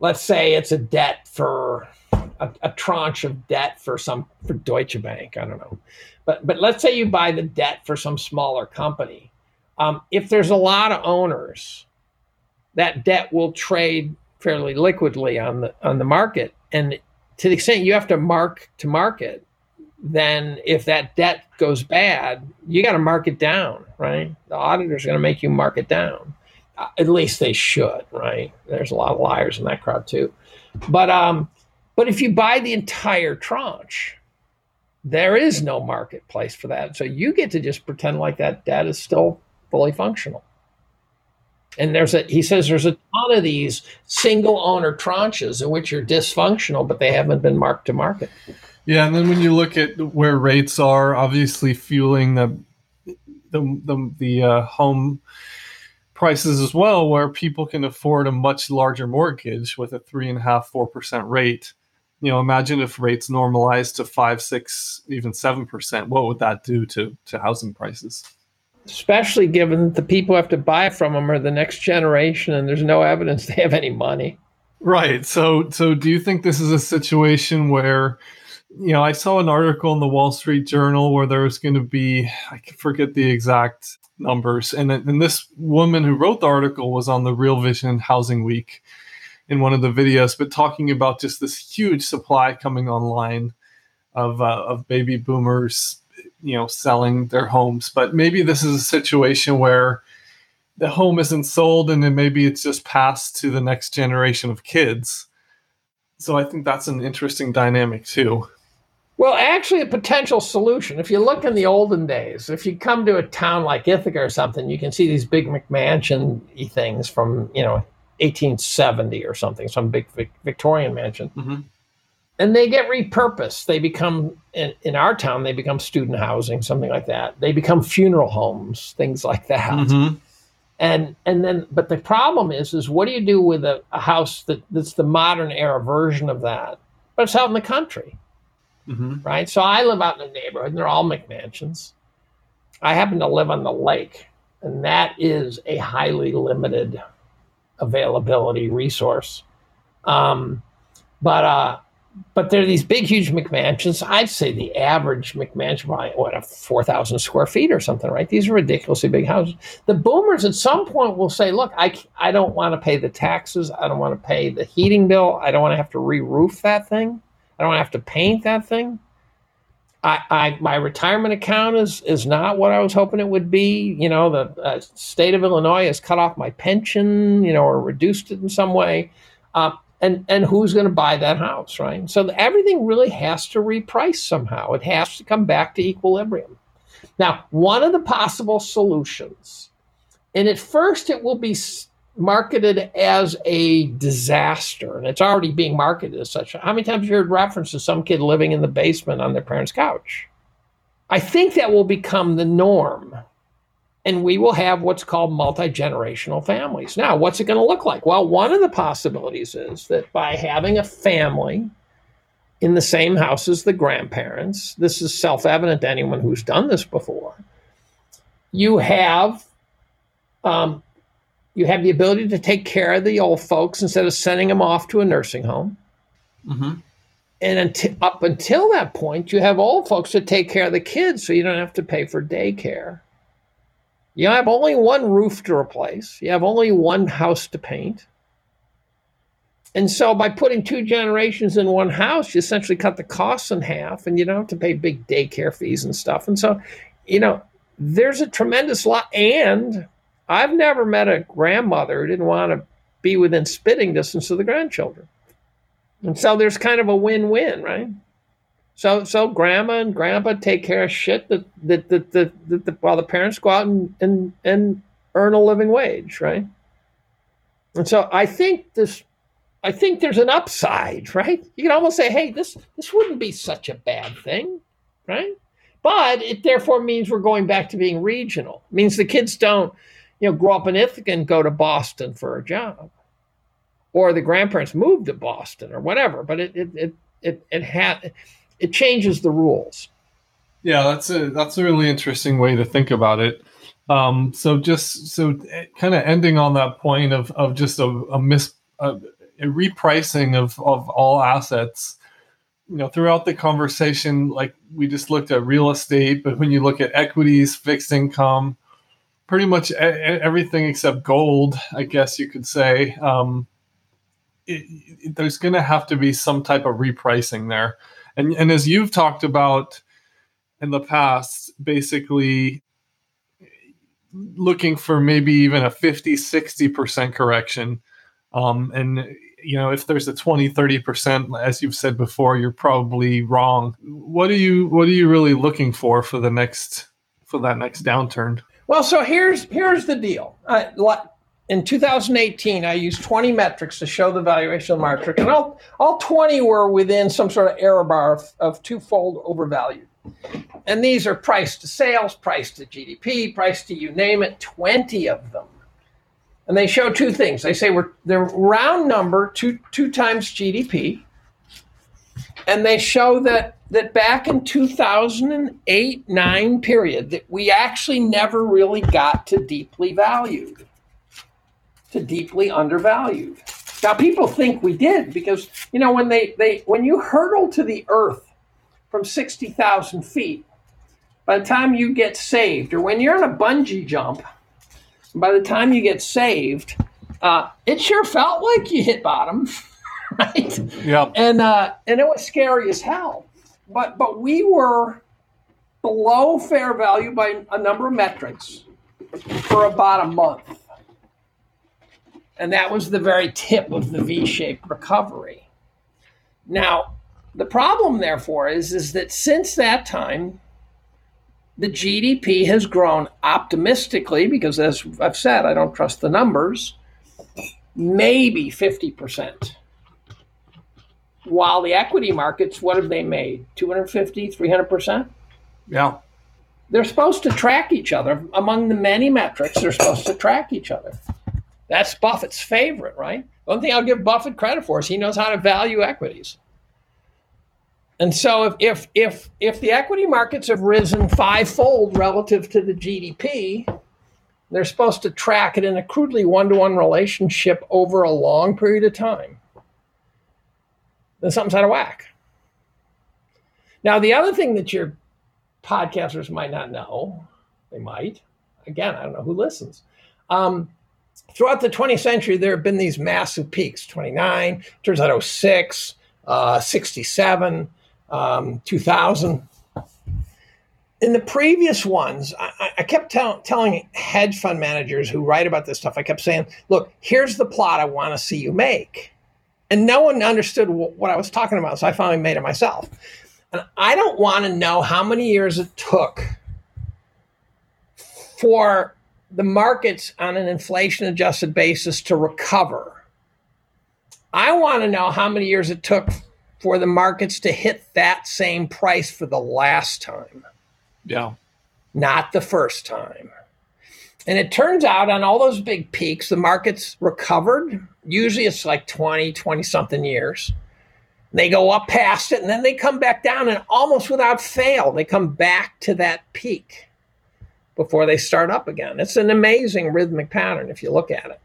let's say it's a debt for a, a tranche of debt for some for Deutsche Bank, I don't know, but but let's say you buy the debt for some smaller company um, if there's a lot of owners, that debt will trade fairly liquidly on the on the market, and to the extent you have to mark to market, then if that debt goes bad, you got to mark it down, right? The auditor's going to make you mark it down. Uh, at least they should, right? There's a lot of liars in that crowd too, but um, but if you buy the entire tranche, there is no marketplace for that. So you get to just pretend like that debt is still fully functional. And there's a he says there's a ton of these single owner tranches in which are dysfunctional, but they haven't been marked to market. Yeah, and then when you look at where rates are, obviously fueling the the the, the uh, home prices as well, where people can afford a much larger mortgage with a three and a half, four percent rate. You know, imagine if rates normalized to five, six, even seven percent. What would that do to to housing prices? Especially given that the people who have to buy from them are the next generation and there's no evidence they have any money. Right. So so do you think this is a situation where you know, I saw an article in the Wall Street Journal where there was going to be I forget the exact numbers and and this woman who wrote the article was on the Real Vision Housing Week in one of the videos but talking about just this huge supply coming online of uh, of baby boomers you know selling their homes. But maybe this is a situation where the home isn't sold and then maybe it's just passed to the next generation of kids. So i think that's an interesting dynamic too. Well actually a potential solution. If you look in the olden days if you come to a town like ithaca or something you can see these big mcmansion things from you know 1870 or something some big victorian mansion. Mm-hmm and they get repurposed. They become in, in, our town, they become student housing, something like that. They become funeral homes, things like that. Mm-hmm. And and then, but the problem is, is what do you do with a, a, house that, that's the modern era version of that, but it's out in the country, mm-hmm. right? So I live out in the neighborhood, and they're all McMansions. I happen to live on the lake, and that is a highly limited availability resource. Um, but uh, but there are these big, huge McMansions. I'd say the average McMansion probably what a four thousand square feet or something, right? These are ridiculously big houses. The boomers at some point will say, "Look, I I don't want to pay the taxes. I don't want to pay the heating bill. I don't want to have to re-roof that thing. I don't want to have to paint that thing. I, I my retirement account is is not what I was hoping it would be. You know, the uh, state of Illinois has cut off my pension, you know, or reduced it in some way." Uh, and and who's going to buy that house, right? So everything really has to reprice somehow. It has to come back to equilibrium. Now, one of the possible solutions, and at first it will be marketed as a disaster, and it's already being marketed as such. How many times have you heard reference to some kid living in the basement on their parents' couch? I think that will become the norm and we will have what's called multi generational families. Now, what's it going to look like? Well, one of the possibilities is that by having a family in the same house as the grandparents. This is self evident to anyone who's done this before. You have um, you have the ability to take care of the old folks instead of sending them off to a nursing home. Mm-hmm. And until, up until that point, you have old folks to take care of the kids so you don't have to pay for daycare. You have only one roof to replace, you have only one house to paint. And so by putting two generations in one house, you essentially cut the costs in half and you don't have to pay big daycare fees and stuff. And so, you know, there's a tremendous lot. And I've never met a grandmother who didn't want to be within spitting distance of the grandchildren. And so there's kind of a win-win, right? So so grandma and grandpa take care of shit that that that, that, that, that while the parents go out and, and and earn a living wage, right? And so I think this I think there's an upside, right? You can almost say, hey, this this wouldn't be such a bad thing, right? But it therefore means we're going back to being regional. It means the kids don't, you know, grow up in Ithaca and go to Boston for a job or the grandparents move to Boston or whatever. But it it it it, it had it changes the rules. Yeah, that's a that's a really interesting way to think about it. Um, so just so eh, kind of ending on that point of of just a, a mis a, a repricing of of all assets. You know, throughout the conversation, like we just looked at real estate, but when you look at equities, fixed income, pretty much everything except gold, I guess you could say. Um, it, it, there's going to have to be some type of repricing there. And, and as you've talked about in the past, basically looking for maybe even a 50, 60% correction. Um, and, you know, if there's a 20, 30%, as you've said before, you're probably wrong. What are you, what are you really looking for for the next, for that next downturn? Well, so here's, here's the deal. Uh, in 2018, I used 20 metrics to show the valuation of and all, all 20 were within some sort of error bar of, of twofold overvalued. And these are price to sales, price to GDP, price to you name it, 20 of them. And they show two things. They say we're they're round number, two two times GDP. And they show that that back in 2008 9 period that we actually never really got to deeply valued to deeply undervalued. Now people think we did because you know when they, they when you hurtle to the earth from 60,000 feet, by the time you get saved, or when you're on a bungee jump, by the time you get saved, uh, it sure felt like you hit bottom, right? Yeah. And uh, and it was scary as hell. But but we were below fair value by a number of metrics for about a month. And that was the very tip of the V shaped recovery. Now, the problem, therefore, is, is that since that time, the GDP has grown optimistically, because as I've said, I don't trust the numbers, maybe 50%. While the equity markets, what have they made? 250, 300%? Yeah. They're supposed to track each other. Among the many metrics, they're supposed to track each other. That's Buffett's favorite, right? One thing I'll give Buffett credit for is he knows how to value equities. And so if if if if the equity markets have risen fivefold relative to the GDP, they're supposed to track it in a crudely one-to-one relationship over a long period of time. Then something's out of whack. Now, the other thing that your podcasters might not know, they might, again, I don't know who listens. Um, throughout the 20th century, there have been these massive peaks 29, turns out 06, uh, 67, um, 2000. In the previous ones, I, I kept tell, telling hedge fund managers who write about this stuff, I kept saying, look, here's the plot I want to see you make. And no one understood what I was talking about, so I finally made it myself. And I don't want to know how many years it took for the markets on an inflation adjusted basis to recover. I want to know how many years it took for the markets to hit that same price for the last time. Yeah. Not the first time. And it turns out on all those big peaks, the markets recovered. Usually it's like 20, 20 something years. They go up past it and then they come back down, and almost without fail, they come back to that peak before they start up again. It's an amazing rhythmic pattern if you look at it.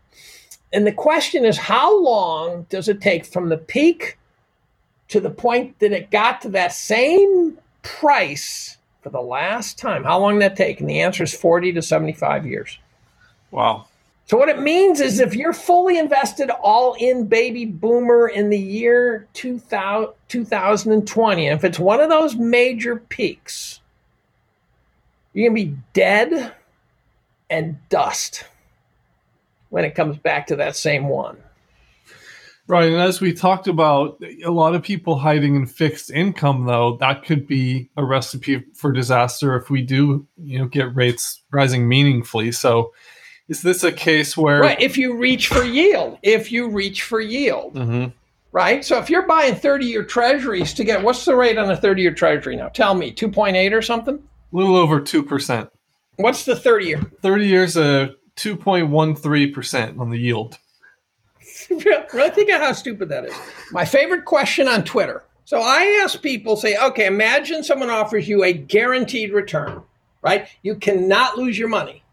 And the question is, how long does it take from the peak to the point that it got to that same price for the last time? How long that take? And the answer is 40 to 75 years. Wow. So what it means is if you're fully invested all in baby boomer in the year 2000, 2020, if it's one of those major peaks, you're going to be dead and dust when it comes back to that same one. Right. And as we talked about, a lot of people hiding in fixed income, though, that could be a recipe for disaster if we do, you know, get rates rising meaningfully. So, is this a case where right if you reach for yield if you reach for yield mm-hmm. right so if you're buying 30 year treasuries to get what's the rate on a 30 year treasury now tell me 2.8 or something a little over 2% what's the 30 year? 30 years a uh, 2.13% on the yield. Really think of how stupid that is. My favorite question on twitter. So i ask people say okay imagine someone offers you a guaranteed return right? You cannot lose your money.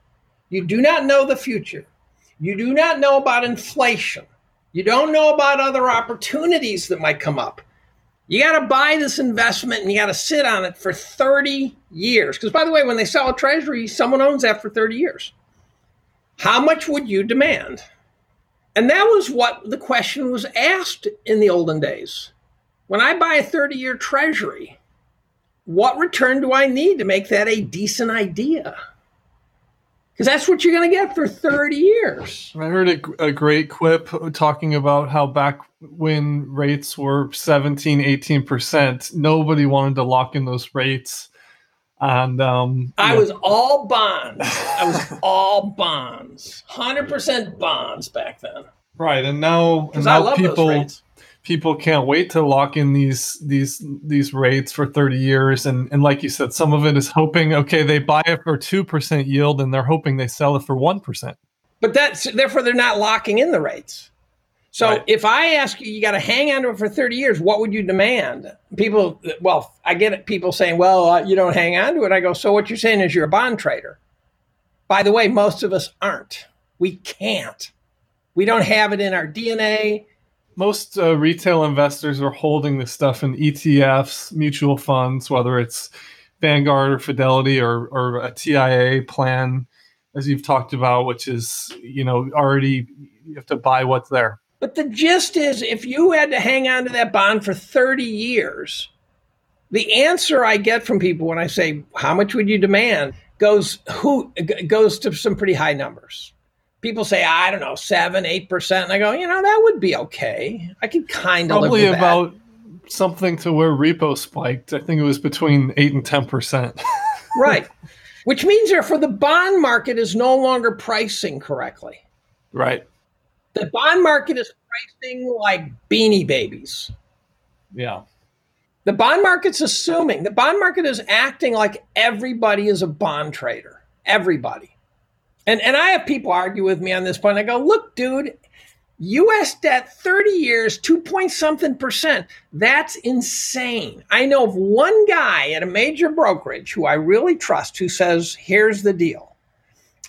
You do not know the future. You do not know about inflation. You don't know about other opportunities that might come up. You got to buy this investment and you got to sit on it for 30 years. Because, by the way, when they sell a treasury, someone owns that for 30 years. How much would you demand? And that was what the question was asked in the olden days. When I buy a 30 year treasury, what return do I need to make that a decent idea? Because that's what you're going to get for 30 years. I heard a, a, great quip talking about how back when rates were 17, 18%, nobody wanted to lock in those rates. And um, I was all bonds. I was all bonds, 100% bonds back then. Right. And now, and now people people can't wait to lock in these these these rates for 30 years. And and like you said some of it is hoping okay they buy it for 2% yield and they're hoping they sell it for 1% but that's therefore they're not locking in the rates. So right. if i ask you you got to hang on to it for 30 years what would you demand? People well i get it people saying well uh, you don't hang on to it. I go so what you're saying is you're a bond trader. By the way most of us aren't. We can't. We don't have it in our dna most uh, retail investors are holding this stuff in ETFs, mutual funds, whether it's Vanguard or Fidelity or, or a TIA plan, as you've talked about, which is, you know, already you have to buy what's there. But the gist is if you had to hang on to that bond for 30 years, the answer I get from people when I say, how much would you demand? goes who goes to some pretty high numbers people say I don't know seven, eight percent, and I go, you know, that would be okay. I could kind of probably about that. something to where repo spiked. I think it was between eight and ten percent. right, which means therefore the bond market is no longer pricing correctly. Right. The bond market is pricing like beanie babies. Yeah. The bond market's assuming the bond market is acting like everybody is a bond trader. Everybody. And and I have people argue with me on this point. I go, look, dude, US debt 30 years, 2 point something percent. That's insane. I know of one guy at a major brokerage who I really trust who says, here's the deal.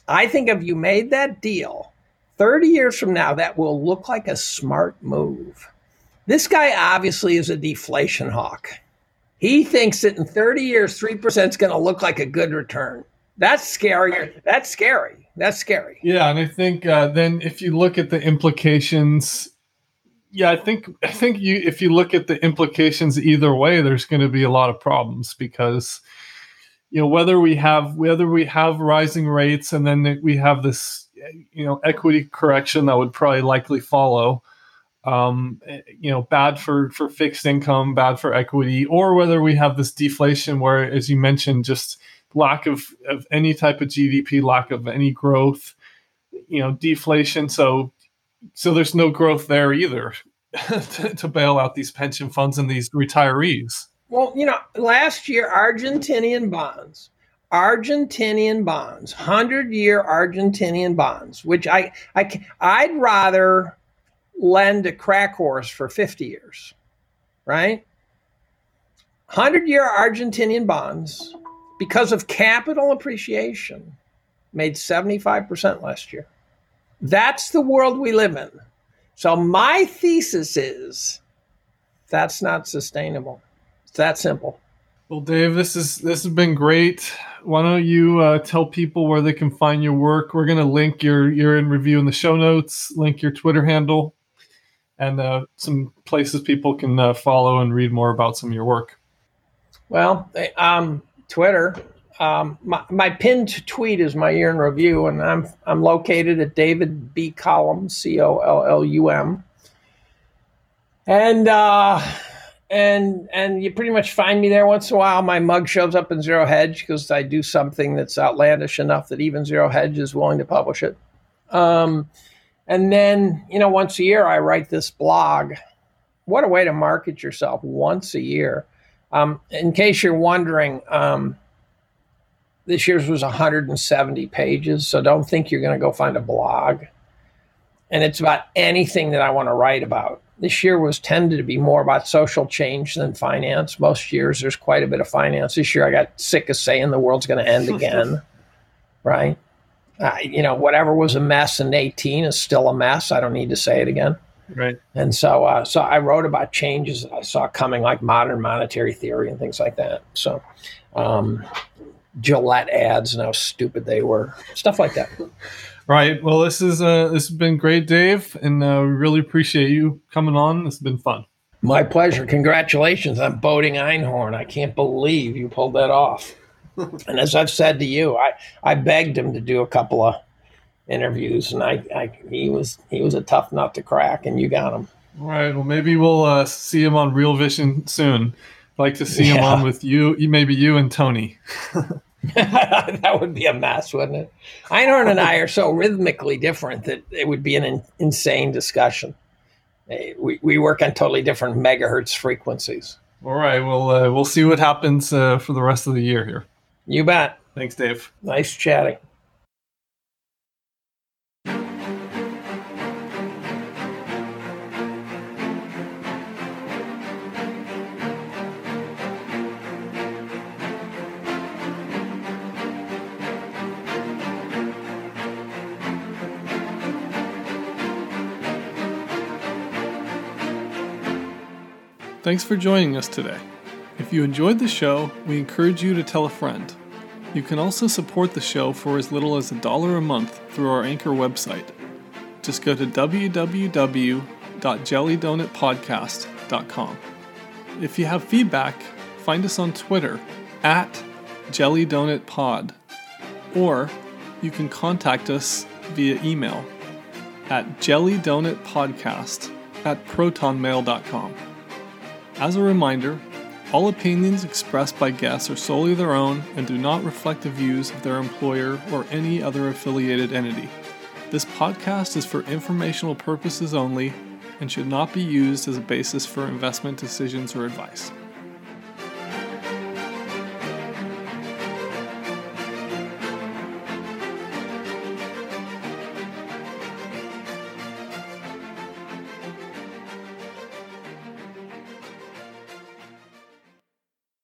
I think if you made that deal 30 years from now, that will look like a smart move. This guy obviously is a deflation hawk. He thinks that in 30 years, 3% is going to look like a good return. That's scary. That's scary. That's scary. Yeah, and I think uh, then if you look at the implications, yeah, I think I think you if you look at the implications either way, there's going to be a lot of problems because you know whether we have whether we have rising rates and then we have this you know equity correction that would probably likely follow um, you know, bad for for fixed income, bad for equity, or whether we have this deflation where, as you mentioned, just lack of, of any type of GDP, lack of any growth, you know, deflation. So, so there's no growth there either to, to bail out these pension funds and these retirees. Well, you know, last year, Argentinian bonds, Argentinian bonds, 100 year Argentinian bonds, which I, I, I'd rather lend a crack horse for 50 years right? 100 year Argentinian bonds, because of capital appreciation, made 75% last year. That's the world we live in. So, my thesis is that's not sustainable. It's that simple. Well, Dave, this is this has been great. Why don't you uh, tell people where they can find your work? We're going to link your your in review in the show notes, link your Twitter handle, and uh, some places people can uh, follow and read more about some of your work. Well, um, Twitter. Um, my, my pinned tweet is my year in review, and I'm I'm located at David B. Collum, C O L L U M, and uh, and and you pretty much find me there once in a while. My mug shows up in Zero Hedge because I do something that's outlandish enough that even Zero Hedge is willing to publish it. Um, and then you know, once a year I write this blog. What a way to market yourself once a year. Um, in case you're wondering, um, this year's was 170 pages, so don't think you're going to go find a blog. And it's about anything that I want to write about. This year was tended to be more about social change than finance. Most years there's quite a bit of finance. This year I got sick of saying the world's going to end again, right? Uh, you know, whatever was a mess in 18 is still a mess. I don't need to say it again. Right. And so, uh, so I wrote about changes that I saw coming, like modern monetary theory and things like that. So, um, Gillette ads and how stupid they were, stuff like that. Right. Well, this is uh, this has been great, Dave, and uh, we really appreciate you coming on. This has been fun. My pleasure. Congratulations on boating Einhorn. I can't believe you pulled that off. and as I've said to you, I, I begged him to do a couple of interviews, and I, I he was he was a tough nut to crack, and you got him. All right. Well, maybe we'll uh, see him on Real Vision soon. I'd like to see yeah. him on with you, maybe you and Tony. that would be a mess, wouldn't it? Einhorn and I are so rhythmically different that it would be an in, insane discussion. Eh, we, we work on totally different megahertz frequencies. All right. Well, uh, we'll see what happens uh, for the rest of the year here. You bet. Thanks, Dave. Nice chatting. Thanks for joining us today. If you enjoyed the show, we encourage you to tell a friend. You can also support the show for as little as a dollar a month through our Anchor website. Just go to www.jellydonutpodcast.com. If you have feedback, find us on Twitter at jellydonutpod, or you can contact us via email at jellydonutpodcast at protonmail.com. As a reminder, all opinions expressed by guests are solely their own and do not reflect the views of their employer or any other affiliated entity. This podcast is for informational purposes only and should not be used as a basis for investment decisions or advice.